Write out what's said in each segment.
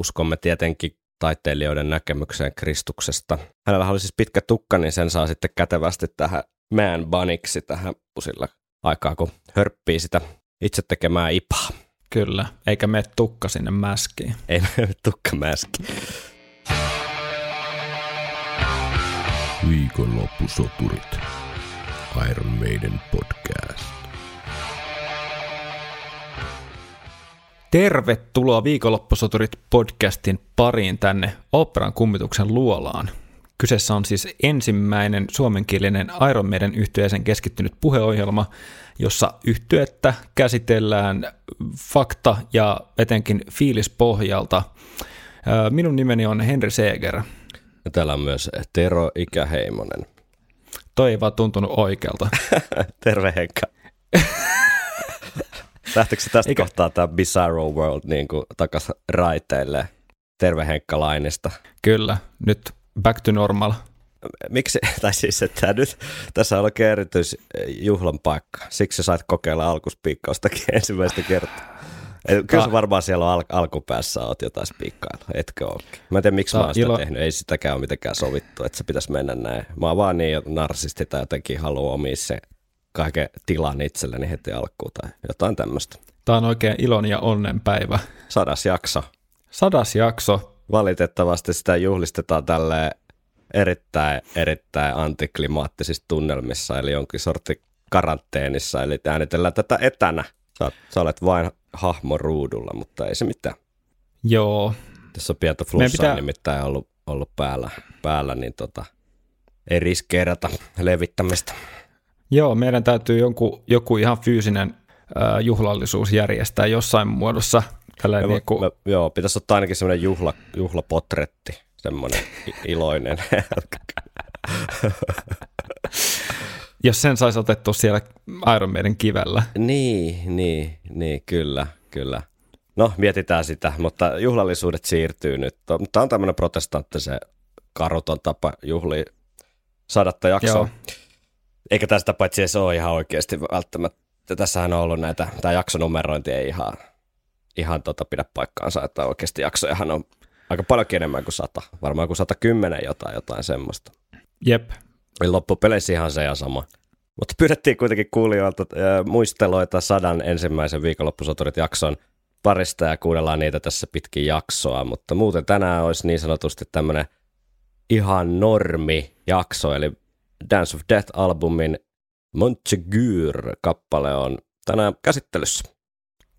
uskomme tietenkin taiteilijoiden näkemykseen Kristuksesta. Hänellä oli siis pitkä tukka, niin sen saa sitten kätevästi tähän man buniksi tähän pusilla aikaa, kun hörppii sitä itse tekemää ipaa. Kyllä, eikä mene tukka sinne mäskiin. Ei mene tukka mäskiin. Viikonloppusoturit. Iron Maiden podcast. Tervetuloa Viikonloppusoturit podcastin pariin tänne Operan kummituksen luolaan. Kyseessä on siis ensimmäinen suomenkielinen Iron Maiden yhtyeeseen keskittynyt puheohjelma, jossa yhtyettä käsitellään fakta ja etenkin fiilispohjalta. Minun nimeni on Henri Seeger. Ja täällä on myös Tero Ikäheimonen. Toi ei vaan tuntunut oikealta. Terve Henkka. Lähtikö tästä Eikä... kohtaa tämä Bizarro World niin kuin takas raiteille? Terve Henkka Lainista. Kyllä, nyt back to normal. Miksi, tai siis, että nyt tässä on oikein erityisjuhlan paikka. Siksi sait kokeilla alkuspiikkaustakin ensimmäistä kertaa. Kyllä sä varmaan siellä al- alkupäässä oot jotain spiikkailla, etkö ole? Mä en tiedä, miksi Tää mä oon sitä ilo... tehnyt. Ei sitäkään ole mitenkään sovittu, että se pitäisi mennä näin. Mä oon vaan niin narsisti tai jotenkin haluaa omia se kaiken tilan itselleni heti alkuun tai jotain tämmöistä. Tämä on oikein ilon ja onnen päivä. Sadas jakso. Sadas jakso. Valitettavasti sitä juhlistetaan tälle erittäin, erittäin antiklimaattisissa tunnelmissa, eli jonkin sorti karanteenissa, eli äänitellään tätä etänä. Sä, sä olet vain hahmo ruudulla, mutta ei se mitään. Joo. Tässä on pientä flussaa pitää... nimittäin ollut, ollut päällä, päällä, niin tota, ei riskeerata levittämistä. Joo, meidän täytyy joku, joku ihan fyysinen äh, juhlallisuus järjestää jossain muodossa. Me, niin kuin... me, joo, pitäisi ottaa ainakin semmoinen juhla, juhlapotretti, semmoinen iloinen. Jos sen saisi otettua siellä Iron Maiden kivellä. Niin, niin, niin, kyllä, kyllä. No, mietitään sitä, mutta juhlallisuudet siirtyy nyt. Tämä on tämmöinen protestanttisen karuton tapa juhli sadatta jaksoa. Joo. Eikä tästä paitsi se ole ihan oikeasti välttämättä. Tässähän on ollut näitä, tämä jaksonumerointi ei ihan, ihan tota pidä paikkaansa, että oikeasti jaksojahan on aika paljon enemmän kuin sata. Varmaan kuin 110 jotain, jotain semmoista. Jep. Eli loppupeleissä ihan se ja sama. Mutta pyydettiin kuitenkin kuulijoilta äh, muisteloita sadan ensimmäisen viikonloppusoturit jakson parista ja kuunnellaan niitä tässä pitkin jaksoa, mutta muuten tänään olisi niin sanotusti tämmöinen ihan normi jakso, eli Dance of Death-albumin Montsegur-kappale on tänään käsittelyssä.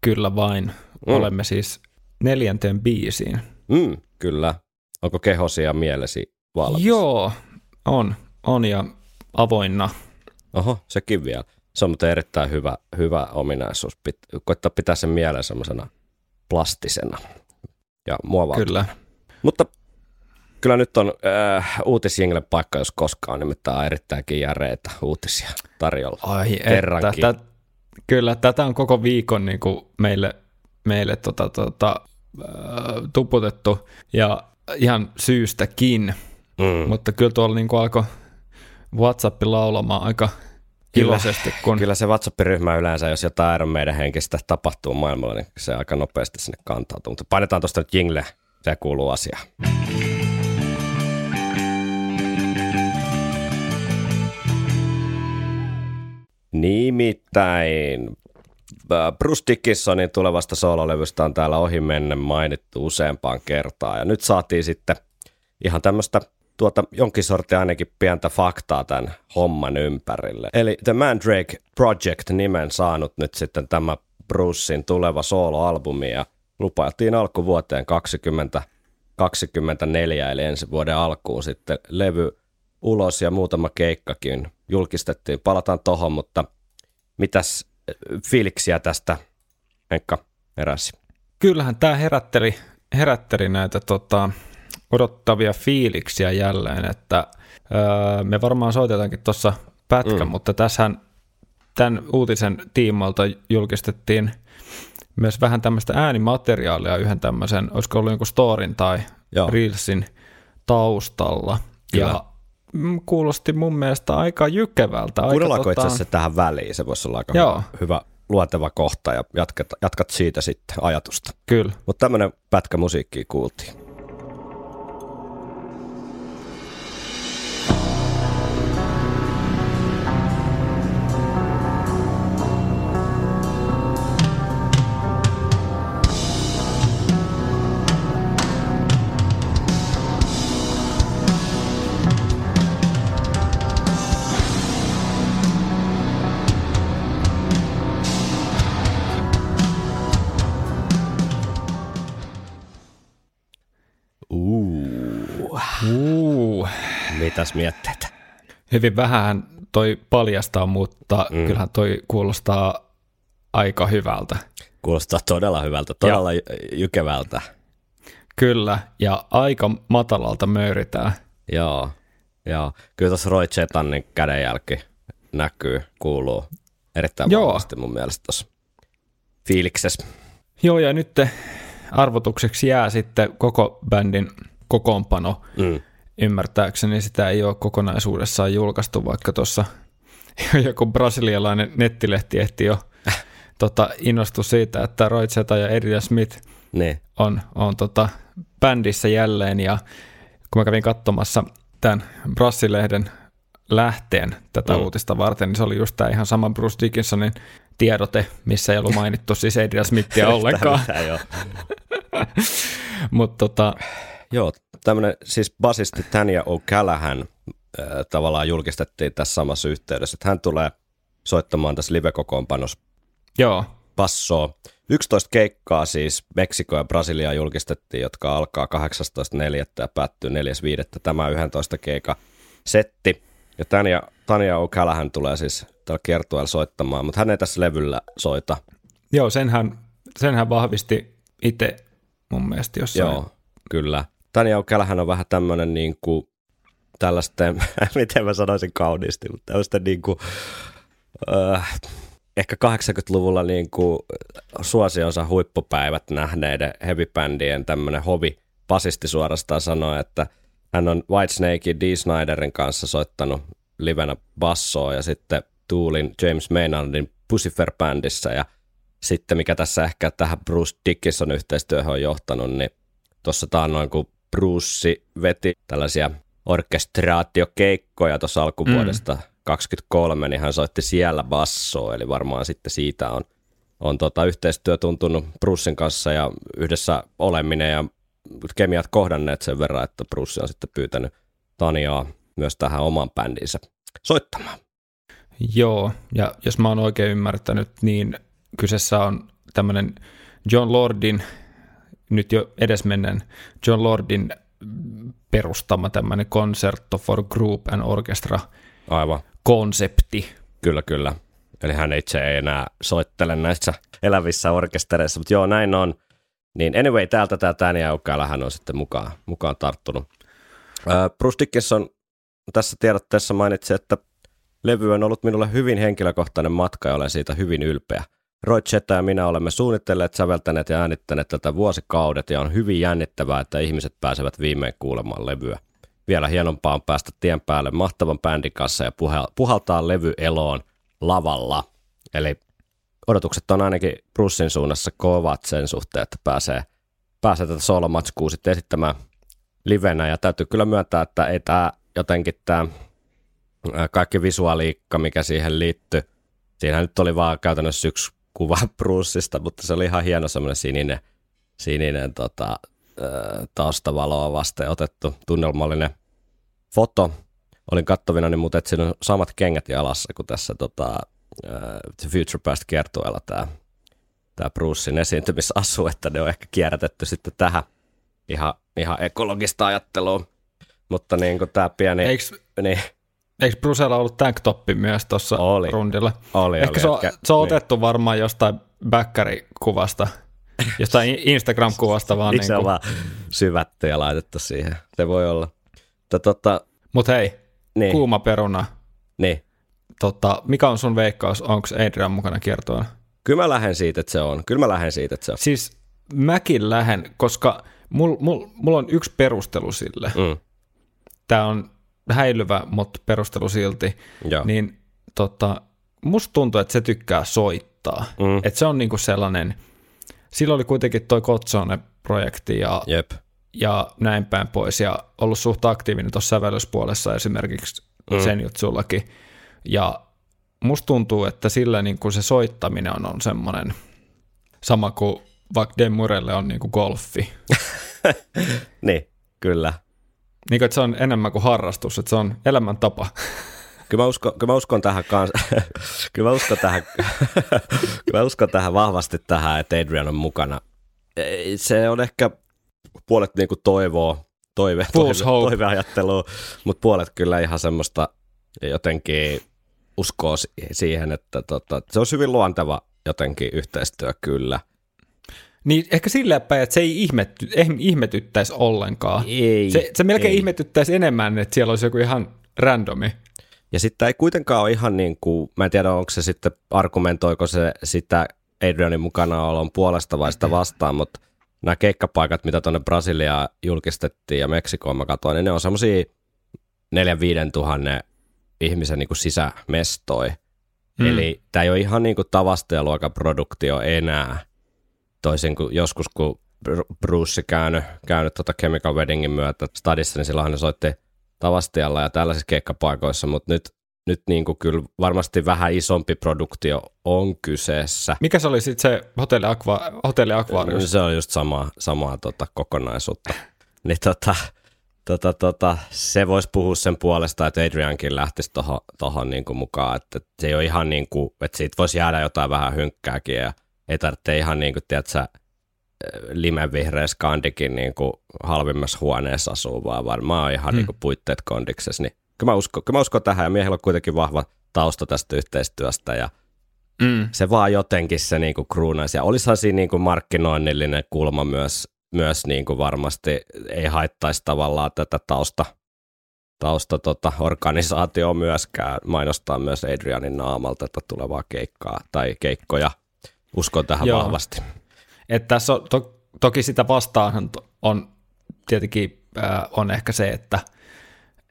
Kyllä vain. Mm. Olemme siis neljänteen biisiin. Mm, kyllä. Onko kehosi ja mielesi valmis? Joo, on. On ja avoinna. Oho, sekin vielä. Se on erittäin hyvä, hyvä ominaisuus. Pit, koittaa pitää sen mielen semmoisena plastisena ja muovautuna. Kyllä. Mutta Kyllä nyt on äh, uutisjingle paikka, jos koskaan, nimittäin erittäinkin järeitä uutisia tarjolla. Ai että, tä, kyllä, tätä on koko viikon niin kuin meille, meille tota, tota, äh, tuputettu ja ihan syystäkin, mm. mutta kyllä tuolla niin kuin alkoi WhatsApp laulamaan aika iloisesti. Kun... Kyllä se WhatsApp-ryhmä yleensä, jos jotain Iron meidän henkistä tapahtuu maailmalla, niin se aika nopeasti sinne kantautuu. Mutta painetaan tuosta nyt jingle, se kuuluu asiaan. Nimittäin äh, Bruce Dickinsonin tulevasta soololevystä on täällä ohi menne mainittu useampaan kertaan. Ja nyt saatiin sitten ihan tämmöistä tuota jonkin sortia ainakin pientä faktaa tämän homman ympärille. Eli The Mandrake Project nimen saanut nyt sitten tämä Brucein tuleva sooloalbumi ja lupailtiin alkuvuoteen 2024 eli ensi vuoden alkuun sitten levy ulos ja muutama keikkakin julkistettiin. Palataan tohon, mutta mitäs äh, fiiliksiä tästä Henkka heräsi? Kyllähän tämä herätteli, herätteli näitä tota, odottavia fiiliksiä jälleen, että öö, me varmaan soitetaankin tuossa pätkä, mm. mutta tässähän tämän uutisen tiimoilta julkistettiin myös vähän tämmöistä äänimateriaalia yhden tämmöisen, olisiko ollut jonkun storin tai Joo. Reelsin taustalla. Kyllä. Ja kuulosti mun mielestä aika jykevältä. Kuunnellaanko tota... itse asiassa tähän väliin? Se voisi olla aika Joo. hyvä, luonteva kohta ja jatkat, jatkat siitä sitten ajatusta. Kyllä. Mutta tämmöinen pätkä musiikkia kuultiin. Mitäs mietteitä? hyvin vähän toi paljastaa, mutta mm. kyllähän toi kuulostaa aika hyvältä. Kuulostaa todella hyvältä, todella ja. jykevältä. Kyllä, ja aika matalalta möyritään. Joo, joo. Kyllä tuossa Roy Chetanin kädenjälki näkyy, kuuluu erittäin Joo. vahvasti mun mielestä tuossa fiiliksessä. Joo, ja nyt arvotukseksi jää sitten koko bändin kokoonpano. Mm. Ymmärtääkseni sitä ei ole kokonaisuudessaan julkaistu, vaikka tuossa joku brasilialainen nettilehti ehti jo tota, innostua siitä, että Roy Zeta ja Eddie Smith Niin, on, on tota, bändissä jälleen. Ja kun mä kävin katsomassa tämän Brassilehden lähteen tätä Mm. uutista varten, niin se oli just tämä ihan sama Bruce Dickinsonin tiedote, missä ei ollut mainittu siis Adrian Smithia ollenkaan, mutta tota, Joo, tämmöinen siis basisti Tanya O'Callaghan äh, tavallaan julkistettiin tässä samassa yhteydessä, että hän tulee soittamaan tässä live-kokoonpanossa joo, bassoa. 11 keikkaa siis Meksiko ja Brasilia julkistettiin, jotka alkaa 18.4. ja päättyy 4.5. Tämä 11 keika setti. Ja Tania, Tania O'Callaghan tulee siis tällä kiertueella soittamaan, mutta hän ei tässä levyllä soita. joo senhän, senhän vahvisti itse mun mielestä jossain. Joo, kyllä. Tania O'Callaghan on vähän tämmöinen niin kuin tällaisten, miten mä sanoisin kauniisti, mutta tällaisten niin kuin, äh, ehkä 80-luvulla niin kuin suosionsa huippupäivät nähneiden heavy-bändien tämmöinen hovi basisti suorastaan sanoi, että hän on Whitesnakein Dee Snyderin kanssa soittanut livenä bassoa ja sitten Toolin James Maynardin Pucifer-bändissä ja sitten mikä tässä ehkä tähän Bruce Dickinson yhteistyöhön on johtanut, niin tuossa taannoin kun Bruce veti tällaisia orkestraatiokeikkoja tuossa alkuvuodesta mm. 23, niin hän soitti siellä bassoa, eli varmaan sitten siitä on, on tota yhteistyö tuntunut Brucein kanssa ja yhdessä oleminen ja kemiat kohdanneet sen verran, että Bruce on sitten pyytänyt Taniaa myös tähän oman bändinsä soittamaan. Joo, ja jos mä oon oikein ymmärtänyt, niin kyseessä on tämmöinen John Lordin, nyt jo edesmennen John Lordin perustama tämmöinen Concerto for Group and Orchestra Aivan. konsepti. Kyllä, kyllä. Eli hän itse ei enää soittele näissä elävissä orkestereissa, mutta joo, näin on. Niin anyway, täältä tämä Tania O'Callaghan hän on sitten mukaan, mukaan tarttunut. Bruce Dickinson tässä tiedotteessa mainitsi, että levy on ollut minulle hyvin henkilökohtainen matka ja olen siitä hyvin ylpeä. Roy Chetta ja minä olemme suunnitelleet, säveltäneet ja äänittäneet tätä vuosikaudet ja on hyvin jännittävää, että ihmiset pääsevät viimein kuulemaan levyä. Vielä hienompaa on päästä tien päälle mahtavan bändin kanssa ja puhal- puhaltaa levy eloon lavalla. Eli odotukset on ainakin Brucein suunnassa kovat sen suhteen, että pääsee, pääsee tätä solomatskua sitten esittämään livenä. Ja täytyy kyllä myöntää, että ei tämä jotenkin tämä kaikki visuaaliikka, mikä siihen liittyy. Siinä nyt oli vaan käytännössä yksi kuva Bruceista, mutta se oli ihan hieno semmoinen sininen, sininen tota, taustavaloa vasten otettu tunnelmallinen foto. Olin kattovina, niin mutta siinä on samat kengät jalassa kuin tässä tota, The Future Past kiertueella tämä tämä Brucein esiintymisasu, että ne on ehkä kierrätetty sitten tähän ihan, ihan ekologista ajattelua. Mutta niin kuin tämä pieni... Eikö, niin, eikö Brucella ollut tanktoppi myös tuossa rundilla? oli, Ehkä oli, se on, etkä- se on niin. otettu varmaan jostain bäkkärikuvasta, jostain Instagram-kuvasta vaan. Eikö se niin ole vaan syvätty ja laitettu siihen? Se voi olla. Mutta tota, Mutta hei, niin, kuuma peruna. niin. Tota, mikä on sun veikkaus? Onko Adrian mukana kiertoilla? Kyllä mä lähden siitä, että se on. Kyllä mä lähden siitä, että se on. Siis mäkin lähden, koska mulla mul, mul on yksi perustelu sille. Mm, Tämä on häilyvä, mutta perustelu silti. joo. Niin tota, musta tuntuu, että se tykkää soittaa. Mm. Että se on niinku sellainen, sillä oli kuitenkin toi Kotsone-projekti ja, Jep. ja näin päin pois, ja ollut suht aktiivinen tuossa sävellyspuolessa esimerkiksi mm. sen jutsullakin. Ja musta tuntuu, että sillä niinku se soittaminen on, on semmoinen sama kuin vaikka Demurelle on niinku golfi. Niin, kyllä. Niin kuin, että se on enemmän kuin harrastus, että se on elämäntapa. Kyllä mä uskon, kyllä mä uskon tähän kans, kyllä mä uskon tähän, kyllä mä uskon tähän vahvasti tähän, että Adrian on mukana. Se on ehkä puolet niinku toivoo, toive, toive, toiveajattelua, mutta puolet kyllä ihan semmoista jotenkin uskoo si- siihen, että tota, se on hyvin luonteva jotenkin yhteistyö kyllä. Niin ehkä silleen päin, että se ei ihmetty, eh, ihmetyttäisi ollenkaan. Ei, Se, se melkein ei. ihmetyttäisi enemmän, että siellä olisi joku ihan randomi. Ja sitten ei kuitenkaan ole ihan niin kuin, mä en tiedä onko se sitten, argumentoiko se sitä Adrianin mukana olon puolesta vai sitä vastaan, mutta nämä keikkapaikat, mitä tuonne Brasiliaan julkistettiin ja Meksikoon mä katsoin, niin ne on semmoisia 4-5 tuhannen ihmisen niin kuin sisämestoi. Mm. Eli tämä ei ole ihan niin kuin tavastajaluokan produktio enää, toisin kuin joskus kun Bru- Bruce käynyt, käynyt tota Chemical Weddingin myötä stadissa, niin silloinhan ne soitti Tavastajalla ja tällaisissa keikkapaikoissa, mutta nyt, nyt niin kuin kyllä varmasti vähän isompi produktio on kyseessä. Mikä se oli sitten se hotelli, Aqua, hotelli Aquarius? Se on just samaa, samaa tota kokonaisuutta. Niin tota, tota, tota, se voisi puhua sen puolesta, että Adriankin lähtisi tohon niin kuin mukaan, että se ei ole ihan niin kuin, että siitä voisi jäädä jotain vähän hynkkääkin ja ei tarvitse ihan niin kuin, tiedätkö, limenvihreä skandikin niin kuin halvimmassa huoneessa asuu, vaan varmaan ihan mm. niin kuin puitteet kondiksessa. Niin kyllä mä, uskon, kyllä mä uskon tähän ja miehellä on kuitenkin vahva tausta tästä yhteistyöstä ja Mm. se vaan jotenkin se niinku kruunaisi. Ja olisihan siinä niinku markkinoinnillinen kulma myös, myös niinku varmasti ei haittaisi tavallaan tätä tausta, tausta tota, organisaatioa myöskään mainostaa myös Adrianin naamalta tätä tulevaa keikkaa tai keikkoja. Uskon tähän Joo. Vahvasti. Et tässä on, to, toki sitä vastaanhan to- on tietenkin äh, on ehkä se, että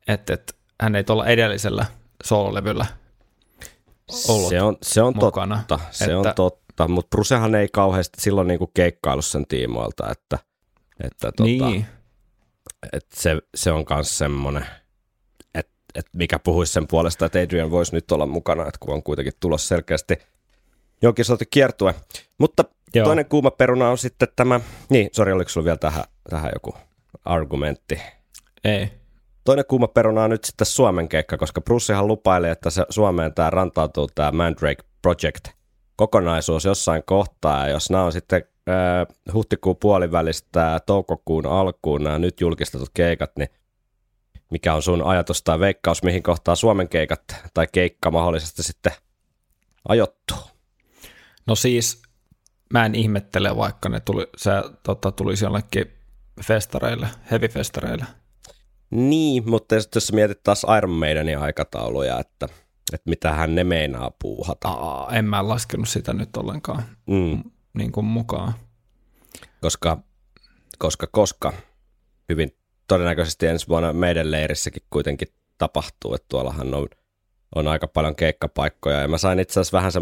et, et, hän ei tuolla edellisellä soololevyllä ollut Se on, se on mukana. totta, se on Että- totta, mutta Brucehan ei kauheasti silloin niinku keikkailu sen tiimoilta, että, että tota, Niin, et se, se on myös semmoinen, että et mikä puhuisi sen puolesta, että Adrian voisi nyt olla mukana, että kun on kuitenkin tulossa selkeästi jonkin sortin kiertue. Mutta Joo. Toinen kuuma peruna on sitten tämä, niin sori, oliko sulla vielä tähän, tähän joku argumentti? ei. Toinen kuuma peruna on nyt sitten Suomen keikka, koska Brucehan lupaili, että se Suomeen tämä rantautuu tämä Mandrake Project kokonaisuus jossain kohtaa, ja jos nämä on sitten äh, huhtikuun puolivälistä toukokuun alkuun nämä nyt julkistetut keikat, niin mikä on sun ajatus tai veikkaus, mihin kohtaa Suomen keikat tai keikka mahdollisesti sitten ajoittuu? No siis mä en ihmettele, vaikka ne tuli, se tota, tulisi jollekin festareille, heavy-festareille. Niin, mutta jos, mietit taas Iron Maidenin aikatauluja, että, että mitähän ne meinaa puuhata. Aa, en mä laskenut sitä nyt ollenkaan Mm. niin kuin mukaan. koska, koska, koska hyvin todennäköisesti ensi vuonna meidän leirissäkin kuitenkin tapahtuu, että tuollahan on, on aika paljon keikkapaikkoja, ja mä sain itse asiassa vähän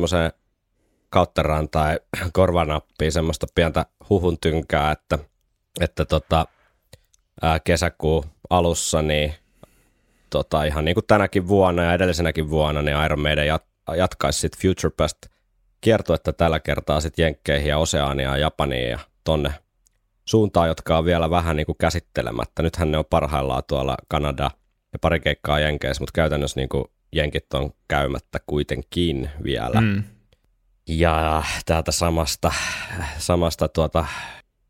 kautteraan tai korvanappiin semmoista pientä huhun tynkää, että, että tota, ää, kesäkuun alussa, niin tota, ihan niin kuin tänäkin vuonna ja edellisenäkin vuonna, niin Iron Maiden jat, jatkaisi sitten Future Past kiertuetta tällä kertaa sitten Jenkkeihin ja Oseaniaan ja Japaniin ja tonne suuntaan, jotka on vielä vähän niin kuin käsittelemättä. Nythän ne on parhaillaan tuolla Kanada ja pari keikkaa Jenkeissä, mutta käytännössä niin kuin Jenkit on käymättä kuitenkin vielä. Mm. Ja täältä samasta, samasta tuota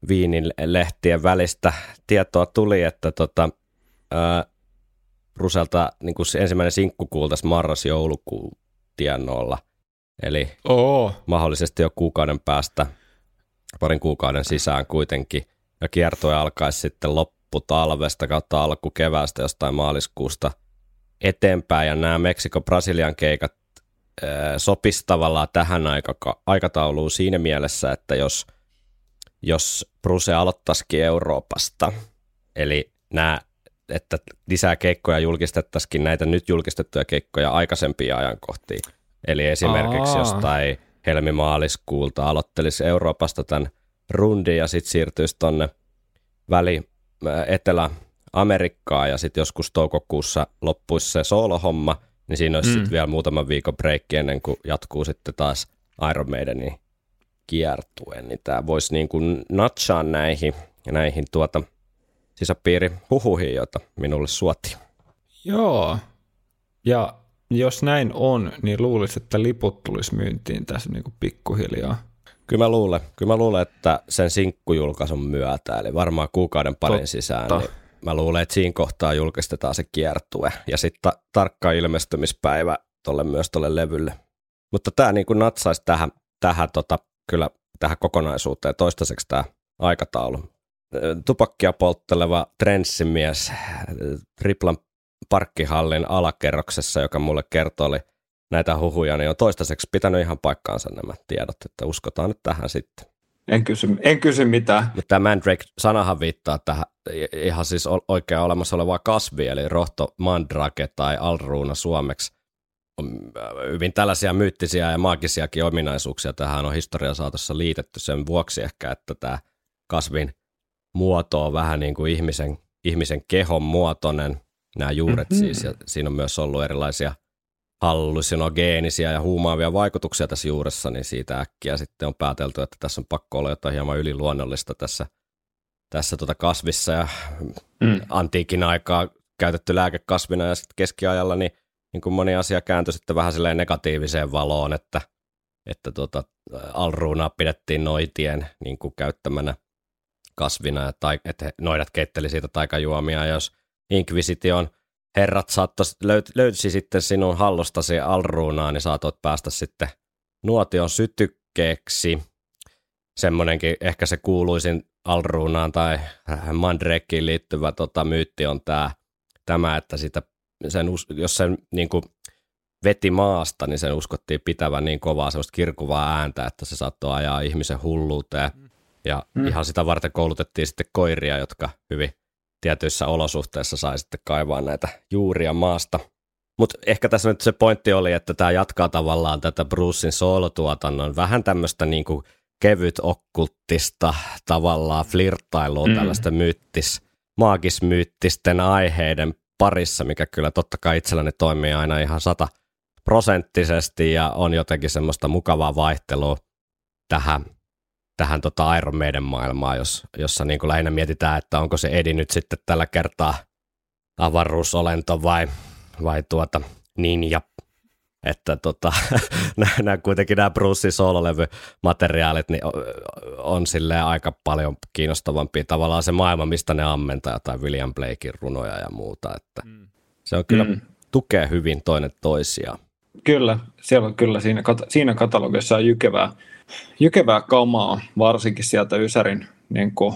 Viinin lehtien välistä tietoa tuli, että tota, ää, Ruselta niin kuin ensimmäinen sinkku kuultaisi marras-joulukuun tiennolla. Eli Oo, mahdollisesti jo kuukauden päästä, parin kuukauden sisään kuitenkin. Ja kiertue alkaisi sitten lopputalvesta kautta alkukeväästä jostain maaliskuusta eteenpäin. Ja nämä Meksiko-Brasilian keikat sopisi tavallaan tähän aika, aikatauluun siinä mielessä, että jos, jos Bruce aloittaisikin Euroopasta, eli nämä, että lisää keikkoja julkistettaisikin näitä nyt julkistettuja keikkoja aikaisempia ajankohtia. Eli esimerkiksi Aa. jostain helmimaaliskuulta aloittelisi Euroopasta tämän rundin ja sitten siirtyisi tonne väli ää, Etelä-Amerikkaa ja sitten joskus toukokuussa loppuisi se soolohomma, niin siinä olisi Mm. sitten vielä muutaman viikon breikki ennen kuin jatkuu sitten taas Iron Maidenin kiertuen, niin tämä voisi niin kuin natsaa näihin, näihin tuota sisäpiiri huhuihin, joita minulle suotti. Joo. Ja jos näin on, niin luulisin, että liput tulisi myyntiin tässä niin kuin pikkuhiljaa. Kyllä mä luulen, kyllä mä luulen, että sen sinkkujulkaisun myötä, eli varmaan kuukauden parin Totta. sisään, niin mä luulen, että siinä kohtaa julkistetaan se kiertue ja sitten ta- tarkka ilmestymispäivä tolle myös tolle levylle. Mutta tämä niin natsaisi tähän, tähän, tota, kyllä tähän kokonaisuuteen toistaiseksi tämä aikataulu. Tupakkia poltteleva trenssimies ö, Triplan parkkihallin alakerroksessa, joka mulle kertoi näitä huhuja, niin on toistaiseksi pitänyt ihan paikkaansa nämä tiedot, että uskotaan nyt tähän sitten. En kysy, en kysy mitään. Mutta tämä Mandrake-sanahan viittaa tähän ihan siis o- oikein olemassa olevaa kasvia, eli rohto mandrake tai alruuna suomeksi. On äh, hyvin tällaisia myyttisiä ja maagisiakin ominaisuuksia tähän on historian saatossa liitetty sen vuoksi ehkä, että tämä kasvin muoto on vähän niin kuin ihmisen, ihmisen kehon muotoinen, nämä juuret Mhm. siis, ja siinä on myös ollut erilaisia hallusinogeenisia ja huumaavia vaikutuksia tässä juuressa, niin siitä äkkiä sitten on päätelty, että tässä on pakko olla jotain hieman yliluonnollista tässä, tässä tota kasvissa ja Mm. antiikin aikaa käytetty lääkekasvina ja sitten keskiajalla niin, niin kuin moni asia kääntyi sitten vähän silleen negatiiviseen valoon, että, että tota, alruunaa pidettiin noitien niin kuin käyttämänä kasvina, ja tai, että noidat keitteli siitä taikajuomia, ja jos Inquisition herrat saattos, löyt, löysi sitten sinun hallustasi alruunaa, niin saatoit päästä sitten nuotion sytykkeeksi. Semmoinenkin ehkä se kuuluisin alruunaan tai mandrekkiin liittyvä tota, myytti on tämä, tämä että sitä, sen, jos sen niin kuin, veti maasta, niin sen uskottiin pitävän niin kovaa semmoista kirkuvaa ääntä, että se saattoi ajaa ihmisen hulluuteen. Ja Mm. mm. ihan sitä varten koulutettiin sitten koiria, jotka hyvin tietyissä olosuhteissa sai sitten kaivaa näitä juuria maasta. Mutta ehkä tässä nyt se pointti oli, että tämä jatkaa tavallaan tätä Brucein soolotuotannon vähän tämmöistä niinku kevyt okkulttista tavallaan flirttailua, Mm. mm. tällaista myyttis, maagismyyttisten aiheiden parissa, mikä kyllä totta kai itselläni toimii aina ihan sata prosenttisesti ja on jotenkin semmoista mukavaa vaihtelua tähän, tähän tota Iron Maiden maailmaan, jos, jossa niin kuin lähinnä mietitään, että onko se Edi nyt sitten tällä kertaa avaruusolento vai, vai tuota ninja. Että tota, nämä kuitenkin nämä Brucein soololevymateriaalit niin on silleen aika paljon kiinnostavampia. Tavallaan se maailma, mistä ne ammentaa jotain William Blakein runoja ja muuta. Että se on kyllä Mm. mm. tukee hyvin toinen toisiaan. Kyllä, siellä on kyllä siinä, kat- siinä katalogissa on jykevää, jykevää kamaa, varsinkin sieltä Ysärin niin kuin,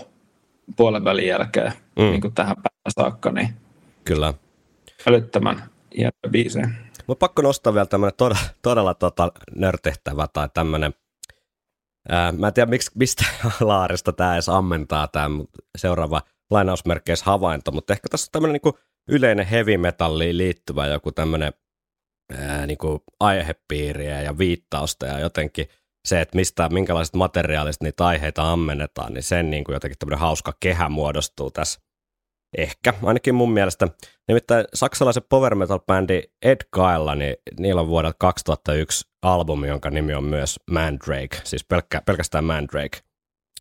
puolen välin jälkeen mm. Niin kuin tähän päivään saakka, niin Kyllä. älyttömän hieno biisejä. Mutta pakko nostaa vielä tämmöinen todella, todella tota nörtehtävä tai tämmöinen, ää, mä en tiedä miksi, mistä laarista tämä edes ammentaa tämä seuraava lainausmerkkeissä havainto, mutta ehkä tässä on tämmöinen niinku yleinen heavy metalliin liittyvä joku tämmöinen ää, niinku aihepiiriä ja viittausta ja jotenkin se, että mistä, minkälaiset materiaalista niitä aiheita ammennetaan, niin sen niinku jotenkin tämmöinen hauska kehä muodostuu tässä Ehkä, ainakin mun mielestä. Nimittäin saksalaisen power metal-bändi Ed Kailla, niin niillä on vuodelta 2001 albumi, jonka nimi on myös Mandrake, siis pelkkä, pelkästään Mandrake.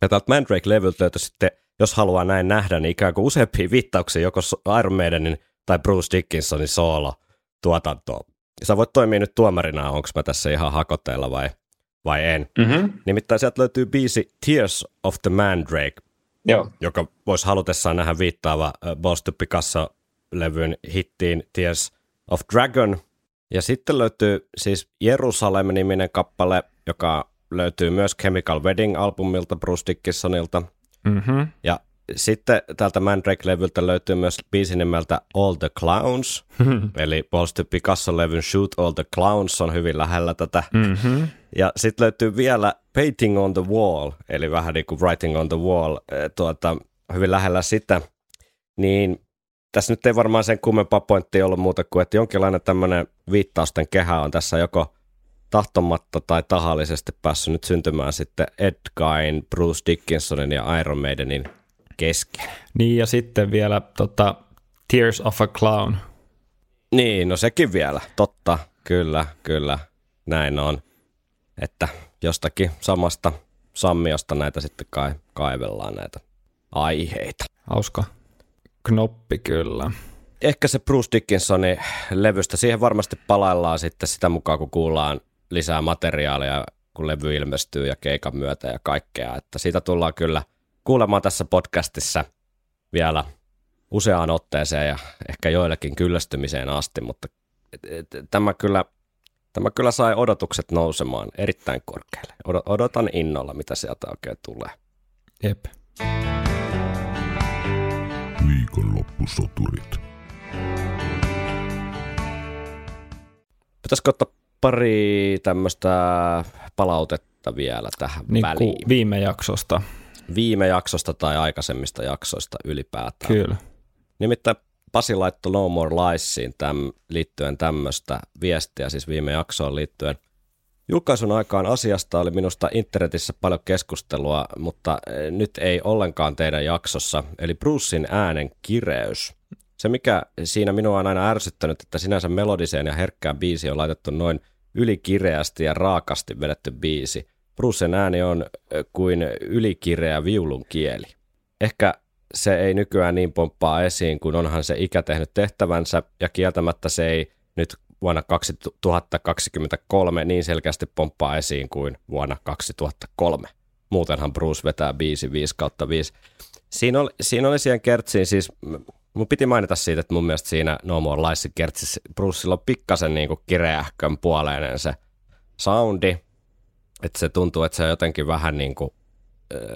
Ja tältä Mandrake-levyltä löytyy sitten, jos haluaa näin nähdä, niin ikään kuin useampia viittauksia joko Iron Maidenin tai Bruce Dickinsonin soolo tuotantoon. Sä voit toimia nyt tuomarina, onko mä tässä ihan hakoteilla vai, vai en. Mm-hmm. Nimittäin sieltä löytyy biisi Tears of the Mandrake, Joo, joka voisi halutessaan nähdä viittaava äh, Balls to Picasso-levyn hittiin Tears of Dragon. Ja sitten löytyy siis Jerusalem-niminen kappale, joka löytyy myös Chemical Wedding-albumilta Bruce Dickinsonilta. Mm-hmm. Ja sitten tältä Mandrake-levyltä löytyy myös biisi nimeltä All the Clowns, eli to Picasso-levyn Shoot All the Clowns on hyvin lähellä tätä. Mm-hmm. Ja sitten löytyy vielä Painting on the Wall, eli vähän niin kuin Writing on the Wall, eh, tuota, hyvin lähellä sitä. Niin tässä nyt ei varmaan sen kummempaa pointti ollut muuta kuin, että jonkinlainen tämmöinen viittausten kehä on tässä joko tahtomatta tai tahallisesti päässyt nyt syntymään sitten Ed Gein, Bruce Dickinsonin ja Iron Maidenin kesken. Niin ja sitten vielä tota, Tears of a Clown. Niin, no sekin vielä, totta, kyllä, kyllä, näin on. Että jostakin samasta sammiosta näitä sitten kai, kaivellaan näitä aiheita. Hauska knoppi kyllä. Ehkä se Bruce Dickinsonin levystä, siihen varmasti palaillaan sitten sitä mukaan, kun kuullaan lisää materiaalia, kun levy ilmestyy ja keikan myötä ja kaikkea. Että siitä tullaan kyllä kuulemaan tässä podcastissa vielä useaan otteeseen ja ehkä joillekin kyllästymiseen asti, mutta tämä kyllä, tämä kyllä sai odotukset nousemaan erittäin korkealle. Odotan innolla, mitä sieltä oikein tulee. Jep. Viikonloppusoturit. Pitäisikö ottaa pari tämmöistä palautetta vielä tähän niin väliin? viime jaksosta. Viime jaksosta tai aikaisemmista jaksoista ylipäätään. Kyllä. Nimittäin Pasi laittoi No More Liesiin täm, liittyen tämmöistä viestiä, siis viime jaksoon liittyen. Julkaisun aikaan asiasta oli minusta internetissä paljon keskustelua, mutta eh, nyt ei ollenkaan teidän jaksossa, eli Brucein äänen kireys. Se, mikä siinä minua on aina ärsyttänyt, että sinänsä melodiseen ja herkkään biisi on laitettu noin ylikireästi ja raakasti vedetty biisi. Brucen ääni on kuin ylikireä viulun kieli. Ehkä se ei nykyään niin pomppaa esiin, kun onhan se ikä tehnyt tehtävänsä, ja kieltämättä se ei nyt vuonna 2023 niin selkeästi pomppaa esiin kuin vuonna 2003. Muutenhan Bruce vetää biisi 5 kautta 5. Siinä oli, siinä oli siihen kertsiin siis, mun piti mainita siitä, että mun mielestä siinä No More Lies kertsissä Brucella on pikkasen niin kireähkön puoleinen se soundi, että se tuntuu, että se on jotenkin vähän niin kuin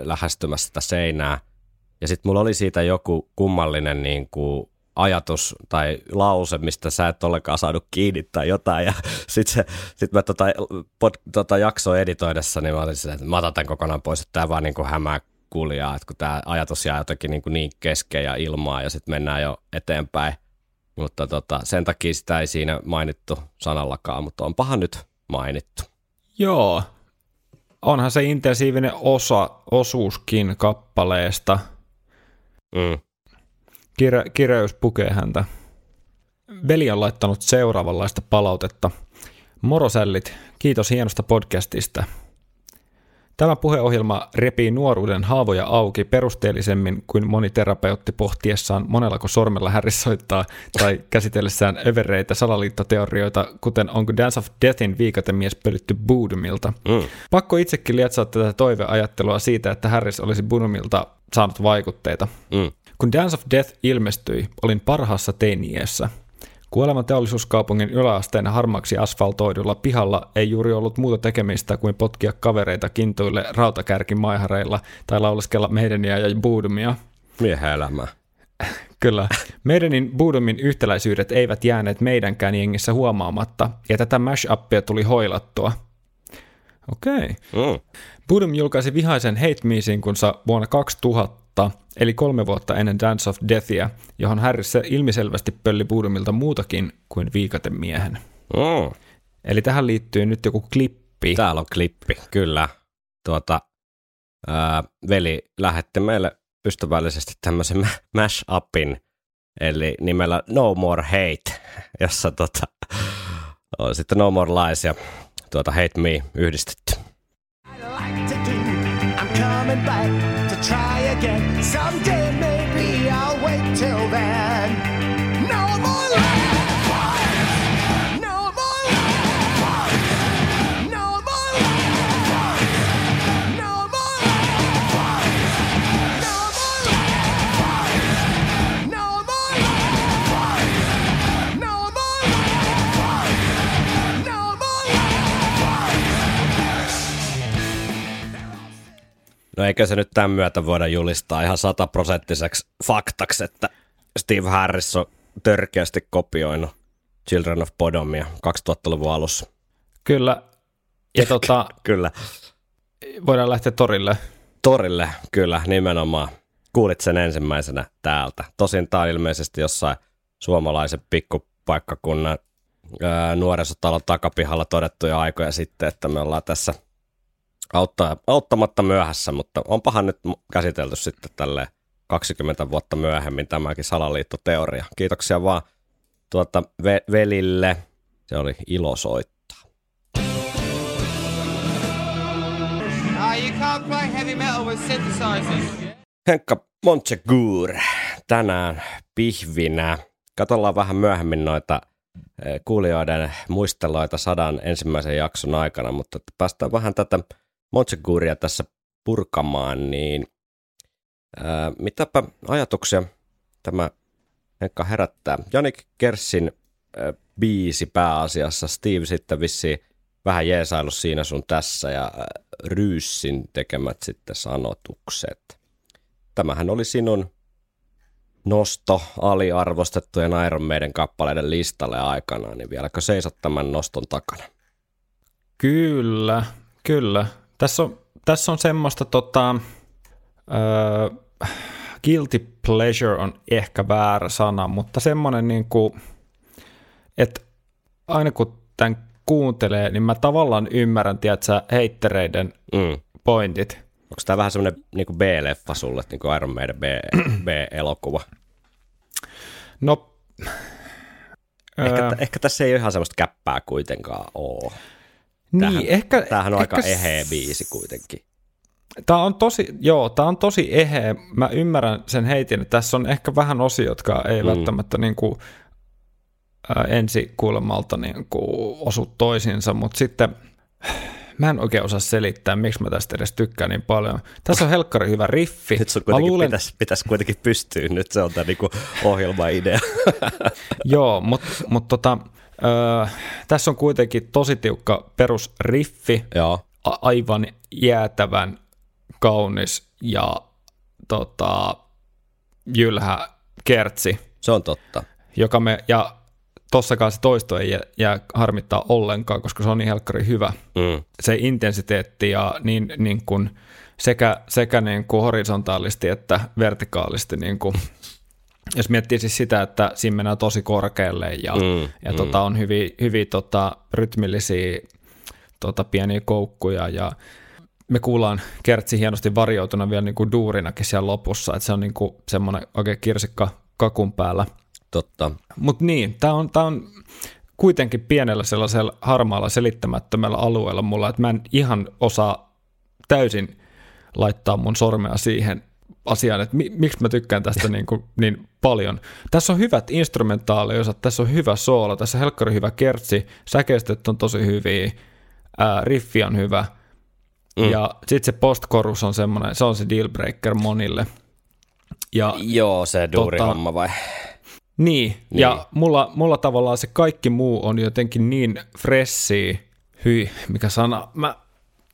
lähestymässä sitä seinää. Ja sitten mulla oli siitä joku kummallinen niin kuin ajatus tai lause, mistä sä et ollenkaan saanut kiinni tai jotain. Ja sitten sit mä tota, pod, tota jaksoa editoidessa, niin mä olin että mä otan tämän kokonaan pois, että tämä vaan niin kuin hämää kuulijaa, että kun tämä ajatus jää jotenkin niin, kuin niin kesken ja ilmaa ja sitten mennään jo eteenpäin. Mutta tota, sen takia sitä ei siinä mainittu sanallakaan, mutta onpahan nyt mainittu. Joo, onhan se intensiivinen osa, osuuskin kappaleesta – Mm. Kire, kireys pukee häntä. Veli on laittanut seuraavanlaista palautetta. Morosällit, kiitos hienosta podcastista. Tämä puheohjelma repii nuoruuden haavoja auki perusteellisemmin kuin moni terapeutti pohtiessaan monellako sormella härissoittaa tai käsitellessään övereitä salaliittoteorioita, kuten onko Dance of Deathin viikatemies pölytty Boodumilta. Mm. Pakko itsekin lietsoa tätä toiveajattelua siitä, että Harris olisi Boodumilta saanut vaikutteita. Mm. Kun Dance of Death ilmestyi, olin parhaassa teiniässä. Kuoleman teollisuuskaupungin yläasteen harmaksi asfaltoidulla pihalla ei juuri ollut muuta tekemistä kuin potkia kavereita kintuille rautakärkimaihareilla tai lauleskella meidäniä ja buudumia. Miehen elämä. Kyllä. Meidänin Boodomin yhtäläisyydet eivät jääneet meidänkään jengissä huomaamatta, ja tätä mashuppia tuli hoilattua. Okei. Okay. Mm. Boodum julkaisi vihaisen Hate Me sinkunsa vuonna 2000, eli kolme vuotta ennen Dance of Deathia, johon Harris ilmiselvästi pölli Boodumilta muutakin kuin viikatemiehen. Mm. Eli tähän liittyy nyt joku klippi. Täällä on klippi, kyllä. Tuota, ää, veli lähetti meille ystävällisesti tämmöisen mash-upin, eli nimellä No More Hate, jossa tota, on sitten No More Lies ja tuota Hate Me yhdistetty. coming back to try again. Someday maybe I'll wait till then. No eikö se nyt tämän myötä voida julistaa ihan sataprosenttiseksi faktaksi, että Steve Harris on törkeästi kopioinut Children of Bodomia 2000-luvun alussa. Kyllä. Ja tota, kyllä. Voidaan lähteä torille. Torille, kyllä, nimenomaan. Kuulit sen ensimmäisenä täältä. Tosin tämä on ilmeisesti jossain suomalaisen pikkupaikkakunnan nuorisotalon takapihalla todettu jo aikoja sitten, että me ollaan tässä auttaa, auttamatta myöhässä, mutta onpahan nyt käsitelty sitten tälle 20 vuotta myöhemmin tämäkin salaliittoteoria. Kiitoksia vaan tuota ve- velille. Se oli ilo soittaa. Henkka Montsegur tänään pihvinä. Katolla vähän myöhemmin noita eh, kuulijoiden muisteloita sadan ensimmäisen jakson aikana, mutta päästään vähän tätä Montseguria tässä purkamaan, niin ää, mitäpä ajatuksia tämä Henkka herättää. Janik Kersin ää, biisi pääasiassa, Steve sitten vissi vähän jeesailu siinä sun tässä ja ää, Ryyssin tekemät sitten sanotukset. Tämähän oli sinun nosto aliarvostettujen Iron Maiden kappaleiden listalle aikana, niin vieläkö seisot tämän noston takana? Kyllä, kyllä. Tässä on, tässä on semmoista tota, uh, guilty pleasure on ehkä väärä sana, mutta semmoinen niin kuin, että aina kun tämän kuuntelee, niin mä tavallaan ymmärrän, tiedätkö, heittereiden mm. pointit. Onko tämä vähän semmoinen niin kuin B-leffa sulle, niin kuin Iron Maiden B, B-elokuva? No, ehkä, öö, ehkä tässä ei ole ihan semmoista käppää kuitenkaan ole. Tämähän, niin, ehkä, tämähän on ehkä aika eheä biisi kuitenkin. Tämä on tosi, joo, tämä on tosi eheä. Mä ymmärrän sen heitin, että tässä on ehkä vähän osia, jotka ei mm. välttämättä niin kuin, ää, ensi kuulemalta niin kuin, osu toisiinsa, mutta sitten mä en oikein osaa selittää, miksi mä tästä edes tykkään niin paljon. Tässä on helkkari hyvä riffi. Nyt sun kuitenkin luulen... pitäisi, pitäisi kuitenkin pystyä, nyt se on tämä niin ohjelma-idea. joo, mutta mut tota, Öö, tässä on kuitenkin tosi tiukka perusriffi, Joo. A- aivan jäätävän kaunis ja tota, jylhä kertsi. Se on totta. Joka me, ja tossakaan se toisto ei jää, jää harmittaa ollenkaan, koska se on niin helkkari hyvä. Mm. Se intensiteetti ja niin, niin kuin sekä, sekä niin kuin horisontaalisesti että vertikaalisti niin kuin jos miettii siis sitä, että siinä mennään tosi korkealle ja, mm, ja mm. Tota, on hyvin, hyvin tota, rytmillisiä tota, pieniä koukkuja ja me kuullaan kertsi hienosti varjoituna vielä niin kuin duurinakin siellä lopussa, että se on niin kuin semmoinen oikein kirsikka kakun päällä. Totta. Mutta niin, tämä on, tää on kuitenkin pienellä sellaisella harmaalla selittämättömällä alueella mulla, että mä en ihan osaa täysin laittaa mun sormea siihen, asiaan, että mi, miksi mä tykkään tästä niin, kuin, niin paljon. Tässä on hyvät instrumentaaliosat, tässä on hyvä soolo, tässä on helkkari hyvä kertsi, säkeistöt on tosi hyviä, ää, riffi on hyvä, mm. ja sitten se postkorus on semmoinen, se on se dealbreaker monille. Ja, Joo, se duuri tota, homma vai? Niin, niin, ja mulla, mulla tavallaan se kaikki muu on jotenkin niin fressi, hyi, mikä sana, mä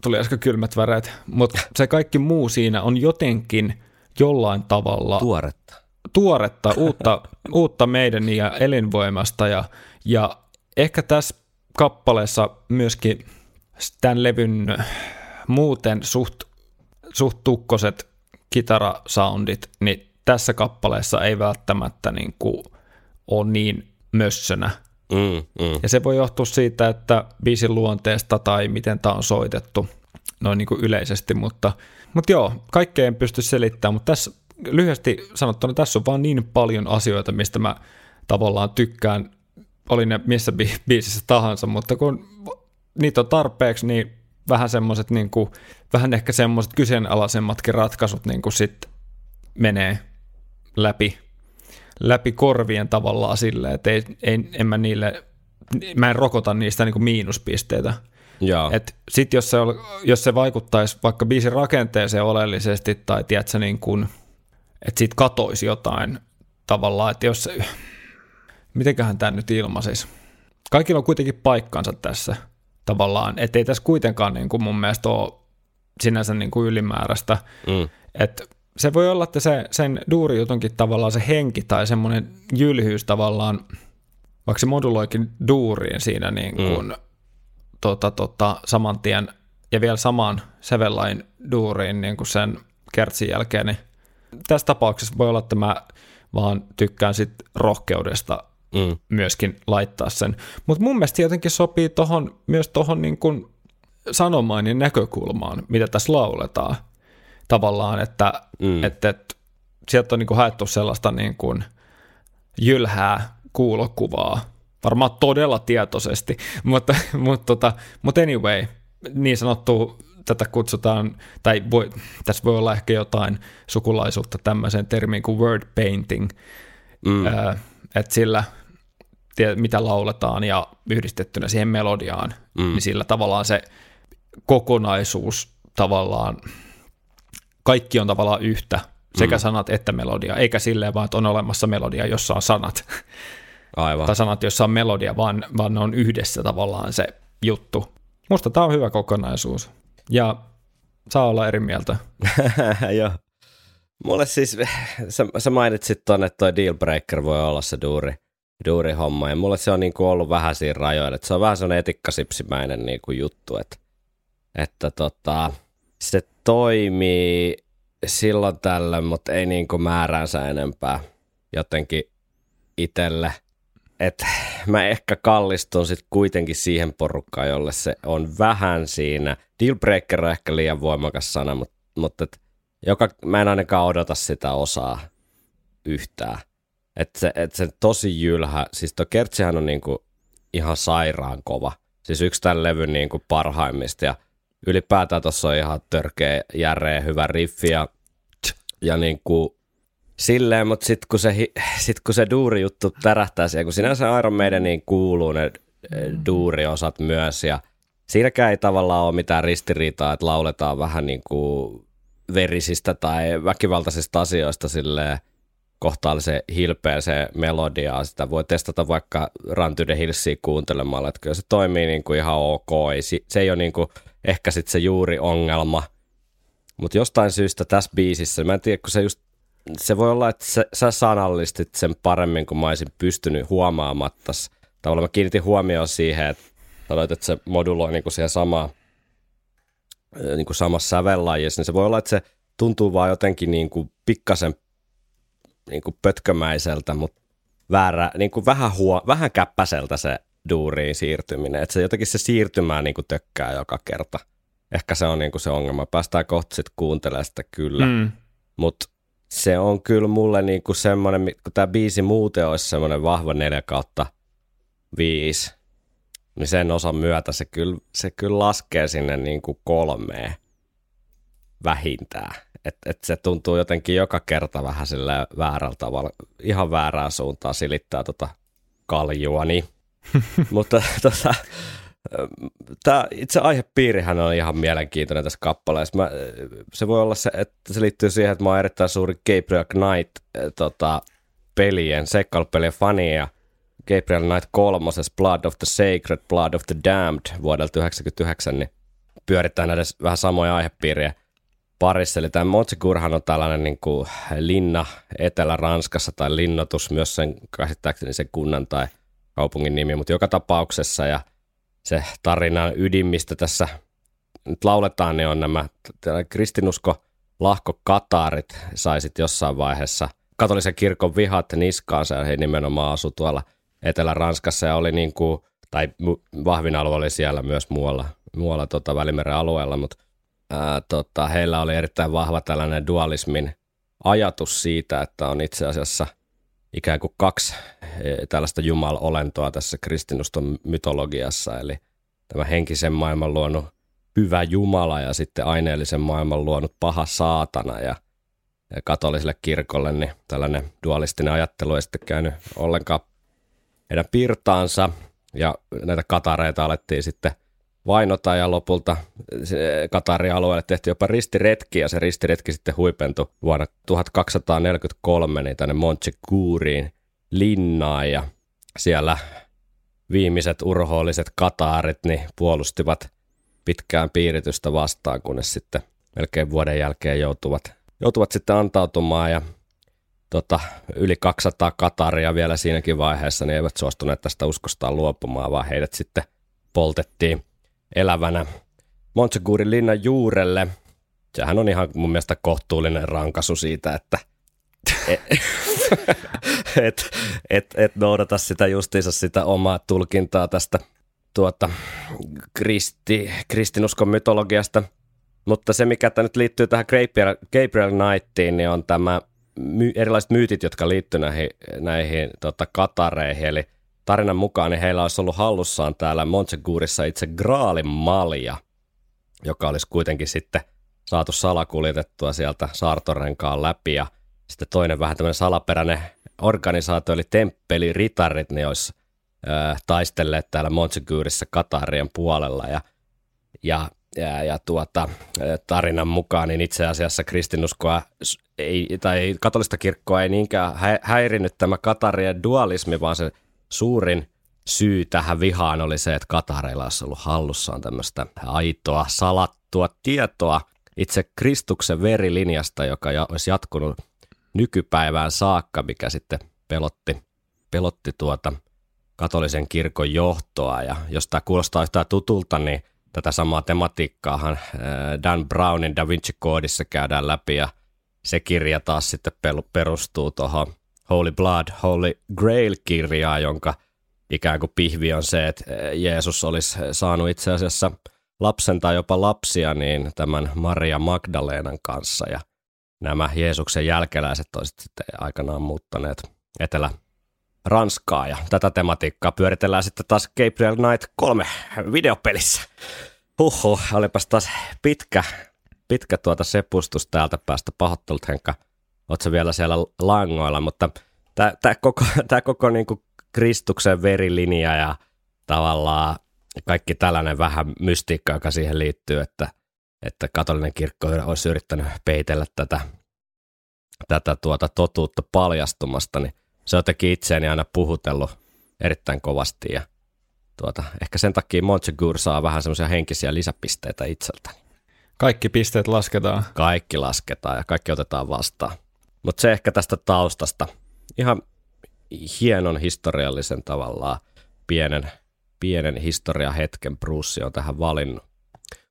tuli äsken kylmät väreet, mutta se kaikki muu siinä on jotenkin jollain tavalla tuoretta, tuoretta uutta, uutta meidän ja elinvoimasta ja, ja ehkä tässä kappaleessa myöskin tämän levyn muuten suht, suht tukkoset kitarasoundit, niin tässä kappaleessa ei välttämättä niin kuin ole niin mössönä. Mm, mm. Ja se voi johtua siitä, että biisin luonteesta tai miten tämä on soitettu noin niin kuin yleisesti, mutta mutta joo, kaikkea en pysty selittämään, mutta tässä lyhyesti sanottuna tässä on vaan niin paljon asioita, mistä mä tavallaan tykkään, oli ne missä bi- biisissä tahansa, mutta kun niitä on tarpeeksi, niin vähän semmoiset niin kuin, vähän ehkä semmoiset kyseenalaisemmatkin ratkaisut niin kuin sit menee läpi, läpi korvien tavallaan silleen, että ei, ei, en mä niille, mä en rokota niistä niin kuin miinuspisteitä, et sit jos se, jos se vaikuttaisi vaikka biisin rakenteeseen oleellisesti tai tiedätkö, niin kun, että siitä katoisi jotain tavallaan, että jos se, mitenköhän tämä nyt ilmaisisi. Kaikilla on kuitenkin paikkansa tässä tavallaan, että ei tässä kuitenkaan niin kuin mun mielestä ole sinänsä niin kuin ylimääräistä. Mm. Että se voi olla, että se, sen duurijutunkin tavallaan se henki tai semmoinen jylhyys tavallaan, vaikka se moduloikin duuriin siinä niin kuin mm tota, tota, saman tien ja vielä samaan sävellain duuriin niin kuin sen kertsin jälkeen, niin tässä tapauksessa voi olla, että mä vaan tykkään sit rohkeudesta mm. myöskin laittaa sen. Mutta mun mielestä jotenkin sopii tohon, myös tuohon niin sanomaan ja näkökulmaan, mitä tässä lauletaan. Tavallaan, että, mm. että, että sieltä on niin kuin haettu sellaista niin kuin jylhää kuulokuvaa, varmaan todella tietoisesti, mutta, mutta, tota, mutta anyway, niin sanottu tätä kutsutaan, tai voi, tässä voi olla ehkä jotain sukulaisuutta tämmöiseen termiin kuin word painting, mm. että sillä mitä lauletaan ja yhdistettynä siihen melodiaan, mm. niin sillä tavallaan se kokonaisuus tavallaan, kaikki on tavallaan yhtä, sekä mm. sanat että melodia, eikä silleen vaan, että on olemassa melodia, jossa on sanat. Aivan. tai sanat, joissa on melodia, vaan, vaan ne on yhdessä tavallaan se juttu. Musta tämä on hyvä kokonaisuus. Ja saa olla eri mieltä. Joo. Mulle siis, sä, sä mainitsit tuonne, että toi dealbreaker voi olla se duuri, duuri homma, ja mulle se on niinku ollut vähän siinä rajoilla, että se on vähän sellainen etikkasipsimäinen niinku juttu, että, että tota, se toimii silloin tällä, mutta ei niinku määräänsä enempää jotenkin itselle. Että mä ehkä kallistun sitten kuitenkin siihen porukkaan, jolle se on vähän siinä. Dealbreaker on ehkä liian voimakas sana, mutta, mutta et joka, mä en ainakaan odota sitä osaa yhtään. Että se, et se tosi jylhä, siis tuo kertsihän on niinku ihan sairaan kova. Siis yksi tämän levyn niinku parhaimmista ja ylipäätään tuossa on ihan törkeä, järeä, hyvä riffi ja, ja niinku silleen, mutta sitten kun, se, sit kun se duuri-juttu tärähtää siihen, kun sinänsä Iron niin kuuluu ne mm. duuriosat myös ja siinäkään ei tavallaan ole mitään ristiriitaa, että lauletaan vähän niin kuin verisistä tai väkivaltaisista asioista silleen kohtaallisen hilpeeseen melodiaa. Sitä voi testata vaikka the Hillsia kuuntelemalla, että kyllä se toimii niin kuin ihan ok. Ei, se ei ole niin kuin ehkä sitten se juuri ongelma. Mutta jostain syystä tässä biisissä, mä en tiedä, kun se just se voi olla, että sä, sä sanallistit sen paremmin kuin mä olisin pystynyt huomaamatta. Tavallaan mä kiinnitin huomioon siihen, että sanoit, että se moduloi niin kuin siihen samaan, niin kuin samassa sävellajissa, niin se voi olla, että se tuntuu vaan jotenkin niin kuin pikkasen niin kuin pötkömäiseltä, mutta väärä, niin kuin vähän, huo, vähän käppäseltä se duuriin siirtyminen. Että se jotenkin se siirtymää niin kuin tökkää joka kerta. Ehkä se on niin kuin se ongelma. Päästään kohta sitten kuuntelemaan sitä kyllä. Mm. Mutta se on kyllä mulle niinku semmoinen, kun tämä biisi muuten olisi semmoinen vahva 4 kautta 5, niin sen osan myötä se kyllä, se kyllä laskee sinne niinku kolmeen vähintään. Et, et se tuntuu jotenkin joka kerta vähän sille väärällä tavalla, ihan väärään suuntaan silittää tota kaljuani. Mutta tota, Tämä itse aihepiirihän on ihan mielenkiintoinen tässä kappaleessa. Mä, se voi olla se, että se liittyy siihen, että mä oon erittäin suuri Gabriel Knight tota, pelien, seikkailupelien fani ja Gabriel Knight kolmoses Blood of the Sacred, Blood of the Damned vuodelta 1999, niin pyörittää näiden vähän samoja aihepiiriä parissa. Eli tämä Motsikurhan on tällainen niin kuin linna Etelä-Ranskassa tai linnoitus myös sen käsittääkseni sen kunnan tai kaupungin nimi, mutta joka tapauksessa ja – se tarinan ydin, mistä tässä nyt lauletaan, niin on nämä kristinusko lahko katarit saisit jossain vaiheessa katolisen kirkon vihat niskaansa he nimenomaan asu tuolla Etelä-Ranskassa ja oli niin kuin, tai vahvin alue oli siellä myös muualla, muualla tota Välimeren alueella, mutta ää, tota, heillä oli erittäin vahva tällainen dualismin ajatus siitä, että on itse asiassa – ikään kuin kaksi e, tällaista jumalolentoa tässä kristinuston mytologiassa, eli tämä henkisen maailman luonut hyvä Jumala ja sitten aineellisen maailman luonut paha saatana. Ja, ja katoliselle kirkolle niin tällainen dualistinen ajattelu ei sitten käynyt ollenkaan heidän pirtaansa. Ja näitä katareita alettiin sitten vainota ja lopulta Katarin alueelle tehtiin jopa ristiretki ja se ristiretki sitten huipentui vuonna 1243 niin tänne Montsecouriin linnaan ja siellä viimeiset urhoolliset kataarit niin puolustivat pitkään piiritystä vastaan, kunnes sitten melkein vuoden jälkeen joutuvat, joutuvat sitten antautumaan ja tota, yli 200 kataria vielä siinäkin vaiheessa niin eivät suostuneet tästä uskostaan luopumaan, vaan heidät sitten poltettiin elävänä Montsegurin linnan juurelle. Sehän on ihan mun mielestä kohtuullinen rankasu siitä, että et, et, et, noudata sitä justiinsa sitä omaa tulkintaa tästä tuota, kristi, kristinuskon mytologiasta. Mutta se, mikä nyt liittyy tähän Gabriel, Gabriel Knightiin, niin on tämä my, erilaiset myytit, jotka liittyy näihin, näihin tota, katareihin. Eli tarinan mukaan niin heillä olisi ollut hallussaan täällä Montsegurissa itse Graalin malja, joka olisi kuitenkin sitten saatu salakuljetettua sieltä saartorenkaan läpi. Ja sitten toinen vähän tämmöinen salaperäinen organisaatio, eli temppeli ritarit, niin olisi äh, taistelleet täällä Montsegurissa Katarien puolella. Ja, ja ja, ja tuota, tarinan mukaan niin itse asiassa kristinuskoa ei, tai katolista kirkkoa ei niinkään häirinyt tämä Katarien dualismi, vaan se suurin syy tähän vihaan oli se, että Katareilla olisi ollut hallussaan tämmöistä aitoa, salattua tietoa itse Kristuksen verilinjasta, joka olisi jatkunut nykypäivään saakka, mikä sitten pelotti, pelotti tuota katolisen kirkon johtoa. Ja jos tämä kuulostaa yhtään tutulta, niin tätä samaa tematiikkaahan Dan Brownin Da Vinci-koodissa käydään läpi ja se kirja taas sitten perustuu tuohon Holy Blood, Holy Grail-kirjaan, jonka ikään kuin pihvi on se, että Jeesus olisi saanut itse asiassa lapsen tai jopa lapsia niin tämän Maria Magdalenan kanssa ja nämä Jeesuksen jälkeläiset olisivat sitten aikanaan muuttaneet Etelä Ranskaa ja tätä tematiikkaa pyöritellään sitten taas Gabriel Knight 3 videopelissä. Huhhuh, olipas taas pitkä, pitkä tuota sepustus täältä päästä. Pahoittelut Henkka, ootko vielä siellä langoilla, mutta tämä koko, tää koko niinku Kristuksen verilinja ja tavallaan kaikki tällainen vähän mystiikka, joka siihen liittyy, että, että katolinen kirkko olisi yrittänyt peitellä tätä, tätä tuota totuutta paljastumasta, niin se on jotenkin itseäni aina puhutellut erittäin kovasti ja tuota, ehkä sen takia Montsegur saa vähän semmoisia henkisiä lisäpisteitä itseltäni. Kaikki pisteet lasketaan. Kaikki lasketaan ja kaikki otetaan vastaan. Mutta se ehkä tästä taustasta. Ihan hienon historiallisen tavallaan pienen, pienen historiahetken Bruce on tähän valinnut.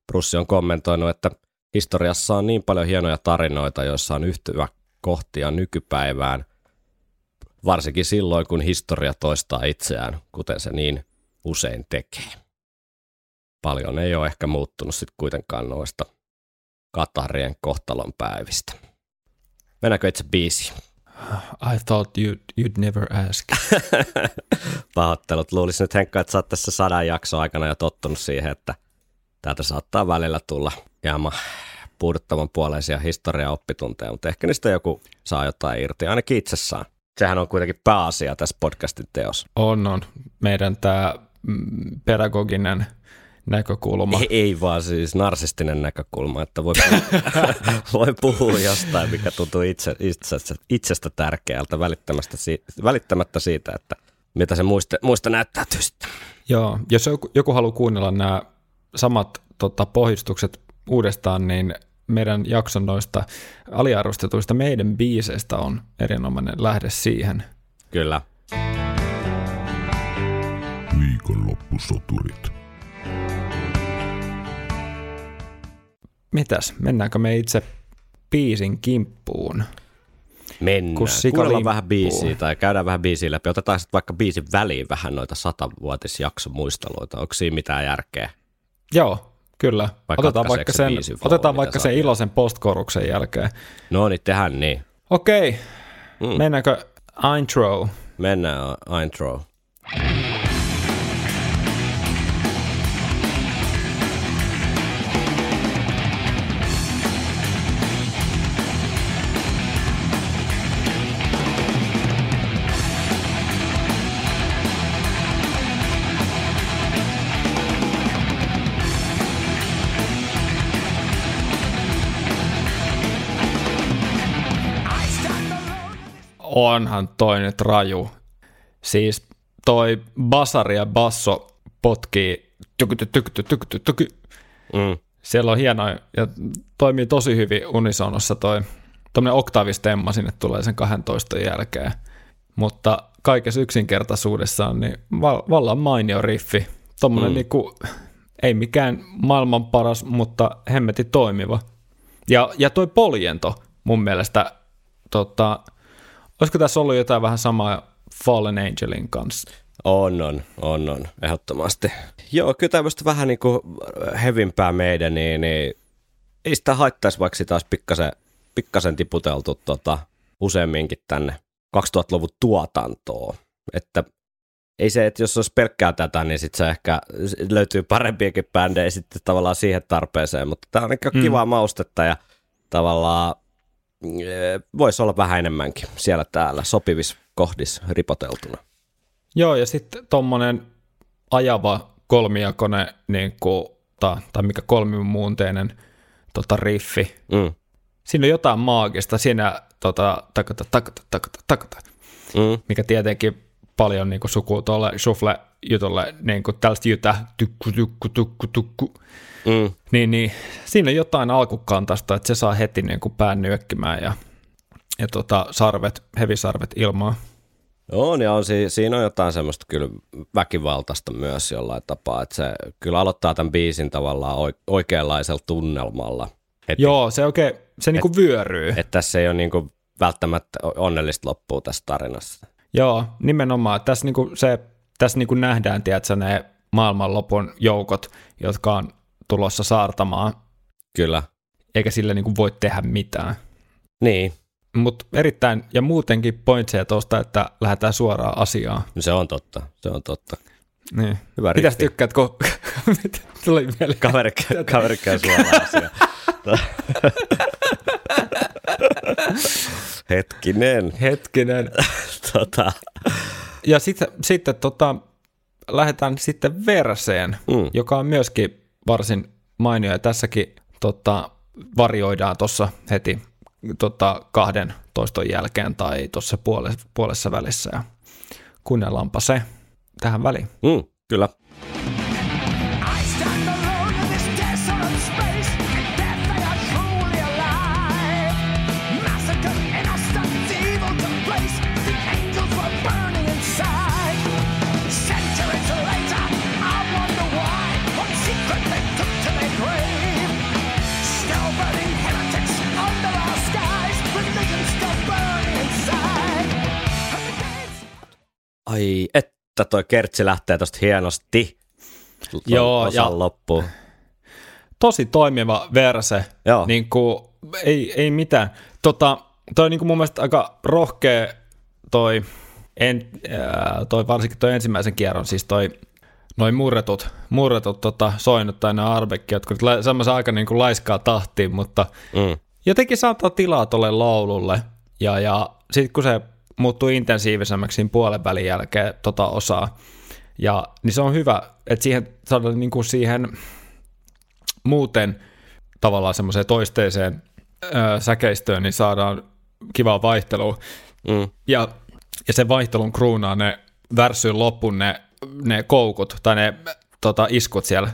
Bruce on kommentoinut, että historiassa on niin paljon hienoja tarinoita, joissa on yhtyvä kohtia nykypäivään, varsinkin silloin, kun historia toistaa itseään, kuten se niin usein tekee. Paljon ei ole ehkä muuttunut sitten kuitenkaan noista Katarien kohtalon päivistä. Mennäänkö itse biisiin? I thought you'd, you'd never ask. Pahoittelut. Luulisin nyt Henkka, että sä oot tässä sadan jakson aikana jo tottunut siihen, että täältä saattaa välillä tulla hieman puuduttavan puoleisia historia-oppitunteja, mutta ehkä niistä joku saa jotain irti, ainakin itsessään. Sehän on kuitenkin pääasia tässä podcastin teos. On, on. Meidän tämä mm, pedagoginen näkökulma. Ei, ei vaan siis narsistinen näkökulma, että voi puhua, voi puhua jostain, mikä tuntuu itse, itsestä, itsestä tärkeältä välittämättä, välittämättä siitä, että mitä se muista, muista näyttäytyy sitten. Joo, jos joku, joku haluaa kuunnella nämä samat tota, pohjustukset uudestaan, niin meidän jakson noista aliarvostetuista meidän biiseistä on erinomainen lähde siihen. Kyllä. Viikonloppusoturit. Mitäs, mennäänkö me itse biisin kimppuun? Mennään. Kuunnellaan vähän biisiä tai käydään vähän biisiä läpi. Otetaan sitten vaikka biisin väliin vähän noita satavuotisjakson muisteluita. Onko siinä mitään järkeä? Joo, kyllä. Vai otetaan vaikka, sen, otetaan vaikka sen iloisen postkoruksen jälkeen. No niin, tehdään niin. Okei, okay. mm. mennäänkö intro? Mennään intro. Onhan toi nyt raju. Siis toi basari ja basso potkii tykyty, tykyty, tykyty, tyky. Mm. Siellä on hieno ja toimii tosi hyvin unisonossa toi tuommoinen oktaavistemma sinne tulee sen 12 jälkeen. Mutta kaikessa yksinkertaisuudessaan niin val- vallan mainio riffi. Tuommoinen mm. niinku, ei mikään maailman paras, mutta hemmeti toimiva. Ja, ja toi poljento mun mielestä tota, Olisiko tässä ollut jotain vähän samaa Fallen Angelin kanssa? On, on, on, on, ehdottomasti. Joo, kyllä tämmöistä vähän niin kuin hevimpää meidän, niin, niin ei sitä haittaisi, vaikka sitä olisi pikkasen, pikkasen tiputeltu tota, useamminkin tänne 2000-luvun tuotantoon. Että ei se, että jos olisi pelkkää tätä, niin sitten se ehkä löytyy parempiakin bändejä sitten tavallaan siihen tarpeeseen, mutta tämä on niin kivaa mm. maustetta ja tavallaan voisi olla vähän enemmänkin siellä täällä sopivissa kohdissa ripoteltuna. Joo, ja sitten tuommoinen ajava kolmijakone, niin kuin, tai, tai mikä kolmimuunteinen tota, riffi. Mm. Siinä on jotain maagista, siinä tota, takata, takata, takata, takata, mm. mikä tietenkin paljon niin kuin sukuu tuolle shuffle jutulle, niin kuin tällaista jytä, tukku, tukku, tukku, tukku. Mm. Niin, niin, siinä on jotain alkukantasta, että se saa heti niin kuin pään nyökkimään ja, ja tota, sarvet, hevisarvet ilmaa. On ja on, siinä on jotain semmoista kyllä väkivaltaista myös jollain tapaa, että se kyllä aloittaa tämän biisin tavallaan oikeanlaisella tunnelmalla. Heti. Joo, se oikein, se niinku vyöryy. Että tässä ei ole niinku välttämättä onnellista loppua tässä tarinassa. Joo, nimenomaan. Tässä, niinku se, tässä niinku nähdään, tiedätkö, ne maailmanlopun joukot, jotka on tulossa saartamaan. Kyllä. Eikä sille niinku voi tehdä mitään. Niin, mutta erittäin, ja muutenkin pointseja tuosta, että lähdetään suoraan asiaan. No se on totta, se on totta. Niin. Hyvä Mitäs tykkäät, kun tuli mieleen? Kaveri, kaveri käy suoraan asiaan. Hetkinen. Hetkinen. tota. Ja sitten, sitten tota, lähdetään sitten verseen, mm. joka on myöskin varsin mainio, ja tässäkin tota, varioidaan tuossa heti tota, kahden toiston jälkeen tai tuossa puolessa, puolessa välissä ja kuunnellaanpa se tähän väliin. Mm, kyllä. Ai, että toi kertsi lähtee tosta hienosti. Joo, ja loppuun. Tosi toimiva verse. Joo. Niin kuin, ei, ei mitään. Tota, toi niin kuin mun mielestä aika rohkea toi, en, äh, toi varsinkin toi ensimmäisen kierron, siis toi noin murretut, murretut tota, soinut tai nämä arbekki, jotka semmoisen aika niin kuin laiskaa tahtiin, mutta mm. jotenkin saattaa tilaa tuolle laululle. Ja, ja sitten kun se muuttuu intensiivisemmäksi siinä puolen välin jälkeen tota osaa. Ja niin se on hyvä, että siihen saadaan niin kuin siihen muuten tavallaan semmoiseen toisteiseen ö, säkeistöön, niin saadaan kivaa vaihtelua. Mm. Ja, ja sen vaihtelun kruunaa ne värsyyn loppuun ne, ne koukut tai ne tota, iskut siellä.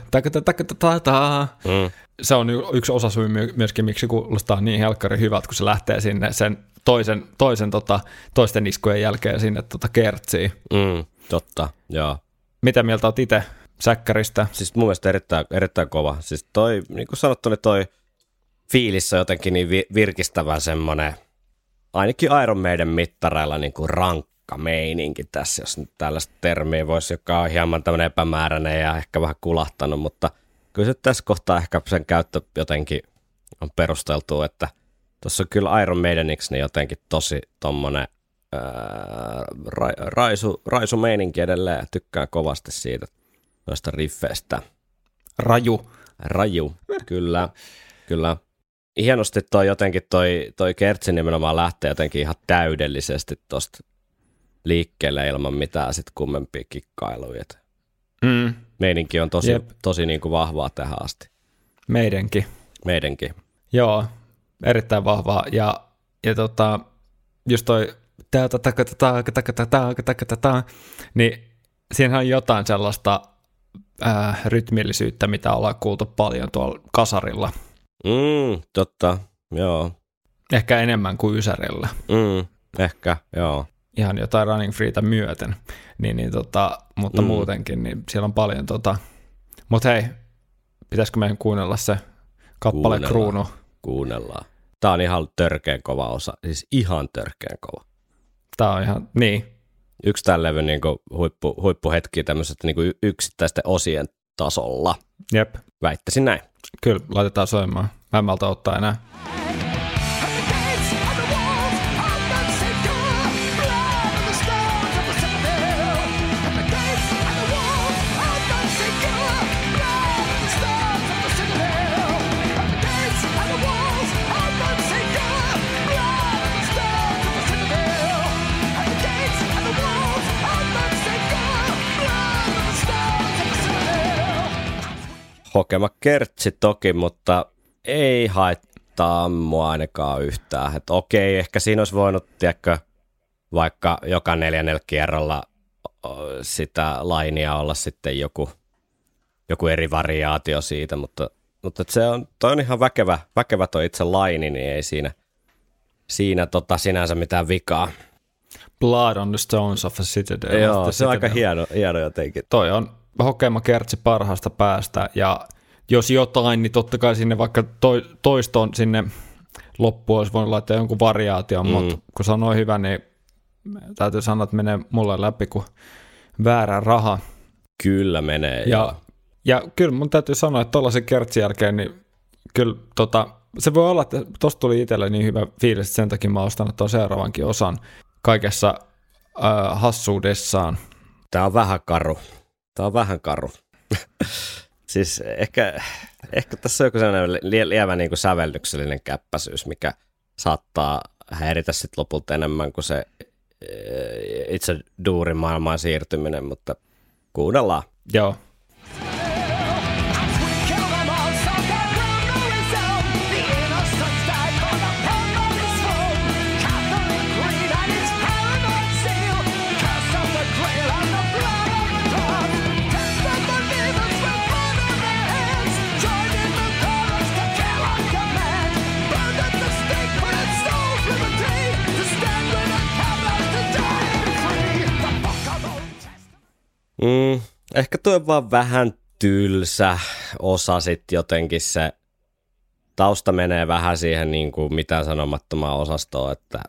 Mm. Se on yksi osa syy myöskin, miksi kuulostaa niin helkkari hyvältä, kun se lähtee sinne sen toisen, toisen tota, toisten iskujen jälkeen sinne tota kertsiin. Mm, totta, joo. Mitä mieltä olet itse säkkäristä? Siis mun mielestä erittäin, erittäin kova. Siis toi, niin kuin sanottu, niin toi fiilissä jotenkin niin virkistävä semmoinen, ainakin Iron Maiden mittareilla niin kuin rankka meininki tässä, jos nyt tällaista termiä voisi, joka on hieman tämmöinen epämääräinen ja ehkä vähän kulahtanut, mutta kyllä se tässä kohtaa ehkä sen käyttö jotenkin on perusteltu, että Tuossa on kyllä Iron Maideniksi niin jotenkin tosi tommonen ää, ra, raisu, raisu meininki edelleen. Tykkään kovasti siitä noista riffeistä. Raju. Raju, kyllä. kyllä. Hienosti toi jotenkin toi, toi kertsi nimenomaan lähtee jotenkin ihan täydellisesti tosta liikkeelle ilman mitään sit kummempia kikkailuja. Mm. Meininki on tosi, tosi niin kuin vahvaa tähän asti. Meidänkin. Meidänkin. Joo, erittäin vahvaa. Ja, ja tota, just toi niin siinähän on jotain sellaista ää, rytmillisyyttä, mitä ollaan kuultu paljon tuolla kasarilla. Mm, totta, joo. Ehkä enemmän kuin Ysärillä. Mm, ehkä, joo. Ihan jotain Running Freetä myöten. Niin, niin tota, mutta mm. muutenkin, niin siellä on paljon tota. Mutta hei, pitäisikö meidän kuunnella se kappale Kuunnellaan. Kruunu? Kuunnellaan. Tämä on ihan törkeän kova osa, siis ihan törkeän kova. Tää on ihan, niin. Yksi tämän levyn niin kuin huippu, huippuhetki tämmöisestä niin kuin yksittäisten osien tasolla. Jep, Väittäisin näin. kyllä, laitetaan soimaan. Mä en malta ottaa enää. Hokema kertsi toki, mutta ei haittaa mua ainakaan yhtään. Että okei, ehkä siinä olisi voinut, tiedätkö, vaikka joka neljännellä kierrolla ö, sitä lainia olla sitten joku, joku eri variaatio siitä, mutta, mutta et se on, toi on ihan väkevä, väkevä toi itse laini, niin ei siinä, siinä tota sinänsä mitään vikaa. Blood on the Stones of a Citadel. Joo, The se on aika hieno, hieno jotenkin. Toi on hokema kertsi parhaasta päästä ja jos jotain, niin totta kai sinne vaikka toi, toiston sinne loppuun olisi voinut laittaa jonkun variaation, mm. mutta kun noin hyvä, niin täytyy sanoa, että menee mulle läpi kuin väärä raha. Kyllä menee. Ja, joo. ja kyllä mun täytyy sanoa, että tuollaisen kertsin jälkeen, niin kyllä tota, se voi olla, että tosta tuli itselle niin hyvä fiilis, että sen takia mä ostan tuon seuraavankin osan kaikessa äh, hassuudessaan. Tämä on vähän karu. Tämä on vähän karu. siis ehkä, ehkä tässä on joku sellainen lie- lievä niin kuin sävellyksellinen käppäisyys, mikä saattaa häiritä sit lopulta enemmän kuin se eh, itse duurin maailmaan siirtyminen, mutta kuunnellaan. Joo, Mm, ehkä tuo on vaan vähän tylsä osa sitten jotenkin se tausta menee vähän siihen niin kuin mitään sanomattomaan osastoon, että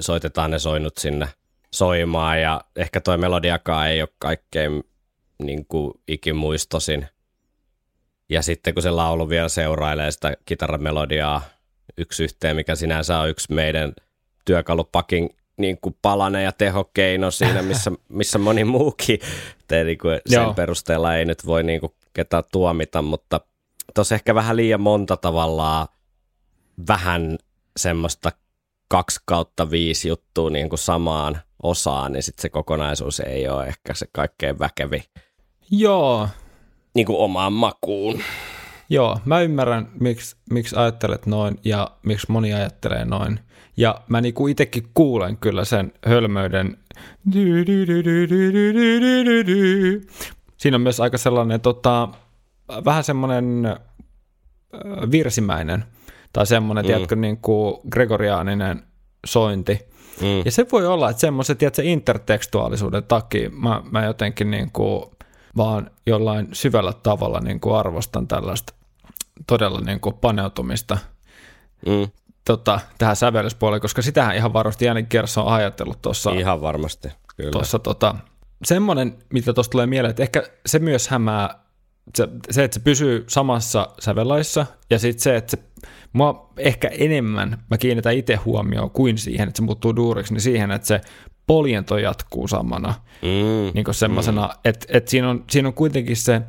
soitetaan ne soinut sinne soimaan ja ehkä toi melodiakaan ei ole kaikkein niin kuin ikimuistosin. Ja sitten kun se laulu vielä seurailee sitä kitaramelodiaa yksi yhteen, mikä sinänsä on yksi meidän työkalupakin niin kuin palanen ja tehokeino siinä, missä, missä moni muukin. Te, niin kuin sen Joo. perusteella ei nyt voi niin kuin ketään tuomita, mutta tuossa ehkä vähän liian monta tavallaan vähän semmoista kaksi kautta viisi juttua niin kuin samaan osaan, niin sitten se kokonaisuus ei ole ehkä se kaikkein väkevi joo, niin kuin omaan makuun. Joo, mä ymmärrän, miksi, miksi ajattelet noin ja miksi moni ajattelee noin. Ja mä niinku itekin kuulen kyllä sen hölmöyden. Siinä on myös aika sellainen tota, vähän semmoinen virsimäinen tai semmoinen, mm. tiedätkö, niin kuin gregoriaaninen sointi. Mm. Ja se voi olla, että semmoisen, tiedätkö, intertekstuaalisuuden takia mä, mä jotenkin niin kuin vaan jollain syvällä tavalla niin kuin arvostan tällaista todella niin kuin paneutumista Mm. tota, tähän sävellyspuoleen, koska sitähän ihan varmasti Jani Kerso on ajatellut tuossa Ihan varmasti, kyllä. tuossa tota, semmoinen, mitä tuosta tulee mieleen, että ehkä se myös hämää, se, se että se pysyy samassa sävellaissa, ja sitten se, että se, mua ehkä enemmän, mä kiinnitän itse huomioon kuin siihen, että se muuttuu duuriksi, niin siihen, että se poljento jatkuu samana, Mm. niin semmoisena, mm. että et siinä, on, siinä on kuitenkin se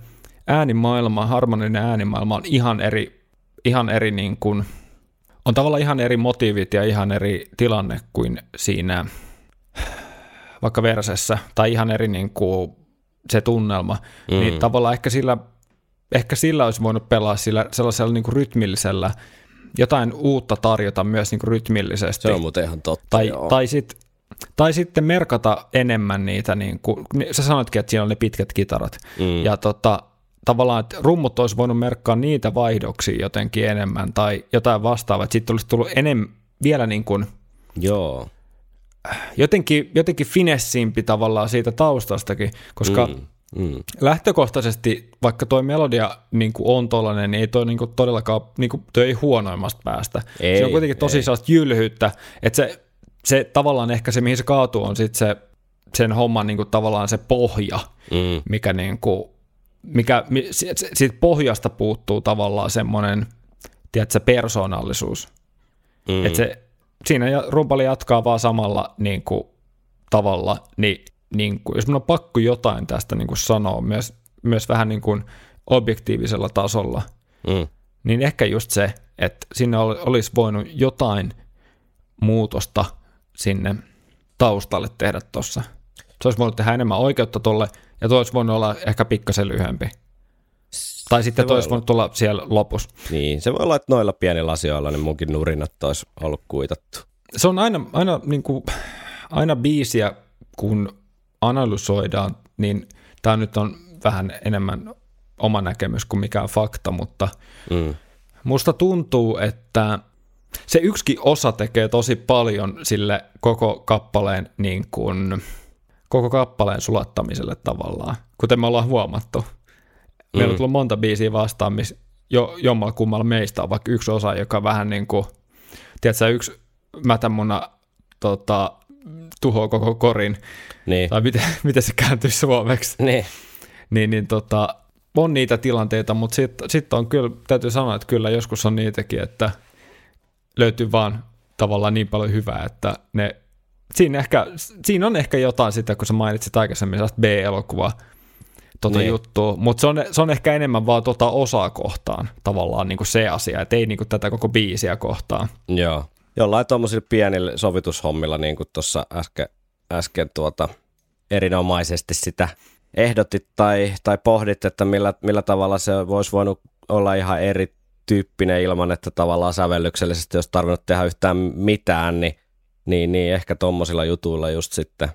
äänimaailma, harmoninen äänimaailma on ihan eri, ihan eri niin kuin, on tavallaan ihan eri motiivit ja ihan eri tilanne kuin siinä vaikka versessä, tai ihan eri niin kuin se tunnelma, mm. niin tavallaan ehkä sillä, ehkä sillä olisi voinut pelaa sillä sellaisella niin kuin rytmillisellä, jotain uutta tarjota myös niin kuin rytmillisesti. Se on muuten ihan totta, tai, joo. tai, sit, tai sitten merkata enemmän niitä, niin kuin, sä sanoitkin, että siinä on ne pitkät kitarat, Mm. ja tota, tavallaan, että rummut olisi voinut merkkaa niitä vaihdoksia jotenkin enemmän, tai jotain vastaavaa, että sitten olisi tullut enemmän, vielä niin kuin, Joo. jotenkin, jotenkin finessimpi tavallaan siitä taustastakin, koska mm. Mm. lähtökohtaisesti, vaikka toi melodia niin kuin on tollainen, niin ei toi niin kuin todellakaan, niin kuin, toi ei huonoimmasta päästä. Ei, se on kuitenkin tosi ei. sellaista jylhyyttä, että se se tavallaan ehkä se, mihin se kaatuu, on sitten se, sen homman niin kuin tavallaan se pohja, Mm. mikä niin kuin, mikä, mi- si- si- siitä pohjasta puuttuu tavallaan semmoinen, tiedätkö, persoonallisuus. Mm. Että se, siinä rumpali jatkaa vaan samalla niin kuin, tavalla, niin, niin kuin, jos mun on pakko jotain tästä niin kuin sanoa myös, myös vähän niin kuin objektiivisella tasolla, Mm. niin ehkä just se, että sinne ol- olisi voinut jotain muutosta sinne taustalle tehdä tuossa. Se olisi voinut tehdä enemmän oikeutta tolle, ja tuo olisi voinut olla ehkä pikkasen lyhyempi. Tai sitten voi tuo olisi olla. voinut tulla siellä lopussa. Niin, se voi olla, että noilla pienillä asioilla niin munkin nurinat olisi ollut kuitattu. se on aina, aina, niin kuin, aina biisiä, kun analysoidaan, niin tämä nyt on vähän enemmän oma näkemys kuin mikään fakta, mutta Mm. musta tuntuu, että se yksikin osa tekee tosi paljon sille koko kappaleen, niin kuin, koko kappaleen sulattamiselle tavallaan, kuten me ollaan huomattu. Meillä Mm. on tullut monta biisiä vastaan, missä jo, jommalla kummalla meistä on vaikka yksi osa, joka vähän niin kuin, tiedätkö, yksi mätämuna tota, tuhoaa koko korin, Niin. tai miten, miten se kääntyy suomeksi, niin. niin, niin tota, on niitä tilanteita, mutta sitten sit on kyllä, täytyy sanoa, että kyllä joskus on niitäkin, että löytyy vaan tavallaan niin paljon hyvää, että ne, siinä, ehkä, siinä on ehkä jotain sitä, kun sä mainitsit aikaisemmin sellaista B-elokuvaa, tota Niin. juttua, mutta se on, se on ehkä enemmän vaan tota osaa kohtaan tavallaan niin kuin se asia, että ei niin kuin tätä koko biisiä kohtaan. Joo. Jollain tuommoisilla pienillä sovitushommilla, niin kuin tuossa äsken, äsken tuota, erinomaisesti sitä ehdotit tai, tai pohdit, että millä, millä tavalla se voisi voinut olla ihan erityyppinen ilman, että tavallaan sävellyksellisesti olisi tarvinnut tehdä yhtään mitään, niin, niin, niin ehkä tuommoisilla jutuilla just sitten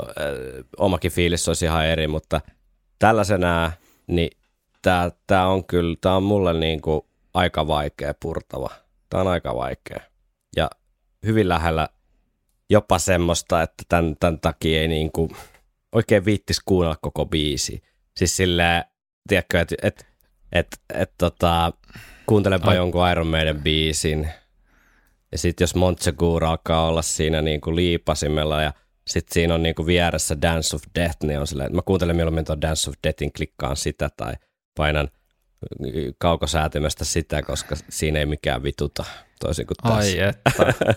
ö, omakin fiilis olisi ihan eri, mutta tällaisenä, niin tämä tää on kyllä, tämä on mulle niin kuin aika vaikea purtava. Tämä on aika vaikea. Ja hyvin lähellä jopa semmoista, että tämän, tämän takia ei niin kuin oikein viittis kuunnella koko biisi. Siis silleen, tiedätkö, että et, et, et, tota, kuuntelepa Ai. jonkun Iron Maiden biisin. Ja sitten jos Montsegur alkaa olla siinä niin kuin liipasimella ja sitten siinä on niin kuin vieressä Dance of Death, niin on silleen, että mä kuuntelen mieluummin tuon Dance of Deathin, klikkaan sitä tai painan kaukosäätimestä sitä, koska siinä ei mikään vituta, toisin kuin tässä. Ai että,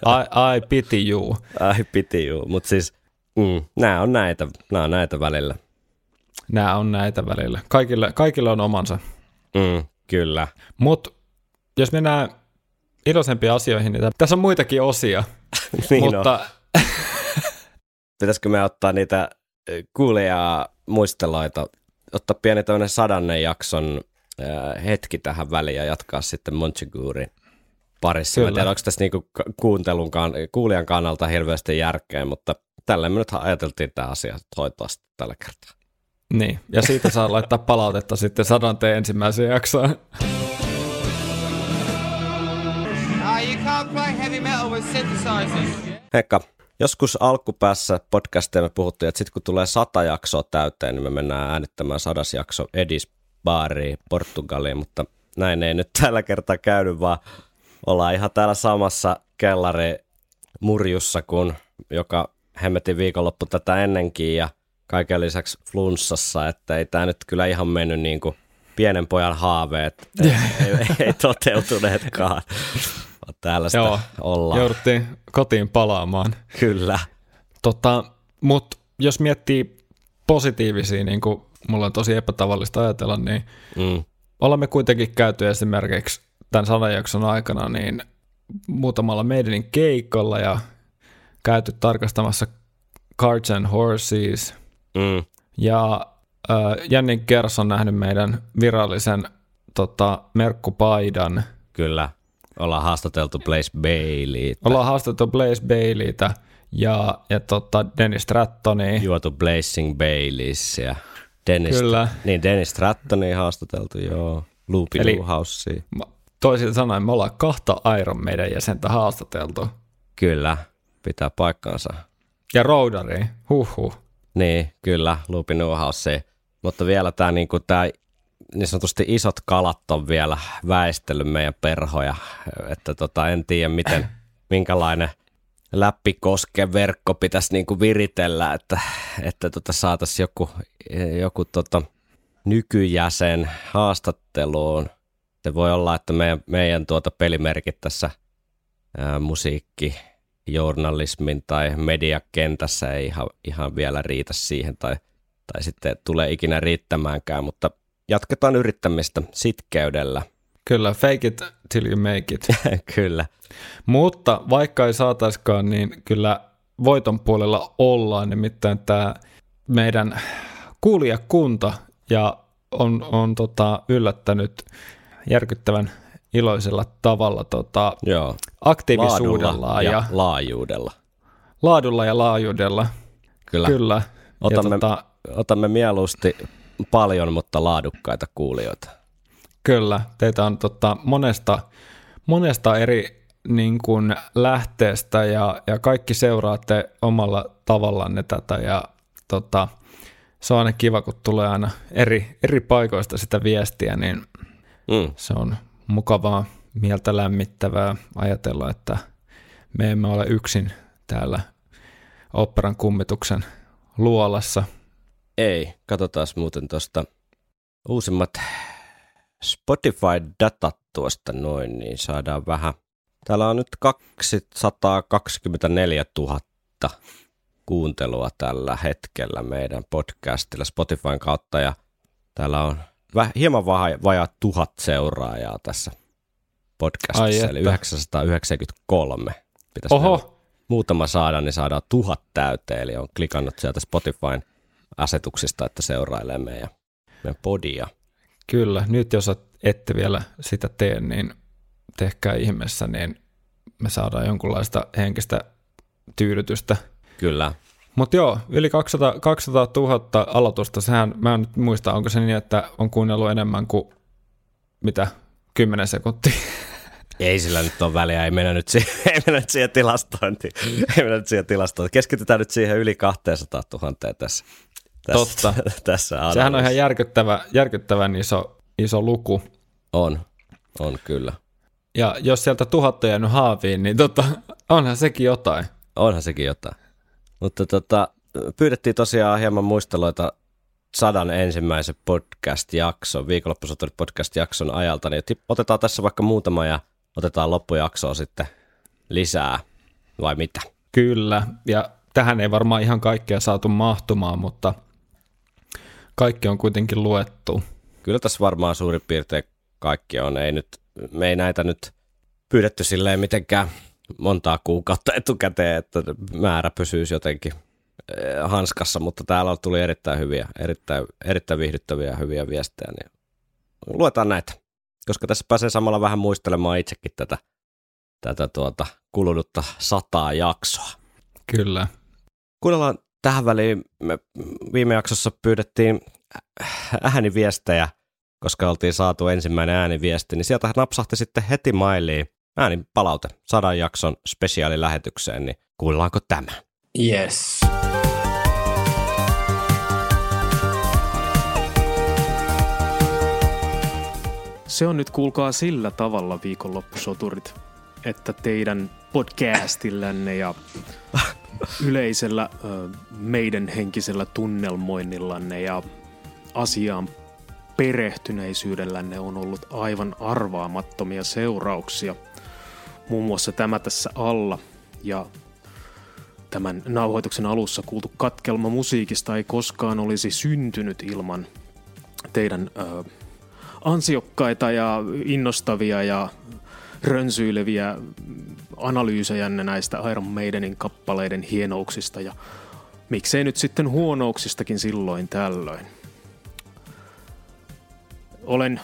I, I pity you. Ai piti juu, mutta siis mm, nämä on näitä, nämä on näitä välillä. Nämä on näitä välillä. Kaikille, kaikille on omansa. Mm, kyllä. Mutta jos mennään iloisempiin asioihin, niin tässä on muitakin osia, niin mutta on. Pitäisikö me ottaa niitä kuulijaa muisteloita, ottaa pieni tämmöinen sadannen jakson hetki tähän väliin ja jatkaa sitten Monchigurin parissa. Mä Kyllä. tiedä, onko tässä niinku kuuntelun kuulijan kannalta hirveästi järkeä, mutta tällä me nyt ajateltiin tämä asia hoitaa sitten tällä kertaa. niin, ja siitä saa laittaa palautetta sitten sadanteen ensimmäiseen jaksoon. Can't play heavy metal with synthesizers. Heikka, joskus alkupäässä podcastia me puhuttiin, että sitten kun tulee sata jaksoa täyteen, niin me mennään äänittämään sadas jakso Edis baariin Portugaliin, mutta näin ei nyt tällä kertaa käynyt, vaan ollaan ihan täällä samassa kellari murjussa kuin joka hemmetin viikonloppu tätä ennenkin ja kaiken lisäksi flunssassa, että ei tämä nyt kyllä ihan mennyt niin kuin pienen pojan haaveet, ei, ei, ei toteutuneetkaan. Sitä Joo, ollaan. Jouduttiin kotiin palaamaan. Kyllä. Tota, Mutta jos miettii positiivisia, niin kuin mulla on tosi epätavallista ajatella, niin Mm. olemme kuitenkin käyty esimerkiksi tämän sadan jakson aikana niin muutamalla meidänin keikolla ja käyty tarkastamassa Cards and Horses. Mm. Ja äh, Janni Kers on nähnyt meidän virallisen tota, merkkupaidan. Kyllä. Ollaan haastateltu Blaze Bailey. Ollaan haastettu Blaze Baileytä ja, ja tota Dennis Strattonia. Juotu Blazing Baileys ja Dennis, Kyllä. Niin Dennis Strattonia haastateltu, joo. Loopy Eli- Toisin sanoen me ollaan kahta Iron meidän jäsentä haastateltu. Kyllä, pitää paikkaansa. Ja Roudari, huhhuh. Niin, kyllä, Loopy Luhausia. Mutta vielä tämä niinku, tää, niin sanotusti isot kalat on vielä väistellyt meidän perhoja. Että tota, en tiedä, miten, minkälainen läppikosken verkko pitäisi niin kuin viritellä, että, että tota saataisiin joku, joku tota nykyjäsen haastatteluun. Se voi olla, että meidän, meidän tuota pelimerkit tässä ää, musiikki, journalismin tai mediakentässä ei ihan, ihan vielä riitä siihen tai, tai sitten tulee ikinä riittämäänkään, mutta jatketaan yrittämistä sitkeydellä. Kyllä, fake it till you make it. Kyllä. Mutta vaikka ei saataiskaan, niin kyllä voiton puolella ollaan, nimittäin tämä meidän kuulijakunta ja on, on tota, yllättänyt järkyttävän iloisella tavalla tota, Joo. aktiivisuudella Laadulla ja, ja ja laajuudella. laadulla ja laajuudella. Kyllä. Kyllä. Otamme, ja tota, otamme mieluusti paljon, mutta laadukkaita kuulijoita. Kyllä, teitä on tota, monesta, monesta eri niin kuin lähteestä ja, ja kaikki seuraatte omalla tavallanne tätä ja tota, se on aina kiva, kun tulee aina eri, eri paikoista sitä viestiä, niin Mm. se on mukavaa, mieltä lämmittävää ajatella, että me emme ole yksin täällä operan kummituksen luolassa. Ei, katsotaan muuten tuosta uusimmat Spotify-datat tuosta noin, niin saadaan vähän. Täällä on nyt 224 000 kuuntelua tällä hetkellä meidän podcastilla Spotifyn kautta ja täällä on väh, hieman vaja, vajaa tuhat seuraajaa tässä Ai podcastissa, eli että. 993. Pitäisi Oho, muutama saada, niin saadaan tuhat täyteen, eli on klikannut sieltä Spotifyn asetuksista, että seurailee meidän, meidän podia. Kyllä, nyt jos ette vielä sitä tee, niin tehkää ihmeessä, niin me saadaan jonkunlaista henkistä tyydytystä. Kyllä. Mutta joo, yli 200, 200 000 aloitusta, sehän, mä en nyt muista, onko se niin, että on kuunnellut enemmän kuin mitä, 10 sekuntia. Ei sillä nyt ole väliä, ei mennä nyt siihen, ei mennä nyt siihen tilastointiin. Ei mennä nyt siihen tilastointiin. Keskitytään nyt siihen yli 200 000 tässä. Totta. Tässä, tässä Sehän on ihan järkyttävä, järkyttävän iso, iso luku. On, on kyllä. Ja jos sieltä tuhat on jäänyt haaviin, niin tota, onhan sekin jotain. Onhan sekin jotain. Mutta tota, pyydettiin tosiaan hieman muisteloita sadan ensimmäisen podcast-jakson, viikonloppusoturit podcast-jakson ajalta, niin otetaan tässä vaikka muutama ja otetaan loppujaksoa sitten lisää, vai mitä? Kyllä, ja tähän ei varmaan ihan kaikkea saatu mahtumaan, mutta kaikki on kuitenkin luettu. Kyllä tässä varmaan suurin piirtein kaikki on. Ei nyt, me ei näitä nyt pyydetty silleen mitenkään montaa kuukautta etukäteen, että määrä pysyisi jotenkin eh, hanskassa, mutta täällä tuli erittäin hyviä, erittäin, erittäin viihdyttäviä ja hyviä viestejä, niin luetaan näitä, koska tässä pääsee samalla vähän muistelemaan itsekin tätä, tätä tuota kulunutta sataa jaksoa. Kyllä. Kuunnellaan tähän väliin, me viime jaksossa pyydettiin ääniviestejä, koska oltiin saatu ensimmäinen ääniviesti, niin sieltä napsahti sitten heti mailiin äänipalaute sadan jakson spesiaalilähetykseen, niin kuullaanko tämä? Yes. Se on nyt kuulkaa sillä tavalla viikonloppusoturit, että teidän podcastillänne ja yleisellä meidän henkisellä tunnelmoinnillanne ja asiaan perehtyneisyydellänne on ollut aivan arvaamattomia seurauksia. Muun muassa tämä tässä alla ja tämän nauhoituksen alussa kuultu katkelma musiikista ei koskaan olisi syntynyt ilman teidän ö, ansiokkaita ja innostavia ja rönsyileviä analyysejänne näistä Iron Maidenin kappaleiden hienouksista ja miksei nyt sitten huonouksistakin silloin tällöin. Olen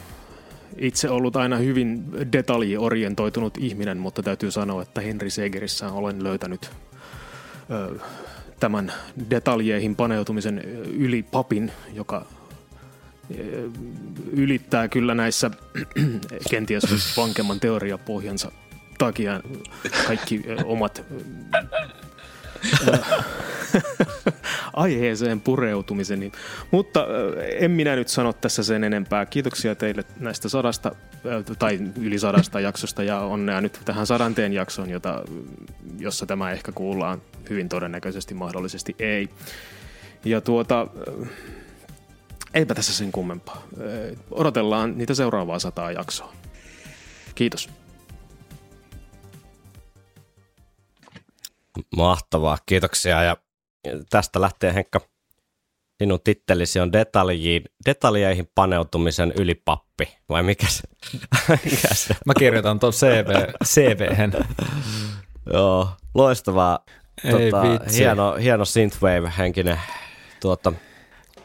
itse ollut aina hyvin detaljiorientoitunut ihminen, mutta täytyy sanoa, että Henry Segerissä olen löytänyt ö, tämän detaljeihin paneutumisen yli papin, joka ylittää kyllä näissä kenties vankemman teoriapohjansa takia kaikki omat aiheeseen pureutumisen. Niin. Mutta en minä nyt sano tässä sen enempää. Kiitoksia teille näistä sadasta tai yli sadasta jaksosta ja onnea nyt tähän sadanteen jaksoon, jota, jossa tämä ehkä kuullaan hyvin todennäköisesti, mahdollisesti ei. Ja tuota, eipä tässä sen kummempaa. Odotellaan niitä seuraavaa sataa jaksoa. Kiitos. Mahtavaa, kiitoksia. Ja tästä lähtee Henkka, sinun tittelisi on detaljiin, detaljeihin paneutumisen ylipappi, vai mikä se? mikä se? Mä kirjoitan tuon CV, CVhen. Joo, loistavaa. Ei tota, vitsi. hieno, hieno synthwave-henkinen tuota,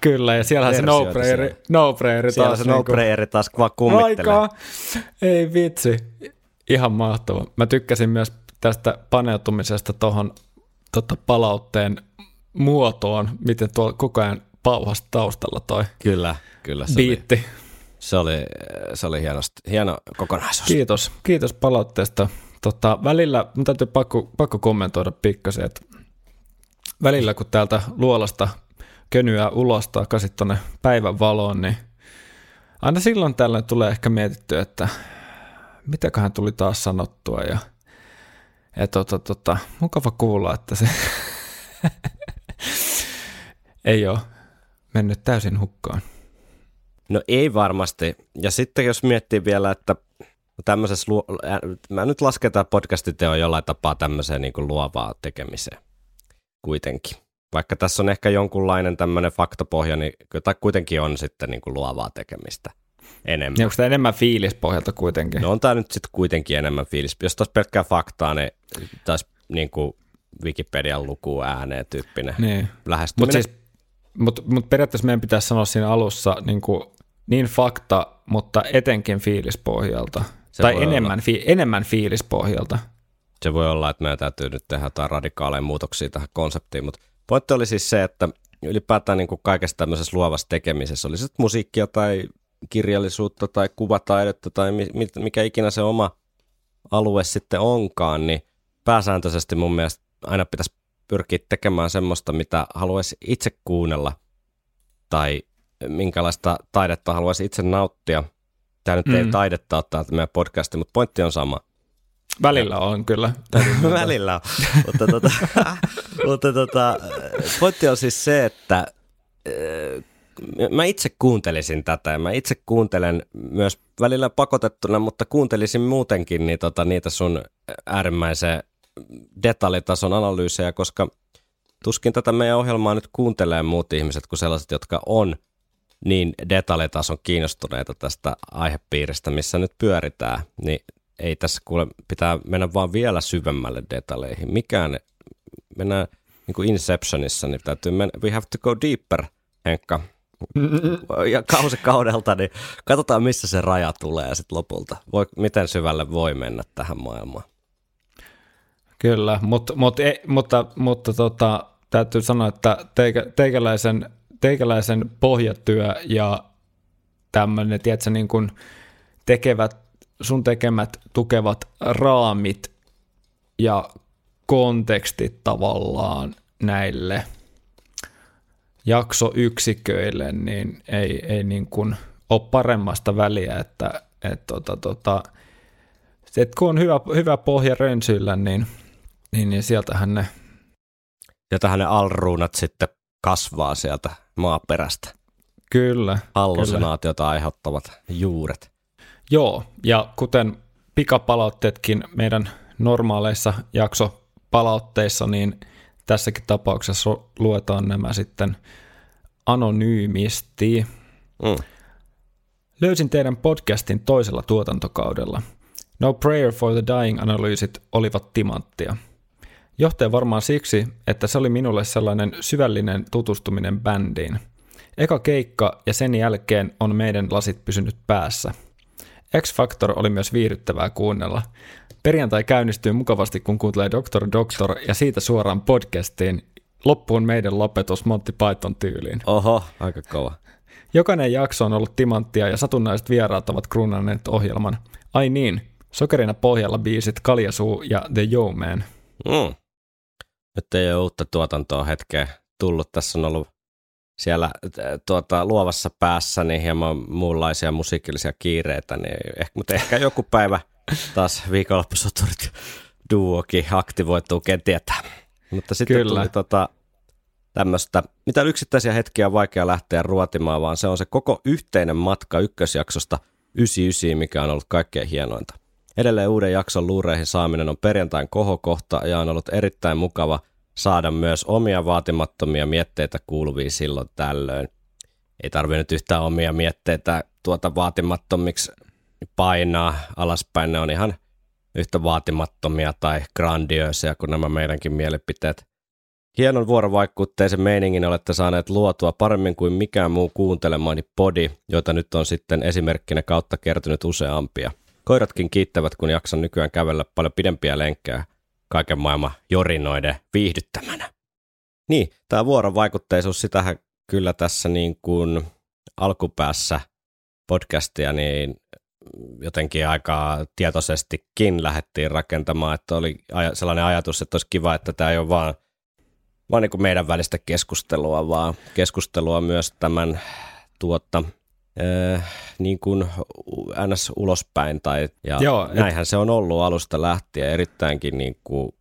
Kyllä, ja siellähän se no-braineri, siellä. no-braineri siellä taas. se niinku- no taas vaan kummittelee. Aikaa. Ei vitsi. Ihan mahtava. Mä tykkäsin myös tästä paneutumisesta tuohon tota, palautteen muotoon, miten tuolla koko ajan pauhasi taustalla toi Kyllä, kyllä. Se oli, biitti. se oli, se oli hienosti, hieno kokonaisuus. Kiitos, kiitos palautteesta. Tota, välillä, mun täytyy pakko, pakko kommentoida pikkasen, että välillä kun täältä luolasta könyä ulos takaisin tuonne päivän valoon, niin aina silloin tällöin tulee ehkä mietittyä, että mitäköhän tuli taas sanottua ja, ja tota, tota, mukava kuulla, että se ei ole mennyt täysin hukkaan. No ei varmasti. Ja sitten jos miettii vielä, että tämmöisessä, luo, mä nyt lasken tämä podcastiteo jollain tapaa tämmöiseen niin kuin luovaa tekemiseen kuitenkin. Vaikka tässä on ehkä jonkunlainen tämmöinen faktapohja, niin tai kuitenkin on sitten niin kuin luovaa tekemistä enemmän. Niin onko tämä enemmän fiilispohjalta kuitenkin? No on tämä nyt sitten kuitenkin enemmän fiilis. Jos taas pelkkää faktaa, niin taas niin kuin Wikipedian luku ääneen tyyppinen Niin. Mutta lähestyminen. siis, mut, mut periaatteessa meidän pitäisi sanoa siinä alussa niin, kuin, niin fakta, mutta etenkin fiilispohjalta. Se tai enemmän, fi, enemmän fiilispohjalta. se voi olla, että meidän täytyy nyt tehdä jotain radikaaleja muutoksia tähän konseptiin, mutta pointti oli siis se, että ylipäätään niin kuin kaikessa tämmöisessä luovassa tekemisessä, oli se sitten musiikkia tai kirjallisuutta tai kuvataidetta tai mi- mi- mikä ikinä se oma alue sitten onkaan, niin pääsääntöisesti mun mielestä aina pitäisi pyrkiä tekemään semmoista, mitä haluaisi itse kuunnella tai minkälaista taidetta haluaisi itse nauttia. Tämä nyt mm. ei taidetta ottaa meidän podcasti, mutta pointti on sama. Välillä on kyllä. Välillä on. mutta tota, mutta tota, pointti on siis se, että mä itse kuuntelisin tätä ja mä itse kuuntelen myös välillä pakotettuna, mutta kuuntelisin muutenkin niin tota, niitä sun äärimmäisen detaljitason analyysejä, koska tuskin tätä meidän ohjelmaa nyt kuuntelee muut ihmiset kuin sellaiset, jotka on niin detaljitason kiinnostuneita tästä aihepiiristä, missä nyt pyöritään, niin ei tässä kuule, pitää mennä vaan vielä syvemmälle detaljeihin. Mikään, mennään niin kuin Inceptionissa, niin täytyy mennä, we have to go deeper, Henkka. Ja kausi kaudelta, niin katsotaan missä se raja tulee sitten lopulta. Voi, miten syvälle voi mennä tähän maailmaan. Kyllä, mut, mut, e, mutta, mutta tota, täytyy sanoa, että teikä, teikäläisen, teikäläisen pohjatyö ja tämmöinen, tiedätkö, niin kuin tekevät, sun tekemät tukevat raamit ja kontekstit tavallaan näille jaksoyksiköille, niin ei, ei niin kuin ole paremmasta väliä, että et, tota, tota, et kun on hyvä, hyvä pohja rönsyillä, niin, niin, niin sieltähän ne, Ja tähän ne alruunat sitten kasvaa sieltä maaperästä. kyllä, Hallusinaatiota aiheuttavat juuret. Joo, ja kuten pikapalautteetkin meidän normaaleissa jaksopalautteissa, niin tässäkin tapauksessa luetaan nämä sitten anonyymisti. Mm. Löysin teidän podcastin toisella tuotantokaudella. No Prayer for the Dying-analyysit olivat timanttia. Johtaja varmaan siksi, että se oli minulle sellainen syvällinen tutustuminen bändiin. Eka keikka ja sen jälkeen on meidän lasit pysynyt päässä. X-Factor oli myös viihdyttävää kuunnella. Perjantai käynnistyy mukavasti, kun kuuntelee Doctor Doctor ja siitä suoraan podcastiin. Loppuun meidän lopetus Monty Python tyyliin. Oho, aika kova. Jokainen jakso on ollut timanttia ja satunnaiset vieraat ovat kruunanneet ohjelman. Ai niin, sokerina pohjalla biisit Kaljasuu ja The Yo Man. Mm. Nyt ei ole uutta tuotantoa hetkeen tullut. Tässä on ollut siellä tuota, luovassa päässä niin hieman muunlaisia musiikillisia kiireitä, niin ehkä, mutta ehkä joku päivä taas viikonloppusoturit duokin aktivoituu, ken tietää. Mutta sitten Kyllä. tuli tota, tämmöistä, mitä yksittäisiä hetkiä on vaikea lähteä ruotimaan, vaan se on se koko yhteinen matka ykkösjaksosta 99, mikä on ollut kaikkein hienointa. Edelleen uuden jakson luureihin saaminen on perjantain kohokohta ja on ollut erittäin mukava saada myös omia vaatimattomia mietteitä kuuluviin silloin tällöin. Ei tarvitse nyt yhtään omia mietteitä tuota vaatimattomiksi painaa alaspäin. Ne on ihan yhtä vaatimattomia tai grandiöisiä kuin nämä meidänkin mielipiteet. Hienon vuorovaikutteisen meiningin olette saaneet luotua paremmin kuin mikään muu kuuntelemaani podi, joita nyt on sitten esimerkkinä kautta kertynyt useampia. Koiratkin kiittävät, kun jaksan nykyään kävellä paljon pidempiä lenkkejä kaiken maailman jorinoiden viihdyttämänä. Niin, tämä vuorovaikutteisuus, sitähän kyllä tässä niin kuin alkupäässä podcastia niin jotenkin aika tietoisestikin lähdettiin rakentamaan, että oli sellainen ajatus, että olisi kiva, että tämä ei ole vaan, vaan niin kuin meidän välistä keskustelua, vaan keskustelua myös tämän tuotta, äh, niin kuin ns. ulospäin. Tai, ja Joo, näinhän et... se on ollut alusta lähtien erittäinkin, niin kuin,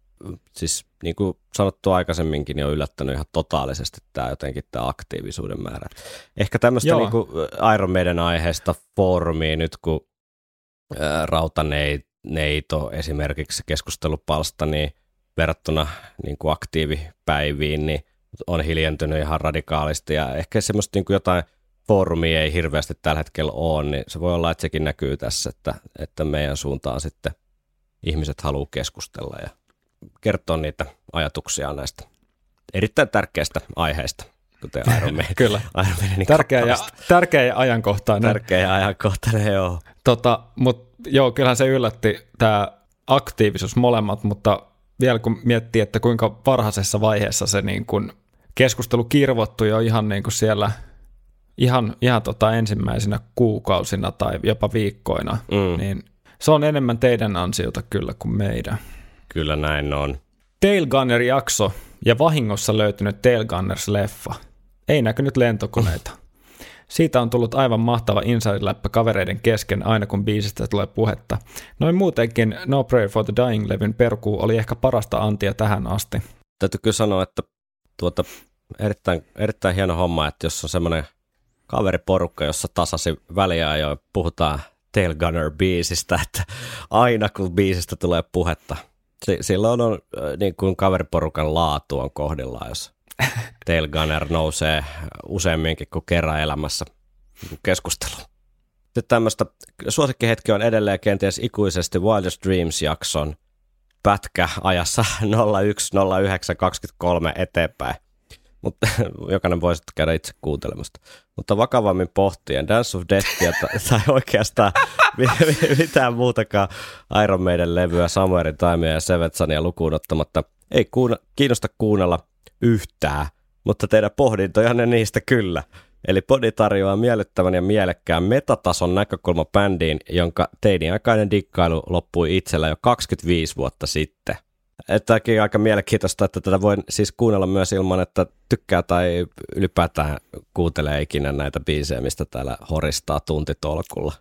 siis niin kuin sanottu aikaisemminkin, niin on yllättänyt ihan totaalisesti tämä jotenkin tämä aktiivisuuden määrä. Ehkä tämmöistä niin kuin Iron Maiden aiheesta foorumia nyt, kun Rautaneito esimerkiksi keskustelupalsta, niin verrattuna niin kuin aktiivipäiviin, niin on hiljentynyt ihan radikaalisti ja ehkä semmoista niin kuin jotain foorumia ei hirveästi tällä hetkellä ole, niin se voi olla, että sekin näkyy tässä, että, että meidän suuntaan sitten ihmiset haluaa keskustella ja kertoa niitä ajatuksia näistä erittäin tärkeistä aiheista, kuten Iron Man. Kyllä. Iron tärkeä, ja, tärkeä ja ajankohtainen. Tärkeä ja ajankohtainen, joo. Tota, mut, joo, kyllähän se yllätti tämä aktiivisuus molemmat, mutta vielä kun miettii, että kuinka varhaisessa vaiheessa se niin kun keskustelu kirvottui jo ihan niin kuin siellä ihan, ihan tota ensimmäisenä kuukausina tai jopa viikkoina, mm. niin se on enemmän teidän ansiota kyllä kuin meidän. Kyllä näin on. Tailgunner-jakso ja vahingossa löytynyt Tailgunners-leffa. Ei näkynyt lentokoneita. Siitä on tullut aivan mahtava inside kavereiden kesken aina kun biisistä tulee puhetta. Noin muutenkin No Prayer for the Dying-levyn perkuu oli ehkä parasta antia tähän asti. Täytyy kyllä sanoa, että tuota, erittäin, erittäin hieno homma, että jos on semmoinen kaveriporukka, jossa tasasi väliä jo puhutaan Tail Gunner-biisistä, että aina kun biisistä tulee puhetta, silloin on niin kuin kaveriporukan laatu on kohdillaan, jos Tail Gunner nousee useamminkin kuin kerran elämässä keskustelu. Sitten tämmöistä suosikkihetki on edelleen kenties ikuisesti Wildest Dreams-jakson pätkä ajassa 01.09.23 eteenpäin. Mutta jokainen voi sitten käydä itse kuuntelemasta. Mutta vakavammin pohtien Dance of Deathia tai oikeastaan mitään muutakaan Iron Maiden levyä, Samuelin Timea ja Sevetsania lukuun ottamatta. Ei kuuna, kiinnosta kuunnella yhtään, mutta teidän pohdintojanne niistä kyllä. Eli Podi tarjoaa miellyttävän ja mielekkään metatason näkökulma bändiin, jonka teiniaikainen dikkailu loppui itsellä jo 25 vuotta sitten. Tämäkin aika mielenkiintoista, että tätä voi siis kuunnella myös ilman, että tykkää tai ylipäätään kuuntelee ikinä näitä biisejä, mistä täällä horistaa tuntitolkulla.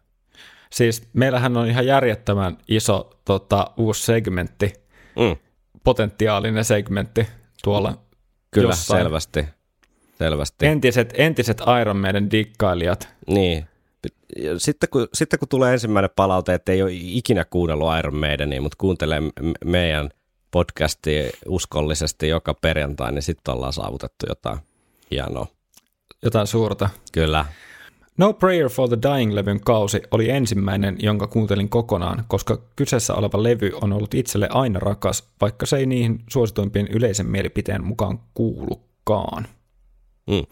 Siis meillähän on ihan järjettömän iso tota, uusi segmentti, mm. potentiaalinen segmentti tuolla Kyllä, jossain. selvästi. selvästi. Entiset, entiset Iron Maiden dikkailijat. Niin. Sitten kun, sitten kun tulee ensimmäinen palaute, että ei ole ikinä kuunnellut Iron Maidenia, mutta kuuntelee meidän podcasti uskollisesti joka perjantai, niin sitten ollaan saavutettu jotain hienoa. Jotain suurta. Kyllä. No Prayer for the Dying-levyn kausi oli ensimmäinen, jonka kuuntelin kokonaan, koska kyseessä oleva levy on ollut itselle aina rakas, vaikka se ei niihin suosituimpien yleisen mielipiteen mukaan kuulukaan. Mm.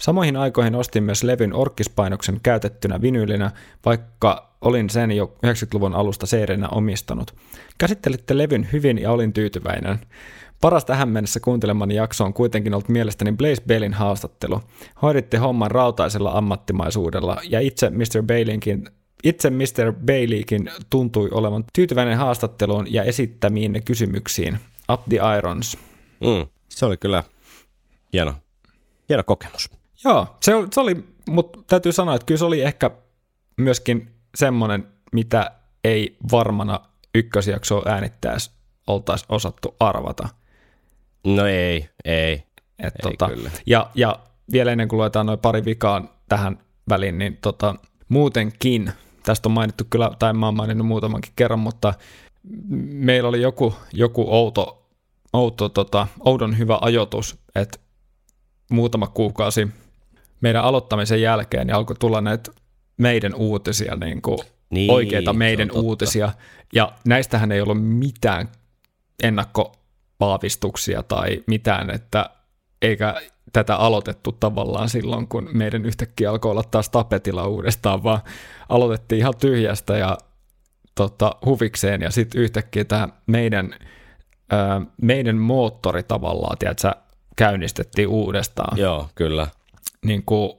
Samoihin aikoihin ostin myös levyn orkkispainoksen käytettynä vinyylinä, vaikka olin sen jo 90-luvun alusta cd omistanut. Käsittelitte levyn hyvin ja olin tyytyväinen. Paras tähän mennessä kuuntelemani jakso on kuitenkin ollut mielestäni Blaze Bailin haastattelu. Hoiditte homman rautaisella ammattimaisuudella ja itse Mr. Baileykin itse Mr. Baileykin tuntui olevan tyytyväinen haastatteluun ja esittämiin kysymyksiin. Up the Irons. Mm, se oli kyllä hieno, hieno kokemus. Joo, se, oli- se oli, mutta täytyy sanoa, että kyllä se oli ehkä myöskin semmoinen, mitä ei varmana ykkösjaksoa äänittäessä oltaisi osattu arvata. No ei, ei. Et Ei tota, kyllä. ja, ja vielä ennen kuin luetaan noin pari vikaan tähän väliin, niin tota, muutenkin, tästä on mainittu kyllä, tai mä oon maininnut muutamankin kerran, mutta meillä oli joku, joku outo, outo tota, oudon hyvä ajoitus, että muutama kuukausi meidän aloittamisen jälkeen niin alkoi tulla näitä meidän uutisia, niin kuin Niin, oikeita meidän uutisia, ja näistähän ei ollut mitään ennakkopaavistuksia tai mitään, että eikä tätä aloitettu tavallaan silloin, kun meidän yhtäkkiä alkoi olla taas tapetilla uudestaan, vaan aloitettiin ihan tyhjästä ja tota, huvikseen, ja sitten yhtäkkiä tämä meidän, ää, meidän moottori tavallaan, tiedätkö, käynnistettiin uudestaan, Joo, kyllä. Niin kuin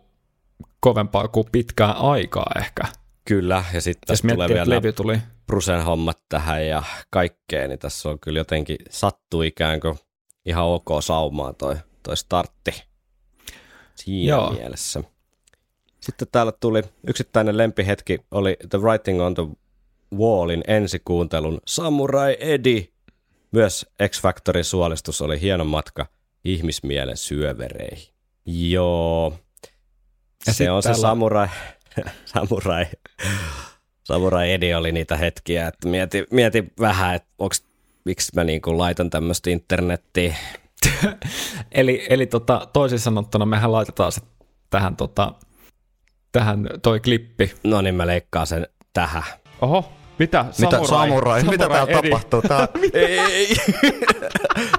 kovempaa kuin pitkään aikaa ehkä. Kyllä, ja sitten tässä tulee vielä levy tuli Brusen hommat tähän ja kaikkea, niin tässä on kyllä jotenkin sattu ikään kuin ihan ok saumaa toi, toi startti siinä Joo. Joo. mielessä. Sitten täällä tuli yksittäinen lempihetki, oli The Writing on the Wallin ensikuuntelun Samurai Eddie. Myös X-Factorin suolistus oli hieno matka ihmismielen syövereihin. Joo. Ja se on se täällä- samurai, samurai, samurai Edi oli niitä hetkiä, että mieti, mieti vähän, että onks, miksi mä niinku laitan tämmöistä internettiä. Eli, eli tota, toisin sanottuna mehän laitetaan se tähän, tota, tähän toi klippi. No niin, mä leikkaan sen tähän. Oho, mitä? Mitä samurai? Mitä täällä Eddie. tapahtuu? Tää... Ei.